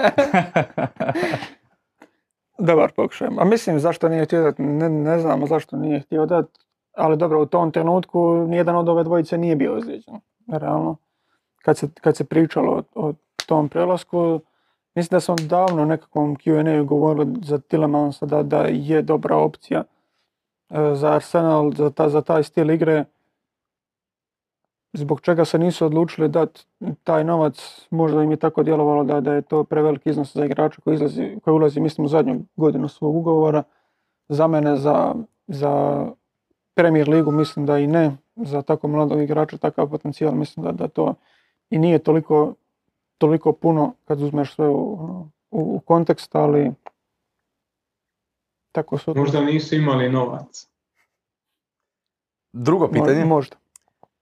Dobar pokušaj. A mislim zašto nije htio dati, ne, ne znamo zašto nije htio dati, ali dobro u tom trenutku nijedan od ove dvojice nije bio ozlijeđen. Realno. Kad se, kad se pričalo o, o tom prelasku, mislim da sam davno nekakvom Q&A govorili za Tilemansa da, da je dobra opcija e, za Arsenal, za, ta, za taj stil igre. Zbog čega se nisu odlučili dati taj novac, možda im je tako djelovalo da, da je to preveliki iznos za igrača koji, izlazi, koji ulazi, mislim, u zadnju godinu svog ugovora. Za mene, za, za Premier ligu, mislim da i ne. Za tako mladog igrača, takav potencijal, mislim da, da to i nije toliko, toliko puno kad uzmeš sve u, ono, u, u kontekst, ali tako su... Možda nisu imali novac. Drugo pitanje. Možda.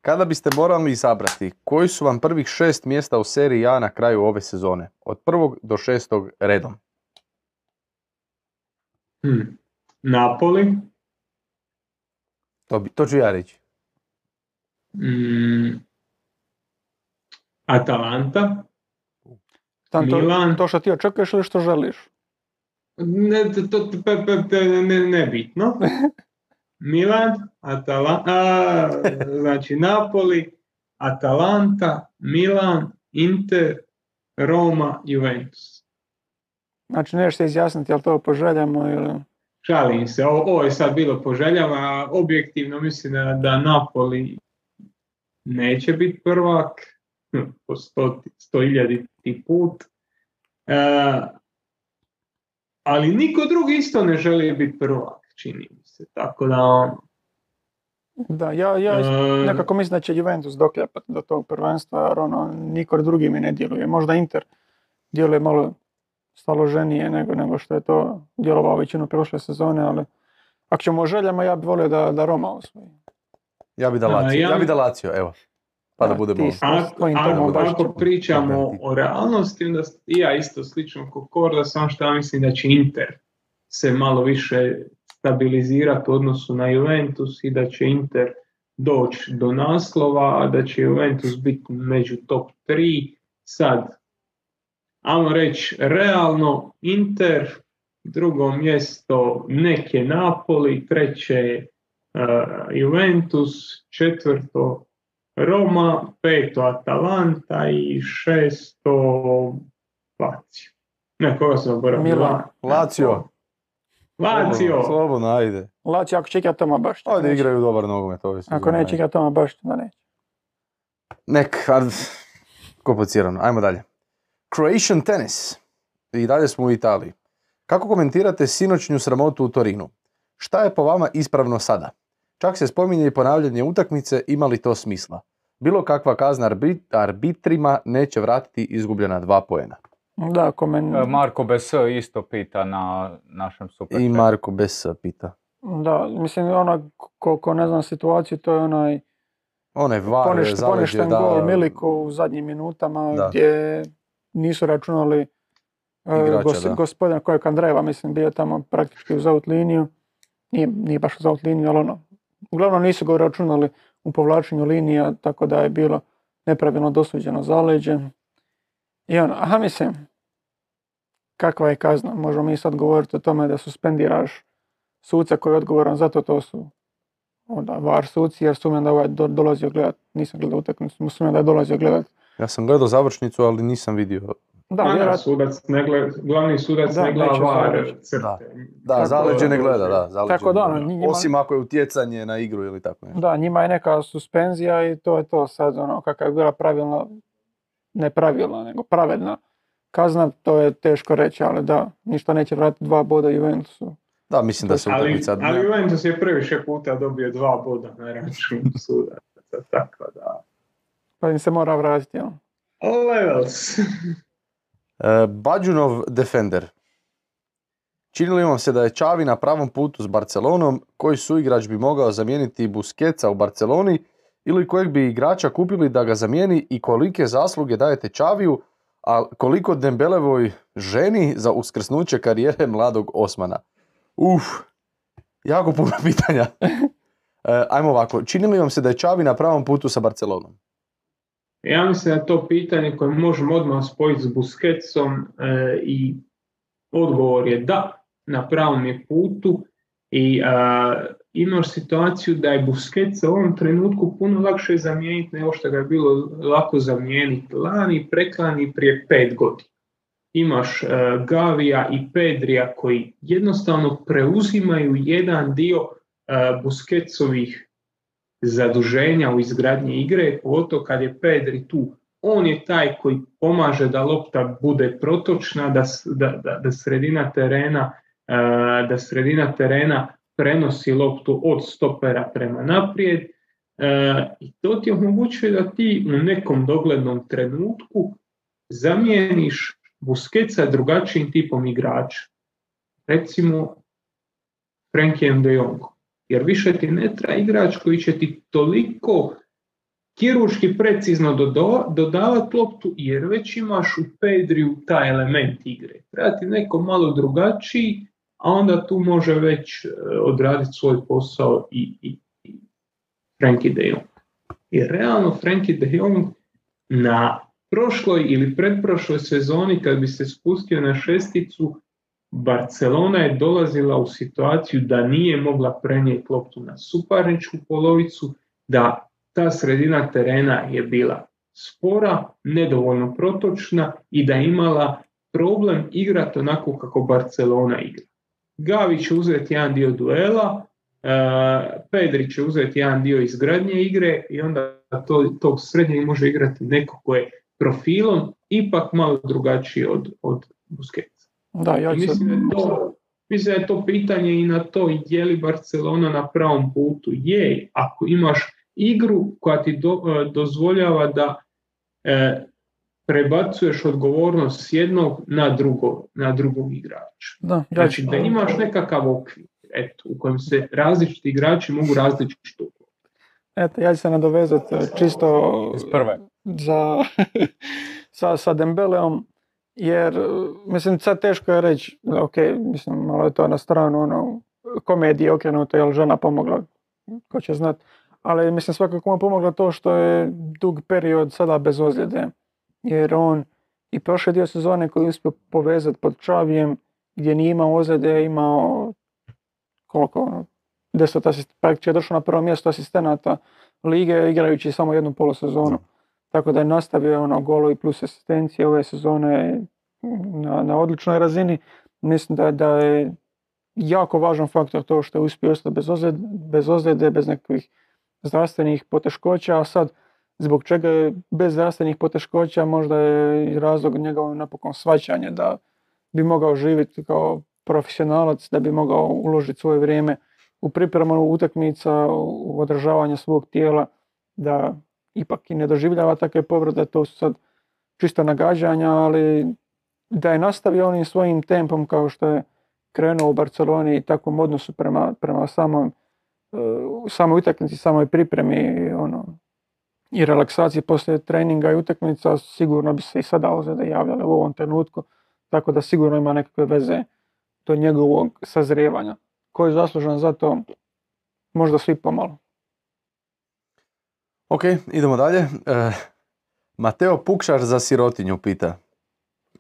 Kada biste morali izabrati, koji su vam prvih šest mjesta u seriji A na kraju ove sezone? Od prvog do šestog redom. Hm. Napoli, To, bi, to ću ja reći. mm, Atalanta, Tam to, Milan. to što ti očekuješ ili što želiš? ne, to, to, pe- pe- pe- ne, nebitno. Milan, Atala, a, znači Napoli, Atalanta, Milan, Inter, Roma, Juventus. Znači, nešto se izjasniti, jel to poželjamo ili... Šalim se, ovo, ovo je sad bilo po željama, objektivno mislim da, da Napoli neće biti prvak, hm, po sto, sto hiljaditi put. E, ali niko drugi isto ne želi biti prvak, čini mi se. Tako da, ono, Da, ja, ja e, nekako mislim da će Juventus dokljapati do tog prvenstva, jer ono, niko drugi mi ne djeluje. Možda Inter djeluje malo staloženije nego, nego što je to djelovao većinu prošle sezone, ali ako ćemo o željama, ja bih volio da, da Roma osvoji. Ja bi da Lazio, ja- ja bi da Lazio, evo. Pa da Da, budemo... Ako, ako, ako pričamo o realnosti, onda ja isto slično kao Korda, samo što ja mislim da će Inter se malo više stabilizirati u odnosu na Juventus i da će Inter doći do naslova, a da će Juventus biti među top 3. Sad, ajmo reći, realno Inter, drugo mjesto neke Napoli, treće uh, Juventus, četvrto Roma, peto Atalanta i šesto Lazio. Ne, koga sam zaboravio? Milan. Lazio. Lazio. Slobodno, ajde. Lazio ako igrati Toma baš. Ajde igraju dobar nogomet Ako neće ajde. igrati Toma baš, da neće. Nek, komplicirano. Ajmo dalje. Croatian tennis. I dalje smo u Italiji. Kako komentirate sinoćnju sramotu u Torinu? Šta je po vama ispravno sada? Čak se spominje i ponavljanje utakmice, ima li to smisla? Bilo kakva kazna arbit- arbitrima neće vratiti izgubljena dva poena. Da, komen... E, Marko BS isto pita na našem super. I Marko Bes pita. Da, mislim, ono, ko, ko ne zna situaciju, to je onaj Onaj var poništen, zaleđe, poništen da, gol Miliku u zadnjim minutama Da. gdje nisu računali e, Igrača, gos- da. gospodina kojeg Andreva, mislim, bio tamo praktički uz out liniju. Nije, nije baš uz out liniju, ali ono, uglavnom nisu ga računali u povlačenju linija, tako da je bilo nepravilno dosuđeno zaleđe. I ono, aha mislim, kakva je kazna? Možemo mi sad govoriti o tome da suspendiraš suca koji je odgovoran za to, to su onda var suci, jer sumnjam da ovaj do, dolazio gledat, nisam gledao utakmicu, sumnjam da je dolazio gledat. Ja sam gledao završnicu, ali nisam vidio. Da, Ma ne, vjerojatno, sudac ne gleda, glavni sudac Da, ne gleda var. Da. Da, Tako- zaleđe ne gleda, da. Zaleđe Tako da, ne ono, gleda. njima- Osim ako je utjecanje na igru ili tako nešto. da, njima je neka suspenzija i to je to sad, ono, kakva je bila pravilna, ne pravilna, nego pravedna kazna, to je teško reći, ali da, ništa neće vratiti dva boda Juventusu. Da, mislim da se Ali, utakmica... ali Juventus je previše puta dobio dva boda na račun sudaca, tako da... Pa im se mora vratiti, jel? Levels. E, Bađunov Defender. Čini li vam se da je Čavi na pravom putu s Barcelonom, koji suigrač bi mogao zamijeniti Busquetsa u Barceloni ili kojeg bi igrača kupili da ga zamijeni i kolike zasluge dajete Čaviju, a koliko Dembelevoj ženi za uskrsnuće karijere mladog Osmana? Uf, jako puno pitanja. E, ajmo ovako, čini li vam se da je Čavi na pravom putu sa Barcelonom? Ja mislim da je to pitanje koje možemo odmah spojiti s Busquetsom e, i odgovor je da, na pravom je putu i imaš situaciju da je Busquets u ovom trenutku puno lakše zamijeniti nego što ga je bilo lako zamijeniti lani, preklani prije pet godina. Imaš uh, Gavija i Pedrija koji jednostavno preuzimaju jedan dio uh, zaduženja u izgradnji igre, pogotovo kad je Pedri tu. On je taj koji pomaže da lopta bude protočna, da, da, da, sredina terena uh, da sredina terena prenosi loptu od stopera prema naprijed i to ti omogućuje da ti u nekom doglednom trenutku zamijeniš Buskeca drugačijim tipom igrača. Recimo Frankie de Jong. Jer više ti ne treba igrač koji će ti toliko kiruški precizno dodavati loptu jer već imaš u Pedriju taj element igre. Treba ti neko malo drugačiji a onda tu može već e, odraditi svoj posao i, i, i Frankie de Jong. I realno Frankie de Jong na prošloj ili predprošloj sezoni kad bi se spustio na šesticu, Barcelona je dolazila u situaciju da nije mogla prenijeti loptu na suparničku polovicu, da ta sredina terena je bila spora, nedovoljno protočna i da imala problem igrati onako kako Barcelona igra. Gavi će uzeti jedan dio duela, e, Pedri će uzeti jedan dio izgradnje igre i onda to, tog srednjeg može igrati neko ko je profilom ipak malo drugačiji od, od Busquets. Da, ja mislim, da je to, mislim da je to pitanje i na to je li Barcelona na pravom putu. Je, ako imaš igru koja ti do, e, dozvoljava da e, prebacuješ odgovornost s jednog na, drugo, na drugog igrača. Da, znači da imaš nekakav okvir eto, u kojem se različiti igrači mogu različiti Eto, ja ću se nadovezati e, čisto prve. za, sa, sa Dembeleom, jer e, mislim sad teško je reći, ok, mislim malo je to na stranu ono, komedije okrenuto, jel žena pomogla, ko će znat, ali mislim svakako mu pomogla to što je dug period sada bez ozljede jer on i prošle dio sezone koji je uspio povezati pod Čavijem, gdje nije imao ozljede, imao koliko, ono, deset asist, je došao na prvo mjesto asistenata lige igrajući samo jednu polusezonu. Tako da je nastavio ono golo i plus asistencije ove sezone na, na odličnoj razini. Mislim da, da je jako važan faktor to što je uspio ostati bez ozljede, bez, ozljede, bez nekakvih zdravstvenih poteškoća, a sad zbog čega je bez zdravstvenih poteškoća možda je i razlog njegovo napokon svaćanje da bi mogao živjeti kao profesionalac, da bi mogao uložiti svoje vrijeme u pripremu utakmica, u održavanje svog tijela, da ipak i ne doživljava takve povrede, to su sad čisto nagađanja, ali da je nastavio onim svojim tempom kao što je krenuo u Barceloni i takvom odnosu prema, prema samom, e, samoj utakmici, samoj pripremi, ono, i relaksaciji poslije treninga i utakmica sigurno bi se i sada ozljede javljale u ovom trenutku, tako da sigurno ima nekakve veze do njegovog sazrijevanja. Ko je zaslužan za to? Možda svi pomalo. Ok, idemo dalje. E, Mateo Pukšar za sirotinju pita.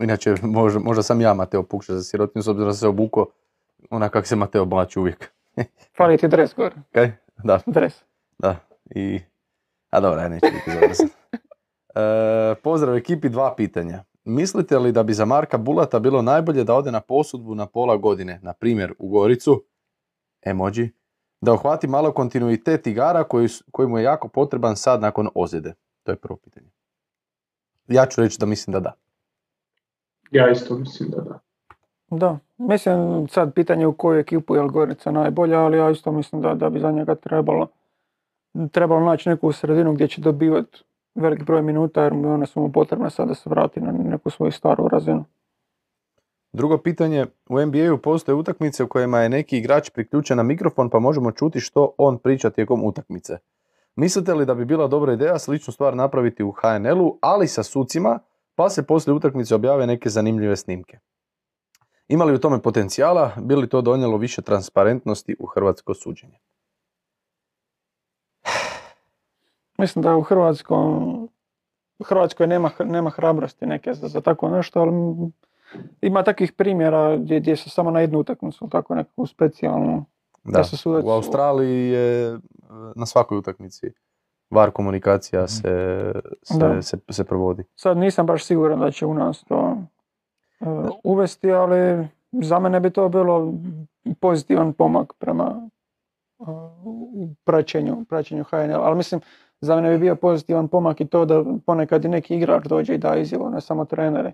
Inače, možda, možda sam ja Mateo Pukšar za sirotinju, s obzirom da se obuko ona kak se Mateo oblači uvijek. Fali ti dres gore. Kaj? Da. Dres. Da. I a dobro, ja neću biti e, pozdrav ekipi, dva pitanja. Mislite li da bi za Marka Bulata bilo najbolje da ode na posudbu na pola godine, na primjer u Goricu, emoji, da uhvati malo kontinuitet igara koji, koji mu je jako potreban sad nakon ozljede? To je prvo pitanje. Ja ću reći da mislim da da. Ja isto mislim da da. Da, mislim sad pitanje u koju ekipu je Gorica najbolja, ali ja isto mislim da, da bi za njega trebalo trebalo naći neku sredinu gdje će dobivati veliki broj minuta jer one su mu potrebne sad da se vrati na neku svoju staru razinu. Drugo pitanje, u NBA-u postoje utakmice u kojima je neki igrač priključen na mikrofon pa možemo čuti što on priča tijekom utakmice. Mislite li da bi bila dobra ideja sličnu stvar napraviti u HNL-u, ali sa sucima, pa se poslije utakmice objave neke zanimljive snimke? Ima li u tome potencijala, bi li to donijelo više transparentnosti u hrvatsko suđenje? Mislim da u Hrvatskom, Hrvatskoj nema, nema hrabrosti neke za, za tako nešto, ali ima takvih primjera gdje, gdje se samo na jednu utakmicu, tako nekakvu specijalnu, Da, se sudac- u Australiji je e, na svakoj utakmici VAR komunikacija se, se, Da. se, se provodi. Sad nisam baš siguran da će u nas to e, uvesti, ali za mene bi to bilo pozitivan pomak prema e, u praćenju, praćenju HNL. Ali mislim, za mene bi bio pozitivan pomak i to da ponekad i neki igrač dođe i da izjavu, ne samo treneri.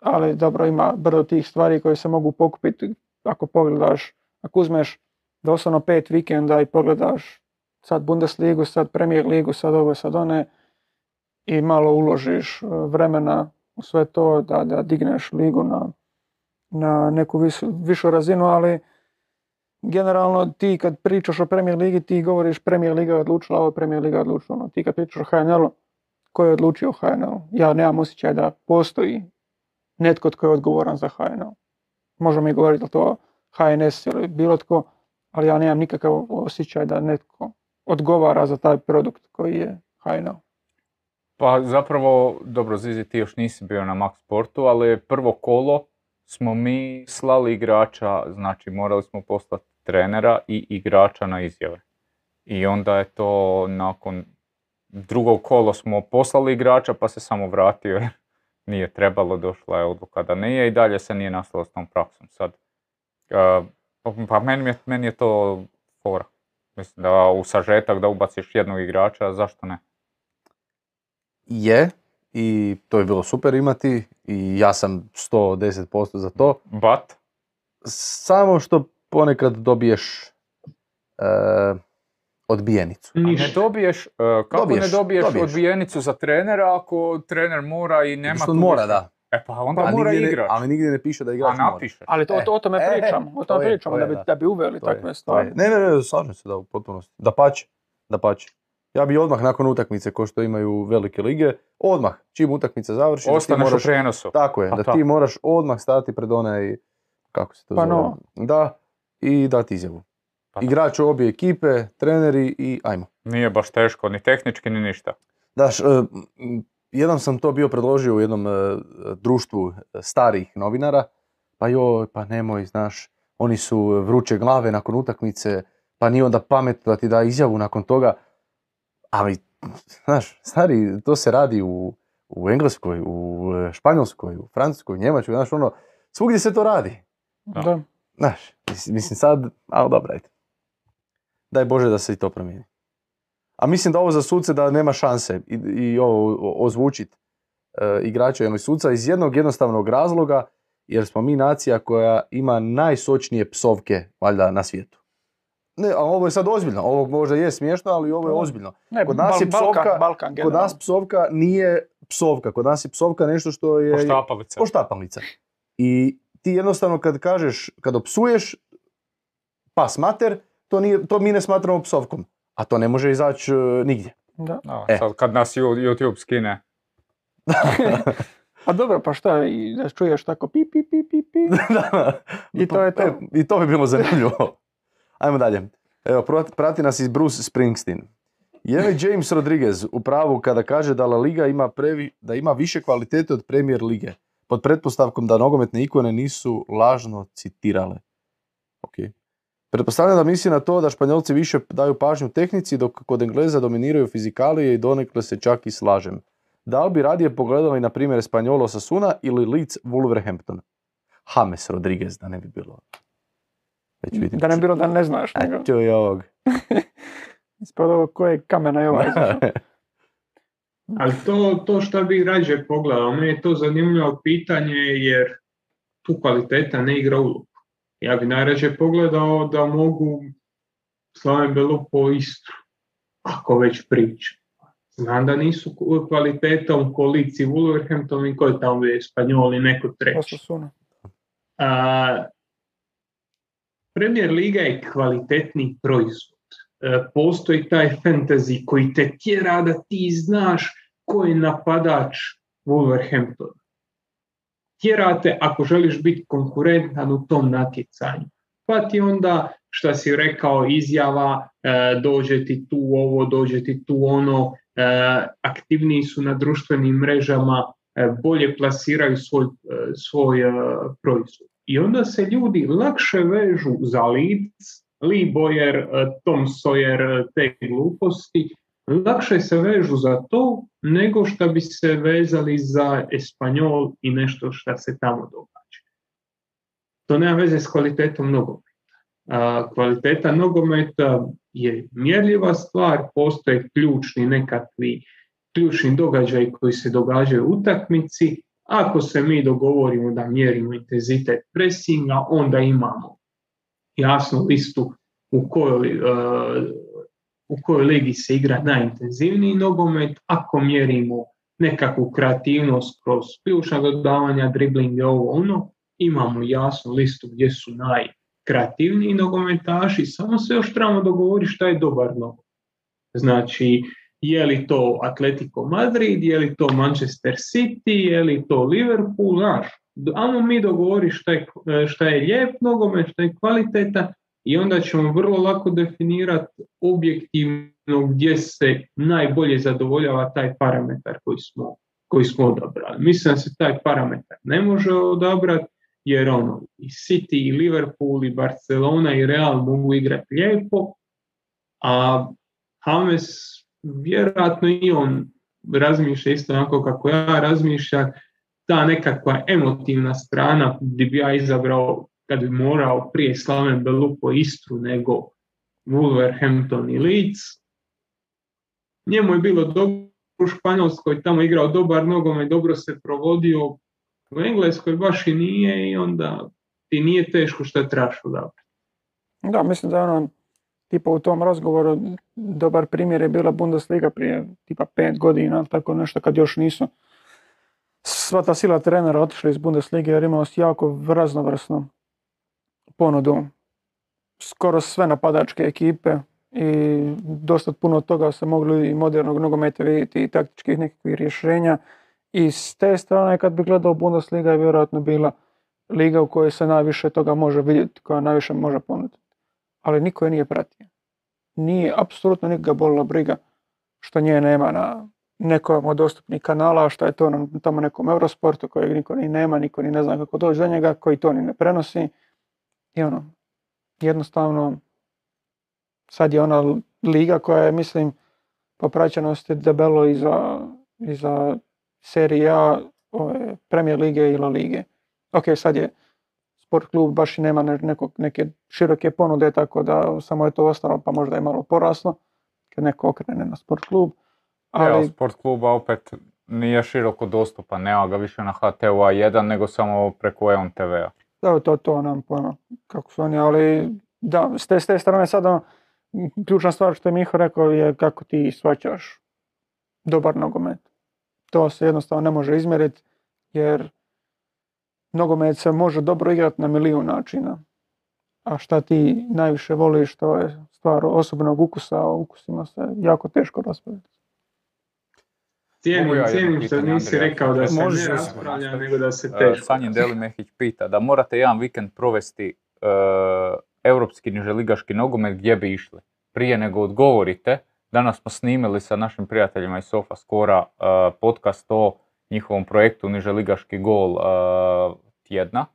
Ali dobro, ima brdo tih stvari koje se mogu pokupiti ako pogledaš, ako uzmeš doslovno pet vikenda i pogledaš sad Bundesligu, sad Premier ligu, sad ovo, sad one, i malo uložiš e, vremena u sve to da, da digneš ligu na, na neku visu- višu razinu, ali generalno ti kad pričaš o Premier ligi ti govoriš Premier liga je odlučila ovo, Premier liga je odlučila ono. Ti kad pričaš o HNL-u, ko je odlučio HNL? Ja nemam osjećaj da postoji netko tko je odgovoran za HNL. Možemo mi govoriti da to HNS ili bilo tko, ali ja nemam nikakav osjećaj da netko odgovara za taj produkt koji je HNL. Pa zapravo, dobro Zizi, ti još nisi bio na Max Sportu, ali prvo kolo smo mi slali igrača, znači morali smo poslati trenera i igrača na izjave. I onda je to nakon drugog kolo smo poslali igrača pa se samo vratio nije trebalo, došla je odluka da nije i dalje se nije nastalo s tom praksom. Sad, uh, pa- meni, je- meni je to fora. Mislim da u sažetak da ubaciš jednog igrača, zašto ne? Je, i to je bilo super imati i ja sam 110% za to. But, Samo što ponekad dobiješ e, odbijenicu. A Ne dobiješ, e, kako Dobiješ, ne dobiješ, dobiješ. odbijenicu za trenera ako trener mora i nema tu mora, više? da. E pa onda Pa mora igrač. ali nigdje ne piše da igrač mora. Ali to, E, to o tome e, pričamo, o to tome pričamo to da bi, da. da bi uveli To takve stvari. Ne, ne, ne, slažem se da u potpunosti. Da pače, da pače. Ja bi odmah nakon utakmice, ko što imaju velike lige, odmah, čim utakmica završi, Ostaneš moraš, u prijenosu. tako je, Pa da ti moraš odmah stati pred onaj, kako se to Pa zove, no. da, i dati izjavu. Pa Igrač obje ekipe, treneri i ajmo. Nije baš teško, ni tehnički, ni ništa. Daš, e, jednom sam to bio predložio u jednom e, društvu starih novinara, pa joj, pa nemoj, znaš, oni su vruće glave nakon utakmice, pa nije onda pametno da ti da izjavu nakon toga. Ali, znaš, stari, to se radi u, u Engleskoj, u e, Španjolskoj, u Francuskoj, u Njemačkoj, znaš, ono, svugdje se to radi. Da. Znaš, mis- mislim sad, ali dobro, ajde. Daj Bože da se i to promijeni. A mislim da ovo za suce da nema šanse i, i ovo o- ozvučit e, igrača ili suca iz jednog jednostavnog razloga jer smo mi nacija koja ima najsočnije psovke valjda na svijetu. Ne, a ovo je sad ozbiljno, ovo možda je smiješno, ali ovo je ozbiljno. Ne, Kod nas je Bal- Balkan, psovka- Balkan Kod nas psovka nije psovka, kod nas je psovka nešto što je Poštapalice. poštapalica. I ti jednostavno kad kažeš, kad opsuješ pas mater, to, nije, to mi ne smatramo psovkom. A to ne može izaći e, nigdje. Da. Da, E. sad kad nas YouTube skine. A dobro, pa šta, i da čuješ tako pi, pi, pi, pi, pi. I to je to. E, I to bi bilo zanimljivo. Ajmo dalje. Evo, prati, nas iz Bruce Springsteen. Je li James Rodriguez u pravu kada kaže da La Liga ima, previ, da ima više kvalitete od Premier Lige? Pod pretpostavkom da nogometne ikone nisu lažno citirale. Ok. Pretpostavljam da misli na to da Španjolci više daju pažnju tehnici, dok kod Engleza dominiraju fizikalije i donekle se čak i slažem. Da li bi radije pogledali, na primjer, Spanjolo Sasuna ili Leeds Wolverhampton? James Rodriguez, da ne bi bilo. Već vidim. Da ne bi bilo da ne znaš. nego A čuj ovog. Ispod ovog koje kamena je ovaj. Ali to, to što bi rađe pogledao, meni je to zanimljivo pitanje jer tu kvaliteta ne igra ulogu. Ja bi najrađe pogledao da mogu Slaven Belupo Istru, ako već pričam. Znam da nisu kvalitetom kolici Wolverhampton i koji tamo je Spanjol i neko treći. A, Premier Liga je kvalitetni proizvod. E, postoji taj fantasy koji te tjera da ti znaš ko je napadač Wolverhamptona. Tjerate ako želiš biti konkurentan u tom natjecanju. Pa ti onda, šta si rekao, izjava, e, dođe ti tu ovo, dođe ti tu ono, e, aktivniji su na društvenim mrežama, bolje plasiraju svoj, svoj proizvod. I onda se ljudi lakše vežu za Leeds, Lee Boyer, Tom Sawyer, te gluposti, lakše se vežu za to nego što bi se vezali za Espanjol i nešto što se tamo događa. To nema veze s kvalitetom nogometa. Kvaliteta nogometa je mjerljiva stvar, postoje ključni nekakvi ključni događaj koji se događaju u utakmici. Ako se mi dogovorimo da mjerimo intenzitet presinga, onda imamo jasnu listu u kojoj u kojoj ligi se igra najintenzivniji nogomet, ako mjerimo nekakvu kreativnost kroz ključna dodavanja, dribling ovo ono, imamo jasnu listu gdje su najkreativniji nogometaši, samo se još trebamo dogovoriti šta je dobar nogomet. Znači, je li to Atletico Madrid, je li to Manchester City, je li to Liverpool, znaš, ajmo mi dogovoriti šta je, šta je lijep nogomet, šta je kvalitetan i onda ćemo vrlo lako definirati objektivno gdje se najbolje zadovoljava taj parametar koji smo, koji smo odabrali. Mislim da se taj parametar ne može odabrati jer ono i City i Liverpool i Barcelona i Real mogu igrati lijepo, a Hames vjerojatno i on razmišlja isto onako kako ja razmišljam, ta nekakva emotivna strana gdje bi ja izabrao kad bi morao prije Slaven Belupo Istru nego Wolverhampton i Leeds. Njemu je bilo dobro u Španjolskoj, tamo igrao dobar nogom i dobro se provodio. U Engleskoj baš i nije i onda ti nije teško što trebaš odabrati. Da, mislim da je ono, tipa u tom razgovoru dobar primjer je bila Bundesliga prije tipa pet godina, tako nešto kad još nisu sva ta sila trenera otišla iz Bundeslige jer imao jako raznovrsno ponudu skoro sve napadačke ekipe i dosta puno toga se mogli i modernog nogometa vidjeti i taktičkih nekakvih rješenja. I s te strane kad bi gledao Bundesliga je vjerojatno bila liga u kojoj se najviše toga može vidjeti, koja najviše može ponuditi. Ali niko je nije pratio. Nije apsolutno nikoga bolila briga što nje nema na nekom od dostupnih kanala, što je to na tamo nekom Eurosportu kojeg niko ni nema, niko ni ne zna kako doći do njega, koji to ni ne prenosi. I ono, jednostavno, sad je ona liga koja je, mislim, po praćenosti debelo iza, iza serije A, ove, Premier lige i La lige. Ok, sad je sport klub baš i nema nekog, neke široke ponude, tako da samo je to ostalo, pa možda je malo poraslo kad neko okrene na sport klub. Ali... sport kluba opet nije široko dostupan, nema ga više na HTU A1, nego samo preko EON TV-a. Da, to, to nam pojma kako su oni, ali da, s te, s te strane sada ključna stvar što je Miho rekao je kako ti svaćaš dobar nogomet. To se jednostavno ne može izmjeriti jer nogomet se može dobro igrati na milijun načina. A šta ti najviše voliš, to je stvar osobnog ukusa, a ukusima se jako teško raspraviti. Cijenim, cijenim što nisi rekao da se ne raspravlja, nego da se teško. Sanjin Delimehić pita da morate jedan vikend provesti uh, europski niželigaški nogomet gdje bi išli. Prije nego odgovorite, danas smo snimili sa našim prijateljima iz Sofa Skora uh, podcast o njihovom projektu Niželigaški gol uh, tjedna.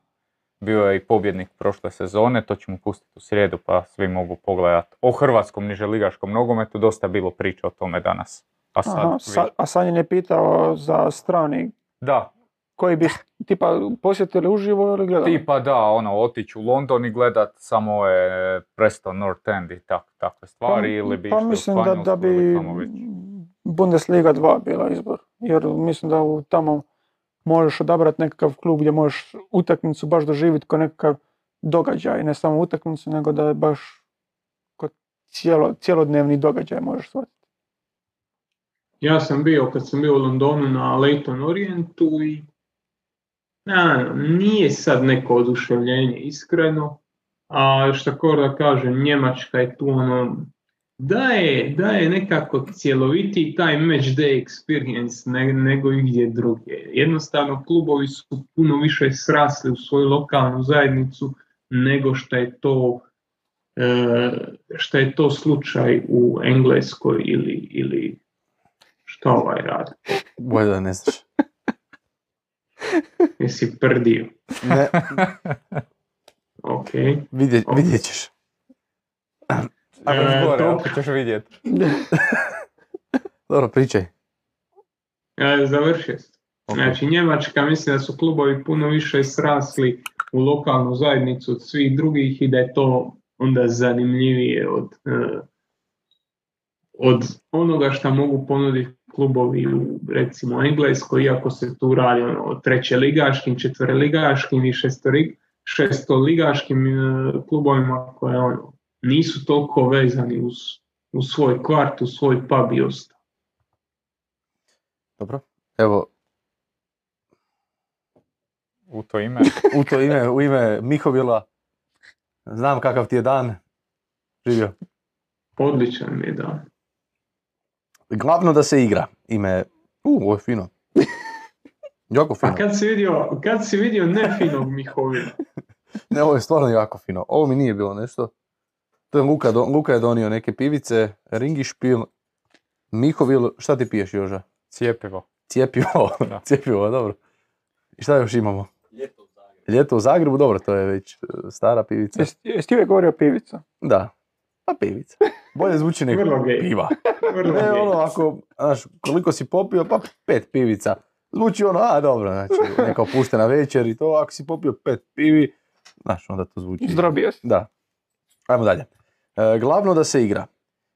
Bio je i pobjednik prošle sezone, to ćemo pustiti u srijedu pa svi mogu pogledati o hrvatskom niželigaškom nogometu. Dosta je bilo priča o tome danas. A, sad, a Sanjin je pitao za strani. Da. Koji bi tipa posjetili uživo ili gledali? Tipa da, ono, otići u London i gledat samo je Preston North End i tak, takve stvari pa, ili bi Pa mislim da, da bi Bundesliga 2 bila izbor. Jer mislim da u tamo možeš odabrati nekakav klub gdje možeš utakmicu baš doživjeti kao nekakav događaj. Ne samo utakmicu, nego da je baš kod cijelo, cijelodnevni događaj možeš shvatiti. Ja sam bio, kad sam bio u Londonu na Leighton Orientu i na, nije sad neko oduševljenje iskreno, a što da kaže, Njemačka je tu ono, daje, daje nekako cjeloviti taj match day experience ne, nego gdje druge. Jednostavno klubovi su puno više srasli u svoju lokalnu zajednicu nego što je to e, što je to slučaj u Engleskoj ili, ili što ovaj radi. Bolje da ne znaš. Jesi prdio? Ne. ok. Vidjet, vidjet ćeš. Ako E, zgore, dobro. ćeš vidjeti. Dobro, pričaj. E, završio sam. Ok. Znači, Njemačka mislim da su klubovi puno više srasli u lokalnu zajednicu od svih drugih i da je to onda zanimljivije od, e, od onoga što mogu ponuditi klubovi u recimo Engleskoj, iako se tu radi ono, o trećeligaškim, četvereligaškim i šestori- šestoligaškim e, klubovima koje ono, nisu toliko vezani uz, uz svoj kvart, uz svoj pub i ostalo. Dobro. Evo, U to ime. u to ime, u ime Mihovila, znam kakav ti je dan. Živio. Odličan mi je dan. Glavno da se igra. Ime, u, ovo je fino. Jako fino. A kad si vidio, kad si vidio nefinog Mihovila? Ne, ovo je stvarno jako fino. Ovo mi nije bilo nešto. To je Luka, do- Luka je donio neke pivice, Ringišpil, Mihovil, šta ti piješ Joža? Cijepivo. Cijepivo, Da. cijepivo, dobro. I šta još imamo? Ljeto u Zagrebu, dobro, to je već e, stara pivica. Jesi ti uvijek govorio pivica? Da, pa pivica. Bolje zvuči nego piva. Ne, ono, ako, znaš, koliko si popio, pa pet pivica. Zvuči ono, a dobro, znači, neka opuštena večer i to, ako si popio pet pivi, znaš, onda to zvuči. Zdrobio si. Da. Ajmo dalje. E, glavno da se igra.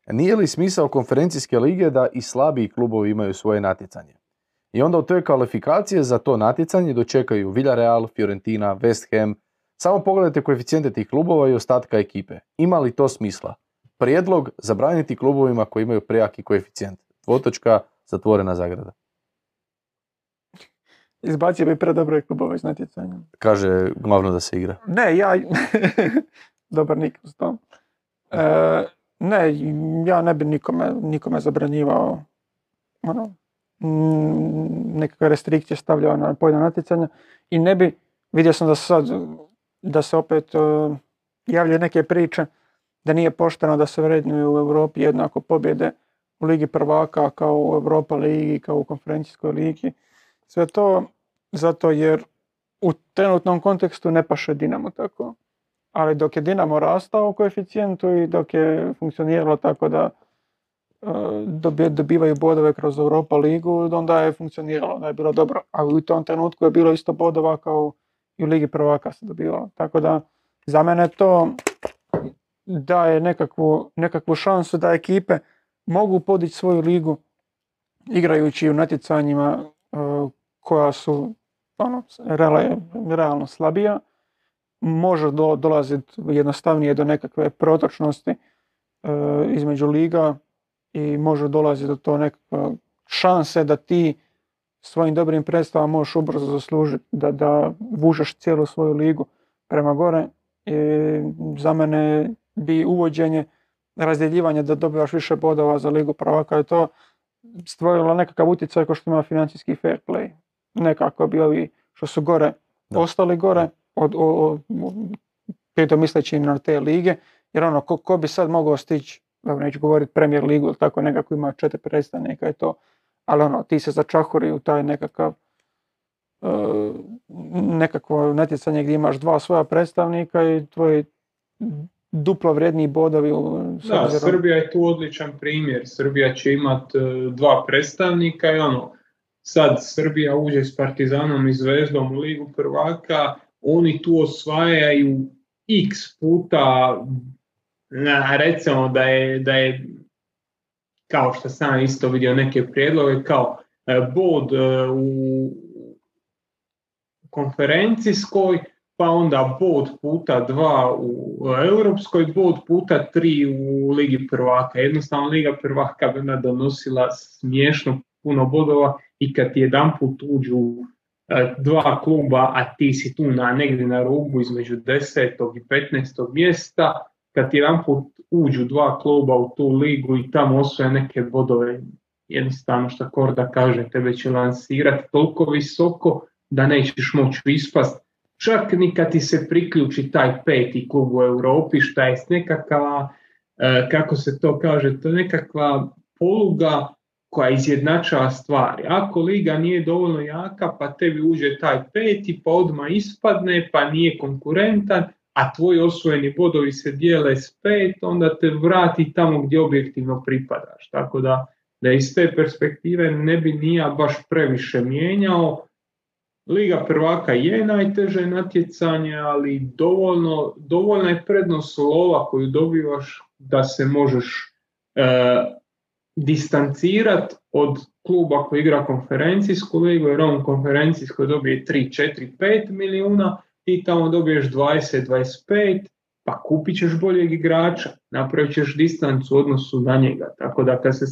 Nije li smisao konferencijske lige da i slabiji klubovi imaju svoje natjecanje? I onda u toj kvalifikacije za to natjecanje dočekaju Villarreal, Fiorentina, West Ham. Samo pogledajte koeficijente tih klubova i ostatka ekipe. Ima li to smisla? Prijedlog zabraniti klubovima koji imaju prejaki koeficijent. Dvotočka, zatvorena zagrada. Izbacio bi predobre klubove iz natjecanja. Kaže glavno da se igra. Ne, ja... Dobar nik uz to. E, ne, ja ne bi nikome, nikome zabranjivao ono, nekakve restrikcije stavljao na pojedina natjecanja i ne bi, vidio sam da sad, da se opet e, javljaju neke priče da nije pošteno da se vrednuju u Europi jednako pobjede u Ligi prvaka kao u Europa ligi, kao u konferencijskoj ligi. Sve to zato jer u trenutnom kontekstu ne paše Dinamo tako. Ali dok je Dinamo rastao u koeficijentu i dok je funkcioniralo tako da e, dobi- dobivaju bodove kroz Europa ligu, onda je funkcioniralo, onda je bilo dobro. A u tom trenutku je bilo isto bodova kao i u Ligi prvaka se dobivalo. Tako da za mene to daje nekakvu, nekakvu šansu da ekipe mogu podići svoju ligu igrajući u natjecanjima e, koja su ono, reale- realno slabija, može do, dolaziti jednostavnije do nekakve protočnosti e, između liga i može dolaziti do to nekakve šanse da ti svojim dobrim predstavama možeš ubrzo zaslužiti, da, da vučeš cijelu svoju ligu prema gore. I za mene bi uvođenje razdjeljivanja da dobivaš više bodova za ligu prvaka je to stvorilo nekakav utjecaj kao što ima financijski fair play. Nekako bi ovi što su gore Da. ostali gore, od, o, o, pritom misleći na te lige, jer ono, ko, ko bi sad mogao stići, dobro neću govoriti Premier ligu ili tako nekako ima četiri predstavnika i to, ali ono, ti se začahuri u taj nekakav e, nekakvo natjecanje gdje imaš dva svoja predstavnika i tvoji duplo vrijedniji bodovi u s Da, obzirom- Srbija je tu odličan primjer. Srbija će imat e, dva predstavnika i ono, sad Srbija uđe s Partizanom i Zvezdom u Ligu prvaka, oni tu osvajaju x puta, na, recimo da je, da je, kao što sam isto vidio neke prijedloge, kao e, bod e, u konferencijskoj, pa onda bod puta dva u europskoj, bod puta tri u Ligi prvaka. Jednostavno Liga prvaka bi onda donosila smiješno puno bodova i kad ti jedan put uđu e, dva kluba, a ti si tu na negdje na rubu između 10. i 15. mjesta, kad ti jedan put uđu dva kluba u tu ligu i tamo osvoje neke bodove, jednostavno što Korda kaže, tebe će lansirati toliko visoko da nećeš moći ispast. Čak ni kad ti se priključi taj peti klub u Europi, šta je nekakva, e, kako se to kaže, to je nekakva poluga koja izjednačava stvari. Ako liga nije dovoljno jaka, pa tebi uđe taj peti, pa odmah ispadne, pa nije konkurentan, a tvoji osvojeni bodovi se dijele s pet, onda te vrati tamo gdje objektivno pripadaš. Tako da, da iz te perspektive ne bi nija baš previše mijenjao. Liga prvaka je najteže natjecanje, ali dovoljno, dovoljna je prednost lova koju dobivaš da se možeš e, distancirati od kluba koji igra konferencijsku ligu, jer on konferencijsko dobije 3, 4, 5 milijuna, ti tamo dobiješ 20, 25, pa kupit ćeš boljeg igrača, napravit ćeš distancu u odnosu na njega. Tako da kad se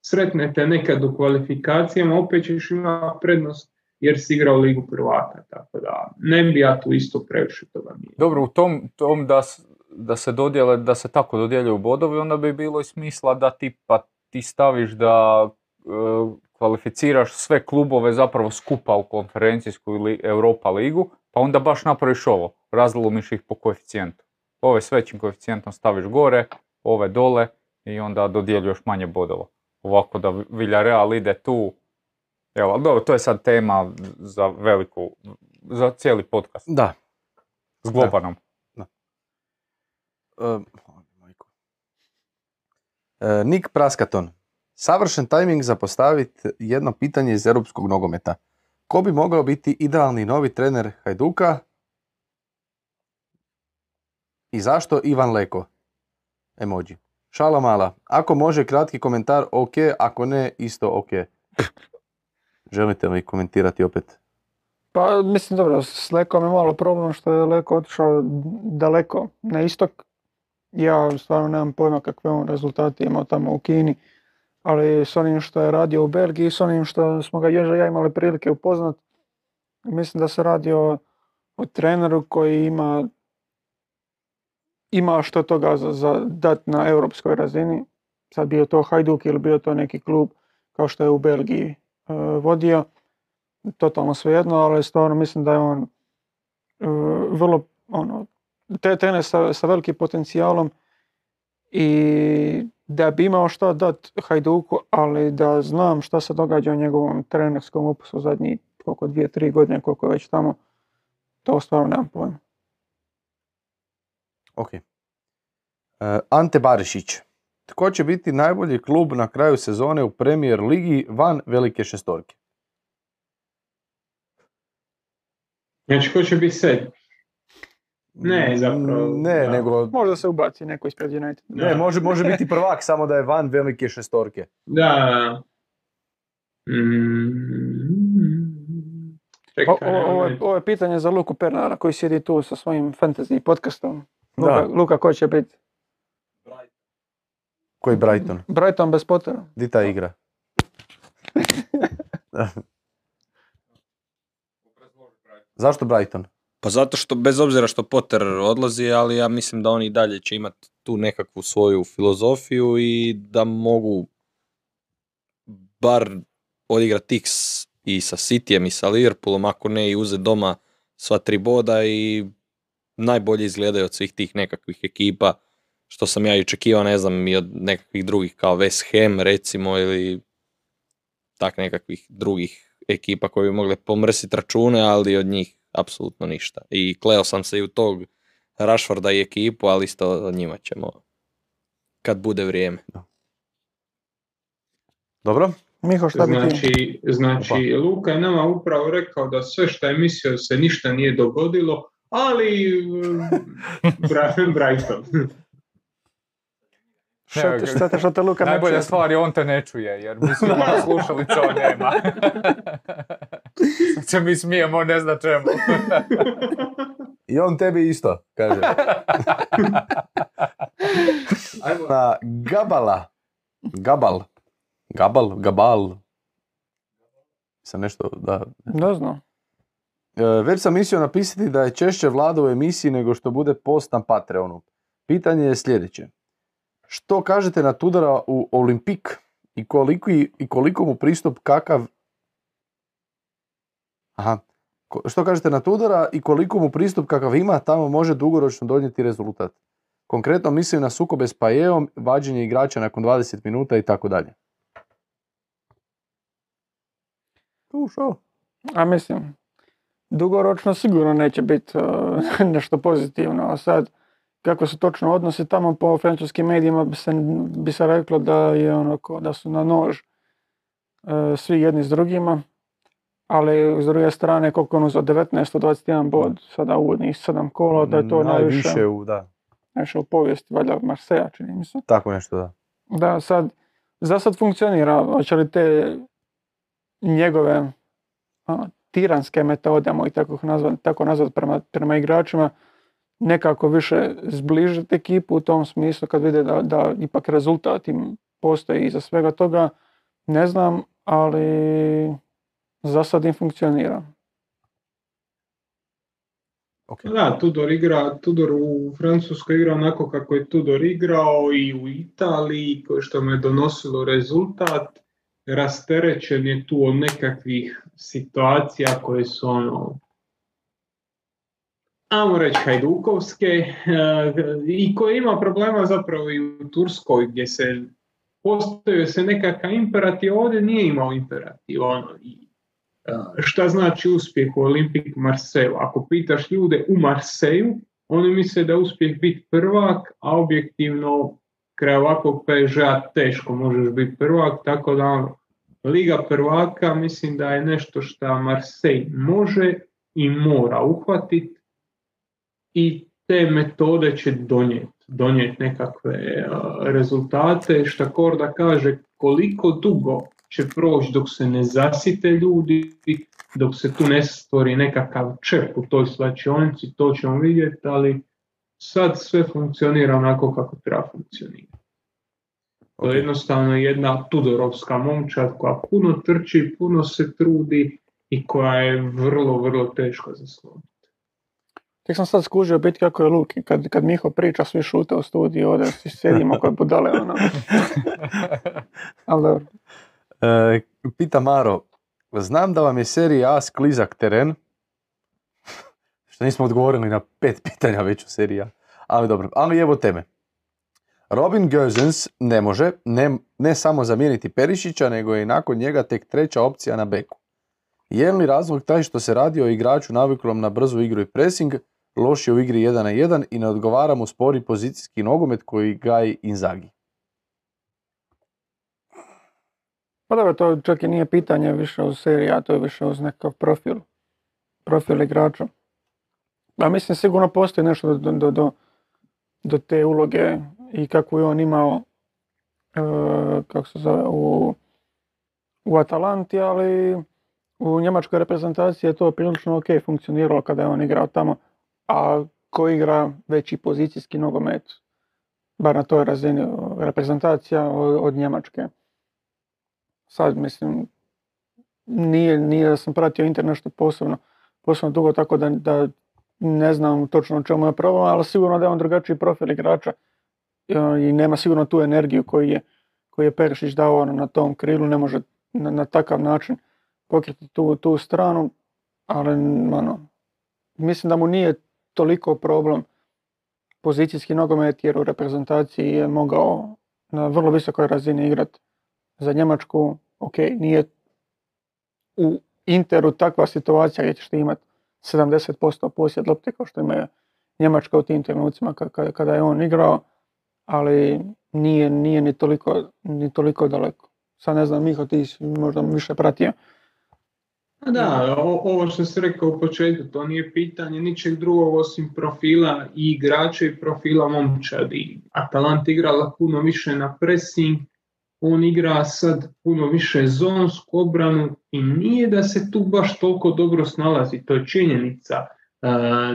sretnete nekad u kvalifikacijama, opet ćeš imati prednost jer si igrao ligu prvaka. Tako da ne bi ja tu isto previše toga nije. Dobro, u tom, tom da, da se dodjele, da se tako dodjeljuju bodovi, onda bi bilo i smisla da ti pa ti staviš da e, kvalificiraš sve klubove zapravo skupa u konferencijsku ili Europa ligu, pa onda baš napraviš ovo, razlomiš ih po koeficijentu. Ove s većim koeficijentom staviš gore, ove dole i onda dodjeljuješ manje bodova. Ovako da Villarreal ide tu, evo, dobro, to je sad tema za veliku, za cijeli podcast. Da. S globanom. Da. da. E, Nik Praskaton. Savršen tajming za postaviti jedno pitanje iz europskog nogometa. Ko bi mogao biti idealni novi trener Hajduka? I zašto Ivan Leko? Emoji. Šala mala. Ako može kratki komentar, ok. Ako ne, isto ok. Želite li komentirati opet? Pa mislim dobro, s Lekom je malo problem što je Leko otišao daleko na istok. Ja stvarno nemam pojma kakve on rezultate imao tamo u Kini, ali s onim što je radio u Belgiji, s onim što smo ga Ježa ja imali prilike upoznat, mislim da se radi o, treneru koji ima ima što toga za, za dat na europskoj razini, sad bio to Hajduk ili bio to neki klub kao što je u Belgiji vodio, totalno svejedno, ali stvarno mislim da je on e, vrlo ono, te trener sa, sa velikim potencijalom i da bi imao što dat Hajduku, ali da znam šta se događa u njegovom trenerskom opusu zadnji koliko dvije, tri godine, koliko je već tamo, to stvarno nemam pojma. Ok. Uh, Ante Barišić. Tko će biti najbolji klub na kraju sezone u Premier Ligi van velike šestorke? Znači, ko će biti sedmi? Ne, zapravo. Ne, nego... Možda se ubaci neko ispred United. Ne, može, može biti prvak, samo da je van velike šestorke. Da. Mm. ovo, je, pitanje za Luku Pernara koji sjedi tu sa svojim fantasy podcastom. Luka, Luka ko će biti? Koji Brighton? Brighton bez Pottera. Di ta igra? Zašto Brighton? Pa zato što, bez obzira što Potter odlazi, ali ja mislim da oni i dalje će imati tu nekakvu svoju filozofiju i da mogu bar odigrati X i sa Cityjem i sa Liverpoolom, ako ne i uzeti doma sva tri boda i najbolje izgledaju od svih tih nekakvih ekipa, što sam ja i očekivao, ne znam, i od nekakvih drugih kao West Ham recimo ili tak nekakvih drugih ekipa koji bi mogle pomrsiti račune, ali od njih apsolutno ništa. I kleo sam se i u tog Rashforda i ekipu, ali isto o njima ćemo kad bude vrijeme. Dobro. Miho, šta znači, znači Luka je nama upravo rekao da sve što je mislio se ništa nije dogodilo, ali Brighton. Šta te, šta te Luka Najbolja stvar je on te ne čuje, jer mi smo slušalica on nema. Sad se mi smijemo, ne zna čemu. I on tebi isto, kaže. Ajmo na Gabala. Gabal. Gabal, Gabal. Sam nešto, da. Ne znam. E, već sam mislio napisati da je češće vlada u emisiji nego što bude post na Patreonu. Pitanje je sljedeće. Što kažete na Tudora u Olimpik i koliko, i koliko mu pristup kakav... Aha. Što kažete na Tudora i koliko mu pristup kakav ima tamo može dugoročno donijeti rezultat? Konkretno mislim na sukobe s Pajeom, vađenje igrača nakon 20 minuta i tako dalje. Tu šo? A mislim, dugoročno sigurno neće biti e, nešto pozitivno, a sad kako se točno odnosi tamo po francuskim medijima bi se, bi se reklo da je onako, da su na nož e, svi jedni s drugima, ali s druge strane koliko on uzeo 19 od 21 bod, sada uvodnih 7 kola, da je to najviše, Najviše u, da. najviše u povijesti, valjda Marseja čini mi se. Tako nešto, da. Da, sad, za sad funkcionira, hoće li te njegove ono, tiranske metode, ih tako, nazvat, tako nazvat prema, prema igračima, nekako više zbližiti ekipu u tom smislu kad vide da, da ipak rezultat im postoji iza svega toga, ne znam, ali za sad im funkcionira. Ok. Da, Tudor igra, Tudor u Francuskoj igra onako kako je Tudor igrao i u Italiji, koje što mu je donosilo rezultat. Rasterećen je tu od nekakvih situacija koje su ono, ajmo reći hajdukovske, eh, i koje ima problema zapravo i u Turskoj gdje se postavio se nekakav imperativ, ovdje nije imao imperativ. Ono, i, eh, šta znači uspjeh u Olimpik Marseju? Ako pitaš ljude u Marseju, oni misle da je uspjeh biti prvak, a objektivno kraj ovakvog PSG-a teško možeš biti prvak, tako da ono, Liga prvaka mislim da je nešto što Marseille može i mora uhvatiti i te metode će donijeti donijeti nekakve a, rezultate, šta Korda kaže koliko dugo će proći dok se ne zasite ljudi, dok se tu ne stvori nekakav čep u toj slačionici, to ćemo vidjeti, ali sad sve funkcionira onako kako treba funkcionirati. To je jednostavno jedna tudorovska momčad koja puno trči, puno se trudi i koja je vrlo, vrlo teško za. Tek sam sad skužio biti kako je Luki, kad, kad Miho priča, svi šute u studiju, ovdje svi sjedimo kod budale, ono. Ali dobro. E, pita Maro, znam da vam je serija A sklizak teren, što nismo odgovorili na pet pitanja već u seriji A, ali dobro, ali evo teme. Robin Gosens ne može ne, ne samo zamijeniti Perišića, nego je i nakon njega tek treća opcija na beku. Je li razlog taj što se radi o igraču naviklom na brzu igru i pressing, loš je u igri 1 na 1 i ne odgovara mu spori pozicijski nogomet koji gaji Inzagi? Pa dobro, to čak i nije pitanje više uz seriju, a to je više uz nekakav profil. Profil igrača. A mislim sigurno postoji nešto do, do, do, do te uloge i kako je on imao e, kako se zove, u, u Atalanti, ali u njemačkoj reprezentaciji je to prilično ok funkcioniralo kada je on igrao tamo, a ko igra veći pozicijski nogomet, bar na toj razini reprezentacija od, Njemačke. Sad mislim, nije, nije da sam pratio internet nešto posebno, posebno dugo, tako da, da ne znam točno o čemu je problem, ali sigurno da je on drugačiji profil igrača i nema sigurno tu energiju koju je, koju je Perišić dao ono, na tom krilu, ne može na, na takav način pokriti tu, tu stranu, ali ono, mislim da mu nije toliko problem pozicijski nogomet jer u reprezentaciji je mogao na vrlo visokoj razini igrati za Njemačku. Ok, nije u Interu takva situacija gdje ćeš ti imati 70% posjed lopte kao što ima Njemačka u tim trenucima kada, je on igrao, ali nije, nije ni, toliko, ni toliko daleko. Sad ne znam, Miho, ti si možda više pratio. A Da, ovo što si rekao u početku, to nije pitanje ničeg drugog osim profila i igrača i profila momčadi. Atalant igrala puno više na pressing, on igra sad puno više zonsku obranu i nije da se tu baš toliko dobro snalazi, to je činjenica. E,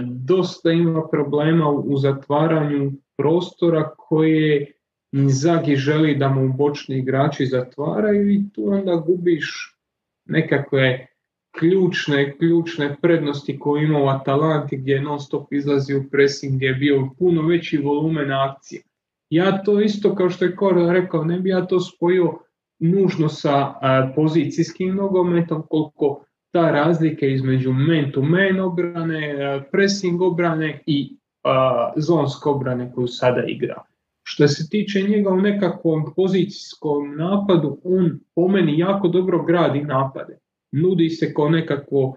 dosta ima problema u, zatvaranju prostora koje Inzaghi želi da mu bočni igrači zatvaraju i tu onda gubiš nekakve ključne, ključne prednosti koje u Atalanti gdje je non stop izlazi u pressing, gdje je bio puno veći volumen akcije. Ja to isto, kao što je Koro rekao, ne bi ja to spojio nužno sa pozicijskim nogometom, koliko ta razlika između man-to-man obrane, pressing obrane i zonske obrane koju sada igra. Što se tiče njega u nekakvom pozicijskom napadu, on po meni jako dobro gradi napade. Nudi se kao nekakvo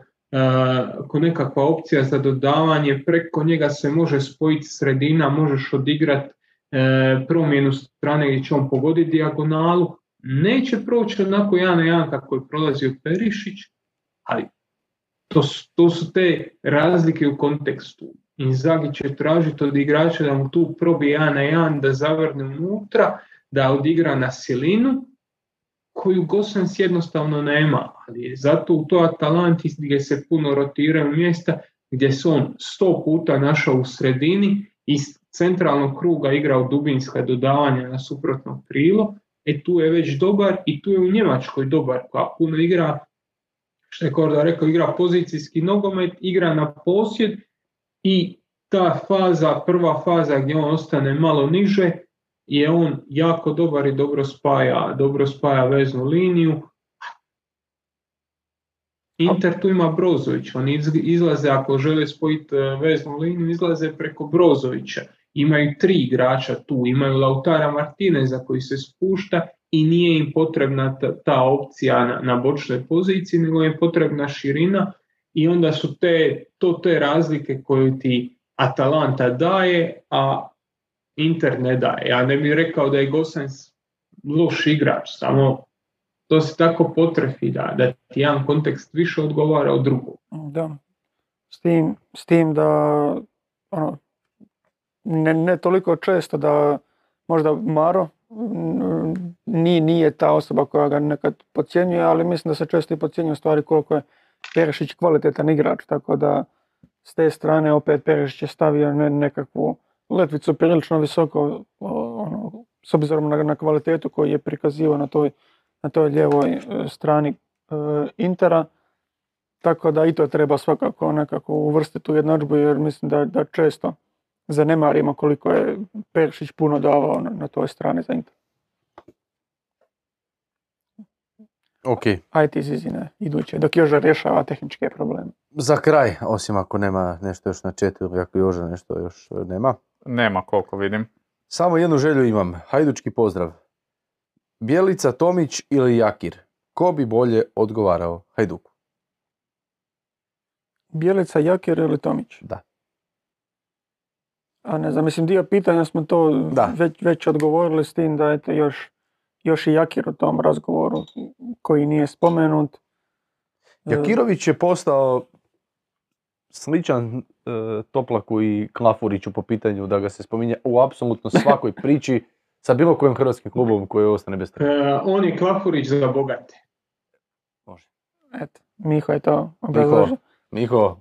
ko nekakva opcija za dodavanje, preko njega se može spojiti sredina, možeš odigrati e, promjenu strane gdje će on pogoditi dijagonalu. Neće proći onako jedan na jedan kako je prolazio Perišić, ali to, to su te razlike u kontekstu. Inzaghi će tražiti od igrača da mu tu probi jedan na jedan, da zavrne unutra, da odigra na silinu, koju Gosens jednostavno nema. Ali zato u to Atalanti gdje se puno rotiraju mjesta, gdje se on sto puta našao u sredini i centralnog kruga igrao dubinska dodavanja na suprotno krilo, e tu je već dobar i tu je u Njemačkoj dobar, koja puno igra, što je Korda rekao, igra pozicijski nogomet, igra na posjed i ta faza, prva faza gdje on ostane malo niže, je on jako dobar i dobro spaja, dobro spaja veznu liniju. Inter tu ima Brozović, oni izlaze ako žele spojiti e, veznu liniju, izlaze preko Brozovića. Imaju tri igrača tu, imaju Lautara Martineza koji se spušta i nije im potrebna ta, opcija na, na bočnoj poziciji, nego je potrebna širina i onda su te, to te razlike koje ti Atalanta daje, a Inter ne daje. Ja ne bih rekao da je Gosens loš igrač, samo to se tako potrefi da, da ti jedan kontekst više odgovara od drugog. Da, s tim, s tim da ono, ne, ne toliko često da možda Maro nije, nije ta osoba koja ga nekad podcjenjuje, ali mislim da se često i podcjenjuje stvari koliko je Perešić kvalitetan igrač, tako da s te strane opet Perešić je stavio nekakvu letvicu prilično visoko ono, s obzirom na, na kvalitetu koji je prikazivao na toj, na toj lijevoj e, strani e, Intera. Tako da i to treba svakako nekako uvrstiti u jednadžbu jer mislim da, da često zanemarimo koliko je Peršić puno davao na, na toj strani za Inter. Ok. Ajde izizine, iduće, dok Joža rješava tehničke probleme. Za kraj, osim ako nema nešto još na četu ili ako Joža nešto još nema. Nema koliko vidim. Samo jednu želju imam. Hajdučki pozdrav. Bjelica, Tomić ili Jakir? Ko bi bolje odgovarao Hajduku? Bjelica, Jakir ili Tomić? Da. A ne znam, mislim dio pitanja smo to Već, već odgovorili s tim da je još, još i Jakir u tom razgovoru koji nije spomenut. Jakirović je postao sličan Toplaku i Klafuriću po pitanju da ga se spominje u apsolutno svakoj priči sa bilo kojim hrvatskim klubom koji ostane bez treba. E, on je Klafurić za bogate. Može. Eto, Miho je to obrazložio. Miho,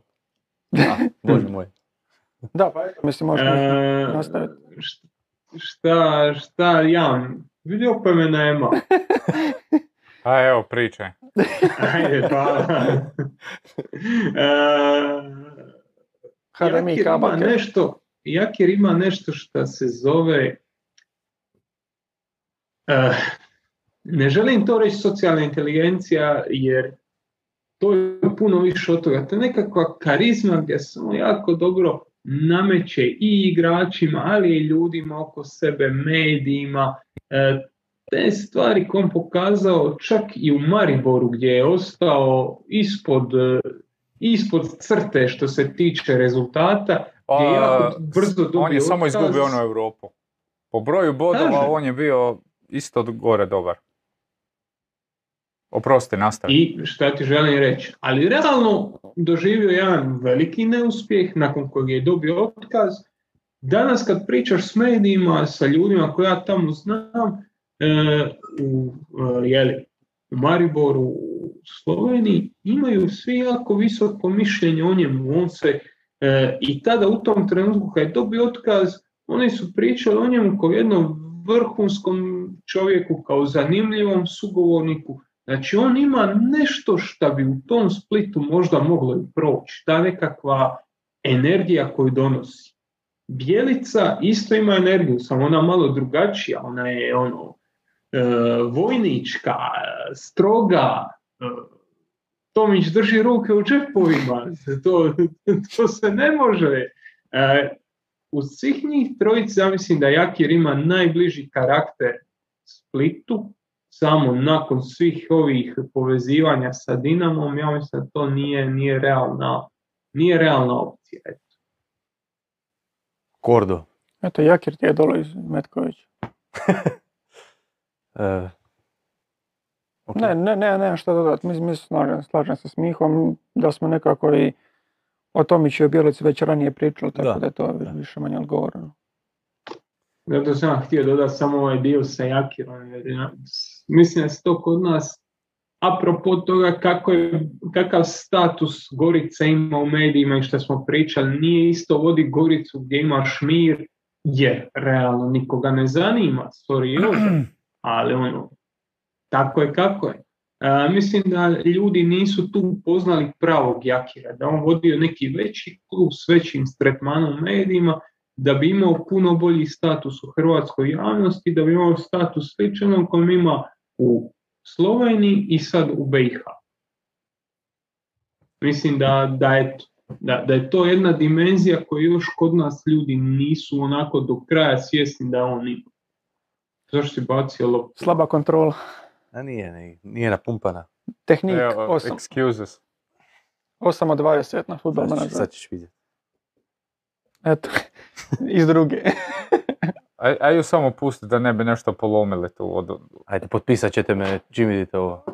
Miho. bože moj. da, pa eto, mislim, možemo e, nastaviti. Šta, šta, ja, vidio pa me nema. A evo, pričaj. Ajde, hvala. e, mi ima nešto, Jakir ima nešto što se zove e, ne želim to reći socijalna inteligencija jer to je puno više od toga. To je nekakva karizma gdje se on jako dobro nameće i igračima, ali i ljudima oko sebe, medijima. E, te stvari kom pokazao čak i u Mariboru gdje je ostao ispod, e, ispod crte što se tiče rezultata, gdje je jako brzo dobio On je samo izgubio ono Europu. Po broju bodova on je bio isto gore dobar. Oprosti, nastavi. I šta ti želim reći? Ali realno doživio jedan veliki neuspjeh nakon kojeg je dobio otkaz. Danas kad pričaš s medijima, sa ljudima koje ja tamo znam, E, u, e, jeli, u Mariboru, u Sloveniji, imaju svi jako visoko mišljenje o njemu. On se, e, I tada u tom trenutku kad je dobio otkaz, oni su pričali o njemu kao jednom vrhunskom čovjeku, kao zanimljivom sugovorniku. Znači on ima nešto što bi u tom splitu možda moglo i proći. Ta nekakva energija koju donosi. Bijelica isto ima energiju, samo ona malo drugačija. Ona je ono e, vojnička, stroga, Tomić drži ruke u džepovima, to, to se ne može. E, uz svih njih trojice, ja mislim da Jakir ima najbliži karakter Splitu, samo nakon svih ovih povezivanja sa Dinamom, ja mislim da to nije, nije, realna, nije realna opcija. Eto. Kordo. Eto, Jakir ti je dole iz Metkovića. E, Ne, ne, ne, ne, šta dodati. Mislim, mislim, slažem, slažem se s Mihom da smo nekako i o Tomiću i o Bjelici već ranije pričali, tako Da, da, je to da. više manje odgovoreno. Zato sam htio dodati samo ovaj dio sa Jakirom. Mislim da se to kod nas, apropo toga kako je, kakav status Gorica ima u medijima i što smo pričali, nije isto vodi Goricu gdje imaš mir, jer realno nikoga ne zanima, sorry ali ono, tako je kako je. E, mislim da ljudi nisu tu poznali pravog Jakira, da on vodio neki veći klub s većim tretmanom medijima, da bi imao puno bolji status u hrvatskoj javnosti, da bi imao status sličan onom kojem ima u Sloveniji i sad u BiH. Mislim da, da, je, da, da je to jedna dimenzija koju još kod nas ljudi nisu onako do kraja svjesni da on ima. Zašto si bacio loptu? Slaba kontrola. A nije, nije, nije napumpana. Tehnik Evo, 8, excuses. 8 od 20 na futbol menadžer. sad ćeš vidjeti. Eto, iz druge. Aj, aj ju samo pusti da ne bi nešto polomili tu od... Ajde, potpisat ćete me čim vidite ovo.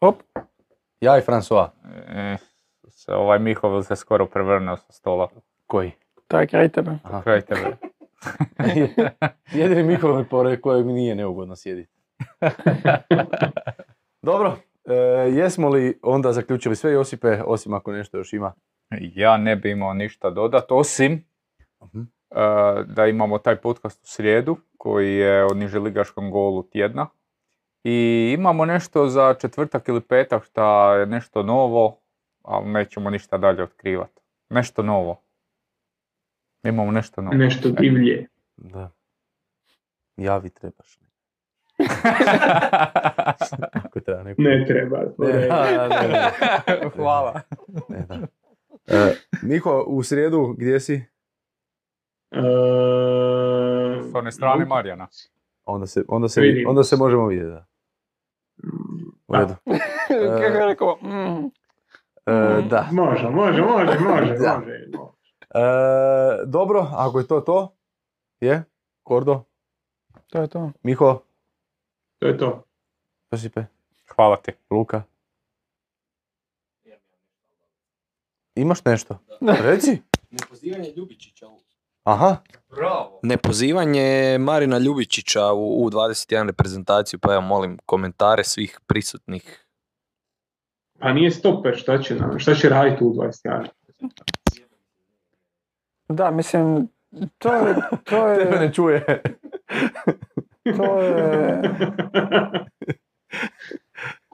Op, Ja i François. E, se ovaj Mihovil se skoro prevrnuo sa stola. Koji? taj kraj tebe. Aha. Kraj tebe. Jedini Mihovil pored kojeg mi nije neugodno sjediti. Dobro, e, jesmo li onda zaključili sve Josipe, osim ako nešto još ima? Ja ne bi imao ništa dodat, osim Mhm. e, da imamo taj podcast u srijedu, koji je o niželigaškom golu tjedna. I imamo nešto za četvrtak ili petak šta je nešto novo, ali nećemo ništa dalje otkrivati. Nešto novo. Imamo nešto novo. Nešto divlje. Da. Javi trebaš. Ako treba neko. Ne treba. to Ne, je- da, da, ne, Hvala. ne, da. E, Miho, u srijedu gdje si? E, S one strane Marijana. Onda se, onda se, Vidimo onda se se. možemo vidjeti, da. U redu. Kako je rekao, mm, E, da. Može, može, može, može, Da. može. E, dobro, ako je to to, je? Kordo? to je to. Miho? To je to. Josipe? Hvala ti. Luka? Imaš nešto? Reci. Nepozivanje Ljubičića u... Aha. Bravo. Nepozivanje Marina Ljubičića u U21 reprezentaciju, pa evo molim komentare svih prisutnih. Pa nije stoper, šta će nam, šta će raditi u 21? Da, mislim, to je, to Tebe je, ne čuje. to je,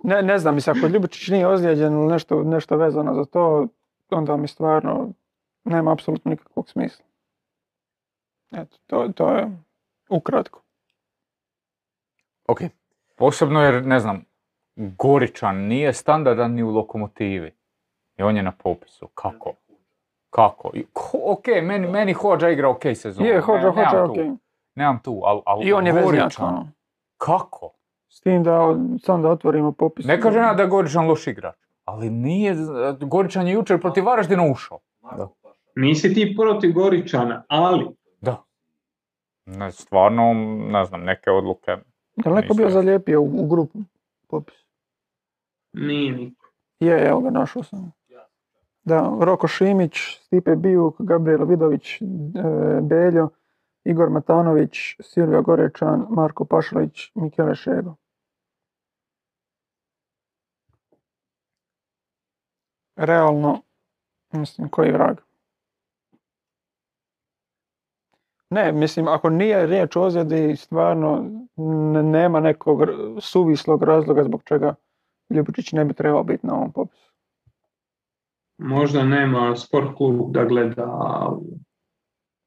ne, ne znam, mislim, ako Ljubičić nije ozlijeđen ili nešto, nešto vezano za to, onda mi stvarno nema apsolutno nikakvog smisla. Eto, to, to je ukratko. ok. Posebno jer, ne znam, Goričan nije standardan ni u lokomotivi. I on je na popisu. Kako? Kako? Ho- ok, meni, meni Hođa igra ok sezonu. Je, hođa, Ne- hođa, ok. tu, Nemam tu, ali al, I on je veznjak, Goričan, ono. Kako? S tim da, sam da otvorimo popis. Ne kažem ja da je Goričan loš igrač, ali nije, Goričan je jučer protiv Varaždina ušao. Nisi ti protiv Goričana, ali Da. Ne, stvarno, ne znam, neke odluke. Jel neko bio zalijepio u, u grupu popis? nije niko. Je, evo ga, našao sam. Da, Roko Šimić, Stipe Bijuk, Gabriel Vidović, e, Beljo, Igor Matanović, Silvio Gorečan, Marko Pašalić, Mikele Šego. Realno, mislim, koji vrag. Ne, mislim, ako nije riječ o ozljedi, stvarno nema nekog suvislog razloga zbog čega Ljubičić ne bi trebao biti na ovom popisu. Možda nema sport klub da gleda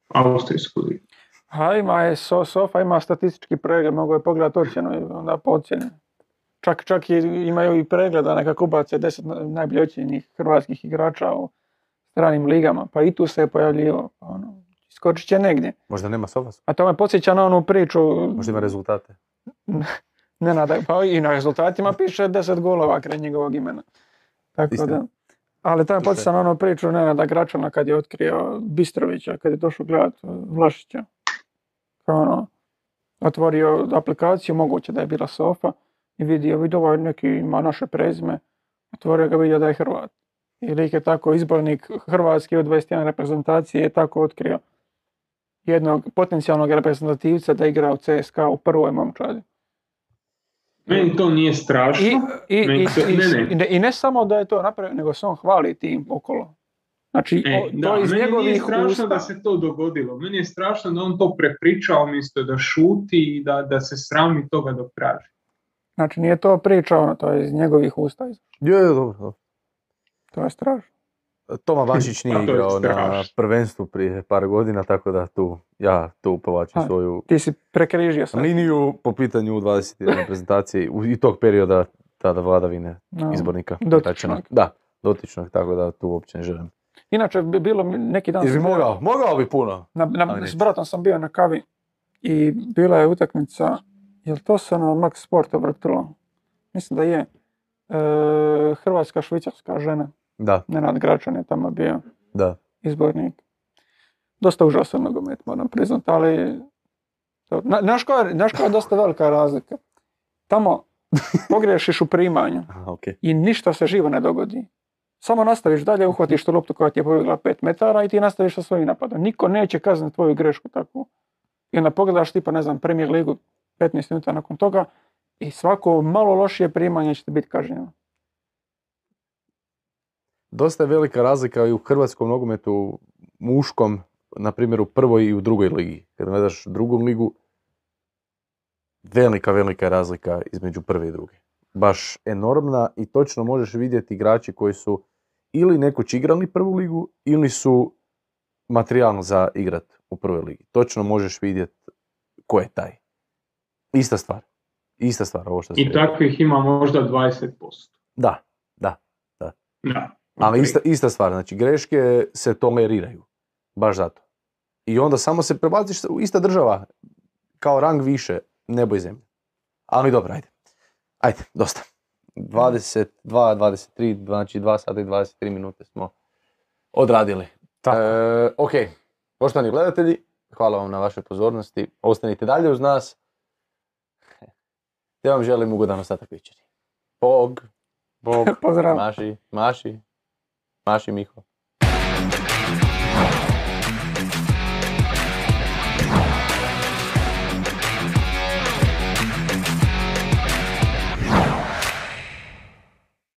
Austrijsku ligu. A ima je, so, Sofa ima statistički pregled, mogu je pogledati ocjenu i onda po ocjeni. Čak, čak i, imaju i pregleda, nekako ubace deset na- najbolje ocjenjenih hrvatskih igrača u stranim ligama, pa i tu se je pojavljivo. pa Ono, skočit će negdje. Možda nema Sofas, A to me podsjeća na onu priču, možda ima rezultate. Nenada, pa i na rezultatima piše 10 golova kraj njegovog imena. Tako Istina. da. Ali to me podsjeća na onu priču Nenada Gračana kad je otkrio Bistrovića, kad je došao gledat Vlašića. Kao ono, otvorio aplikaciju, moguće da je bila Sofa, i vidio, vidio ovaj neki ima naše prezime, otvorio ga vidio da je Hrvat. I lik je tako izbornik Hrvatski od 21 reprezentacije je tako otkrio jednog potencijalnog reprezentativca da igra u CSKA u prvoj momčadi. Meni to nije strašno. I, i, i, to- ne, ne. i ne, i ne samo da je to napravio, nego se on hvali tim okolo. Znači, E, o- da, to iz meni nije njegovih strašno usta. da se to dogodilo. Meni je strašno da on to prepriča umjesto da šuti i da, da se srami toga dok traži. Znači, nije to priča, ono, to je iz njegovih usta. Je, je, dobro, dobro. To je strašno. Toma Bašić nije Pa to igrao na strašno. prvenstvu prije par godina, tako da tu, ja tu povlačim A, svoju Ti si prekrižio sad. liniju po pitanju 21 reprezentacije u- i tog perioda tada vladavine No. izbornika. dotičnog. Da, dotičnog, tako da tu uopće ne želim. Inače, bi bilo neki dan... Bio- mogao? Mogao bi puno. Na, s bratom sam bio na kavi i bila je utakmica, jel to se na Max Sporta vrtilo? Mislim da je. E, Hrvatska švicarska žena, Da, Nenad Gračan je tamo bio da. izbornik. Dosta užasan nogomet, moram priznat, ali... Na, koja je- dosta velika razlika? Tamo pogriješiš u primanju Aha, okej. i ništa se živo ne dogodi. Samo nastaviš dalje, uhvatiš tu loptu koja ti je pobjegla 5 metara i ti nastaviš sa svojim napadom. Niko neće kazniti tvoju grešku takvu. I onda pogledaš tipa, ne znam, Premier ligu 15 minuta nakon toga i svako malo lošije primanje će ti biti kažnjeno. Dosta je velika razlika i u hrvatskom nogometu muškom, na primjer u prvoj i u drugoj ligi. Kad gledaš drugu ligu, velika, velika razlika između prve i druge. Baš enormna i točno možeš vidjeti igrači koji su ili nekoć igrali prvu ligu ili su materijalno za igrat u prvoj ligi. Točno možeš vidjeti ko je taj. Ista stvar. Ista stvar, ovo što I rekao. takvih ima možda 20%. Da, da. Da. Ali ok. ista, ista stvar, znači greške se toleriraju. Baš zato. I onda samo se prebaciš u ista država, kao rang više, nebo i zemlja. Ali dobro, ajde. Ajde, dosta. 22, 23, znači 2 sata i 23 minute smo odradili. Tako. E, ok, poštovani gledatelji, hvala vam na vašoj pozornosti. Ostanite dalje uz nas. Ja vam želim ugodan ostatak večeri. Bog. Bog. Pozdrav. Maši, maši, maši Miho.